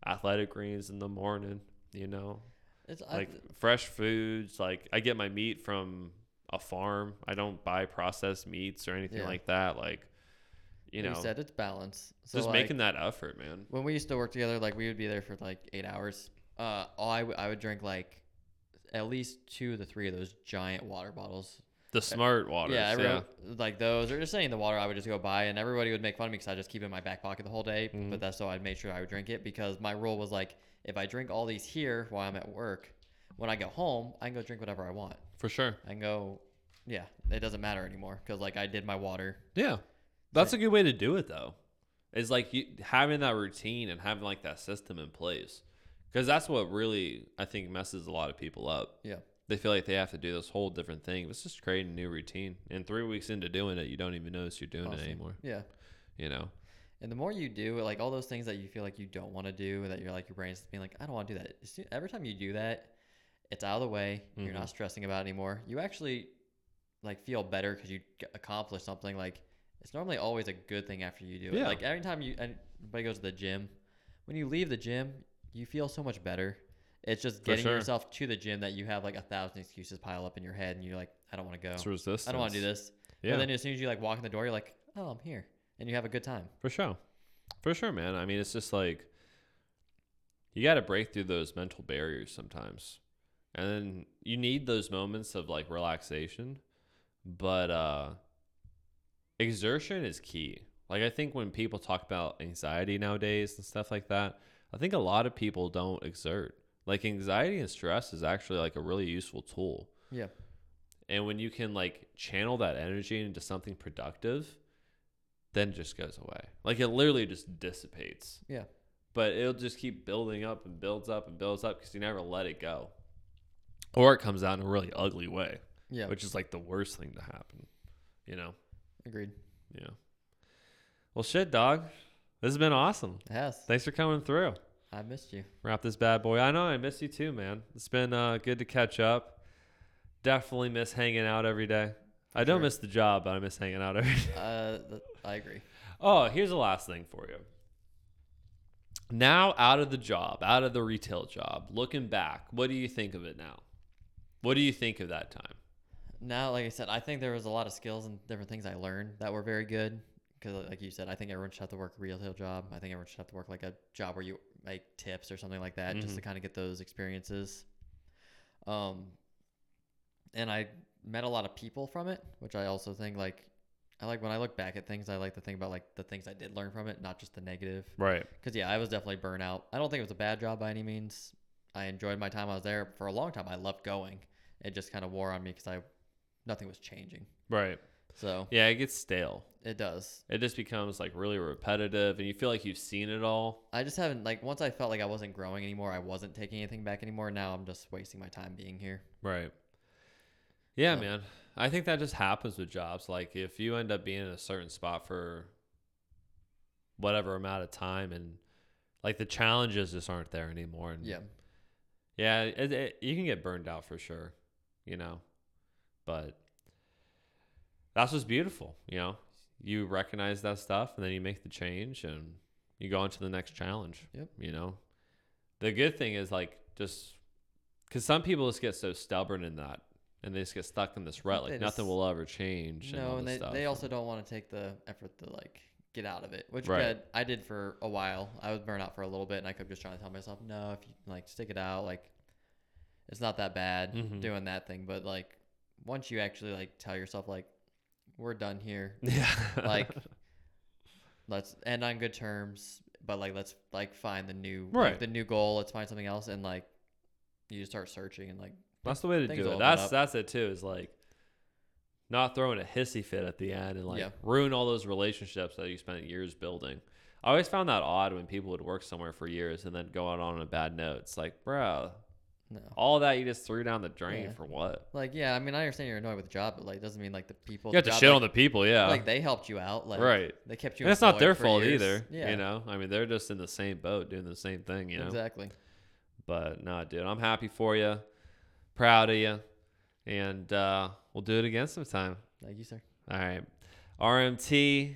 athletic greens in the morning, you know, It's I, like fresh foods. Like I get my meat from a farm. I don't buy processed meats or anything Yeah. like that. Like, you know, said, it's balance. So just like, making that effort, man. when we used to work together, like we would be there for like eight hours. Uh, all I, w- I would drink like at least two to three of those giant water bottles. The smart waters. yeah, Yeah, like those, or just saying the water I would just go buy, and everybody would make fun of me because I just keep it in my back pocket the whole day. Mhm. But that's so I'd make sure I would drink it because my rule was like, if I drink all these here while I'm at work, when I go home, I can go drink whatever I want. for sure. I can go, yeah, it doesn't matter anymore because like I did my water. Yeah, that's a good way to do it though. Is like you having that routine and having like that system in place, because that's what really I think messes a lot of people up. Yeah. They feel like they have to do this whole different thing. It's just creating a new routine. And three weeks into doing it, you don't even notice you're doing it anymore. Yeah. You know. And the more you do, like all those things that you feel like you don't want to do, that you're like your brain's being like, I don't want to do that. Every time you do that, it's out of the way. You're Mhm. not stressing about it anymore. You actually like feel better because you accomplished something. Like it's normally always a good thing after you do it. Yeah. Like every time you anybody goes to the gym, when you leave the gym, you feel so much better. It's just getting sure. yourself to the gym that you have like a thousand excuses pile up in your head, and you're like, I don't want to go. It's resistance. I don't want to do this. Yeah. But then as soon as you like walk in the door, you're like, oh, I'm here, and you have a good time. For sure. For sure, man. I mean, it's just like you got to break through those mental barriers sometimes. And then you need those moments of like relaxation, but uh exertion is key. Like I think when people talk about anxiety nowadays and stuff like that, I think a lot of people don't exert. Like anxiety and stress is actually like a really useful tool. Yeah. And when you can like channel that energy into something productive, then it just goes away. Like it literally just dissipates. Yeah. But it'll just keep building up and builds up and builds up because you never let it go. Or it comes out in a really ugly way, Yeah. which is like the worst thing to happen. You know? Agreed. Yeah. Well, shit, dog. This has been awesome. It has. Thanks for coming through. I missed you. Wrap this bad boy. I know I miss you too, man. It's been uh, good to catch up. Definitely miss hanging out every day. I don't Sure. miss the job, but I miss hanging out every [LAUGHS] day. Uh, th- I agree. Oh, here's the last thing for you. Now, out of the job, out of the retail job, looking back, what do you think of it now? What do you think of that time? Now, like I said, I think there was a lot of skills and different things I learned that were very good. Because, like you said, I think everyone should have to work a retail job. I think everyone should have to work like a job where you make tips or something like that, just to Mhm. kind of get those experiences. Um, and I met a lot of people from it, which I also think like I like when I look back at things. I like to think about like the things I did learn from it, not just the negative. Right. Because yeah, I was definitely burnout. I don't think it was a bad job by any means. I enjoyed my time I was there for a long time. I loved going. It just kind of wore on me because I nothing was changing. Right. So Yeah, it gets stale. it does. It just becomes like really repetitive and you feel like you've seen it all. I just haven't like once I felt like I wasn't growing anymore. I wasn't taking anything back anymore. Now I'm just wasting my time being here. Right. Yeah, So- man. I think that just happens with jobs. Like if you end up being in a certain spot for whatever amount of time and like the challenges just aren't there anymore. And Yeah. Yeah, it, it, you can get burned out for sure, you know. But that's what's beautiful, you know. You recognize that stuff and then you make the change and you go on to the next challenge. Yep. You know. The good thing is like just cuz some people just get so stubborn in that and they just get stuck in this rut like nothing will ever change and No, all and this they, stuff. they also don't want to take the effort to like get out of it, which Right. I did for a while. I was burnt out for a little bit, and I kept just trying to tell myself, no, if you like stick it out, like it's not that bad Mhm. doing that thing. But like once you actually like tell yourself like we're done here, [LAUGHS] yeah. like [LAUGHS] let's end on good terms, but like let's like find the new like, the new goal. Let's find something else, and like you just start searching and like That's the way to do it. That's up. that's it too. Is like not throwing a hissy fit at the end and like Yeah. ruin all those relationships that you spent years building. I always found that odd when people would work somewhere for years and then go out on a bad note. It's like, bro, no. all that you just threw down the drain Yeah. for what? Like yeah, I mean I understand you're annoyed with the job, but like doesn't mean like the people. You have the to job, shit like, on the people, yeah. like they helped you out, like right. They kept you. And it's not their for fault years. either. Yeah, You know, I mean, they're just in the same boat doing the same thing, you know? exactly. But no, dude, I'm happy for you. Proud of you. And uh, we'll do it again sometime. Thank you, sir. All right. RMT.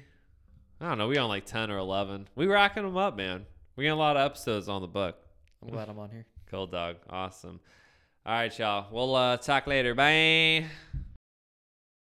I don't know. We on like 10 or 11. We racking them up, man. We got a lot of episodes on the book. I'm glad I'm on here. Cool dog. Awesome. All right, y'all. We'll uh, talk later. Bye.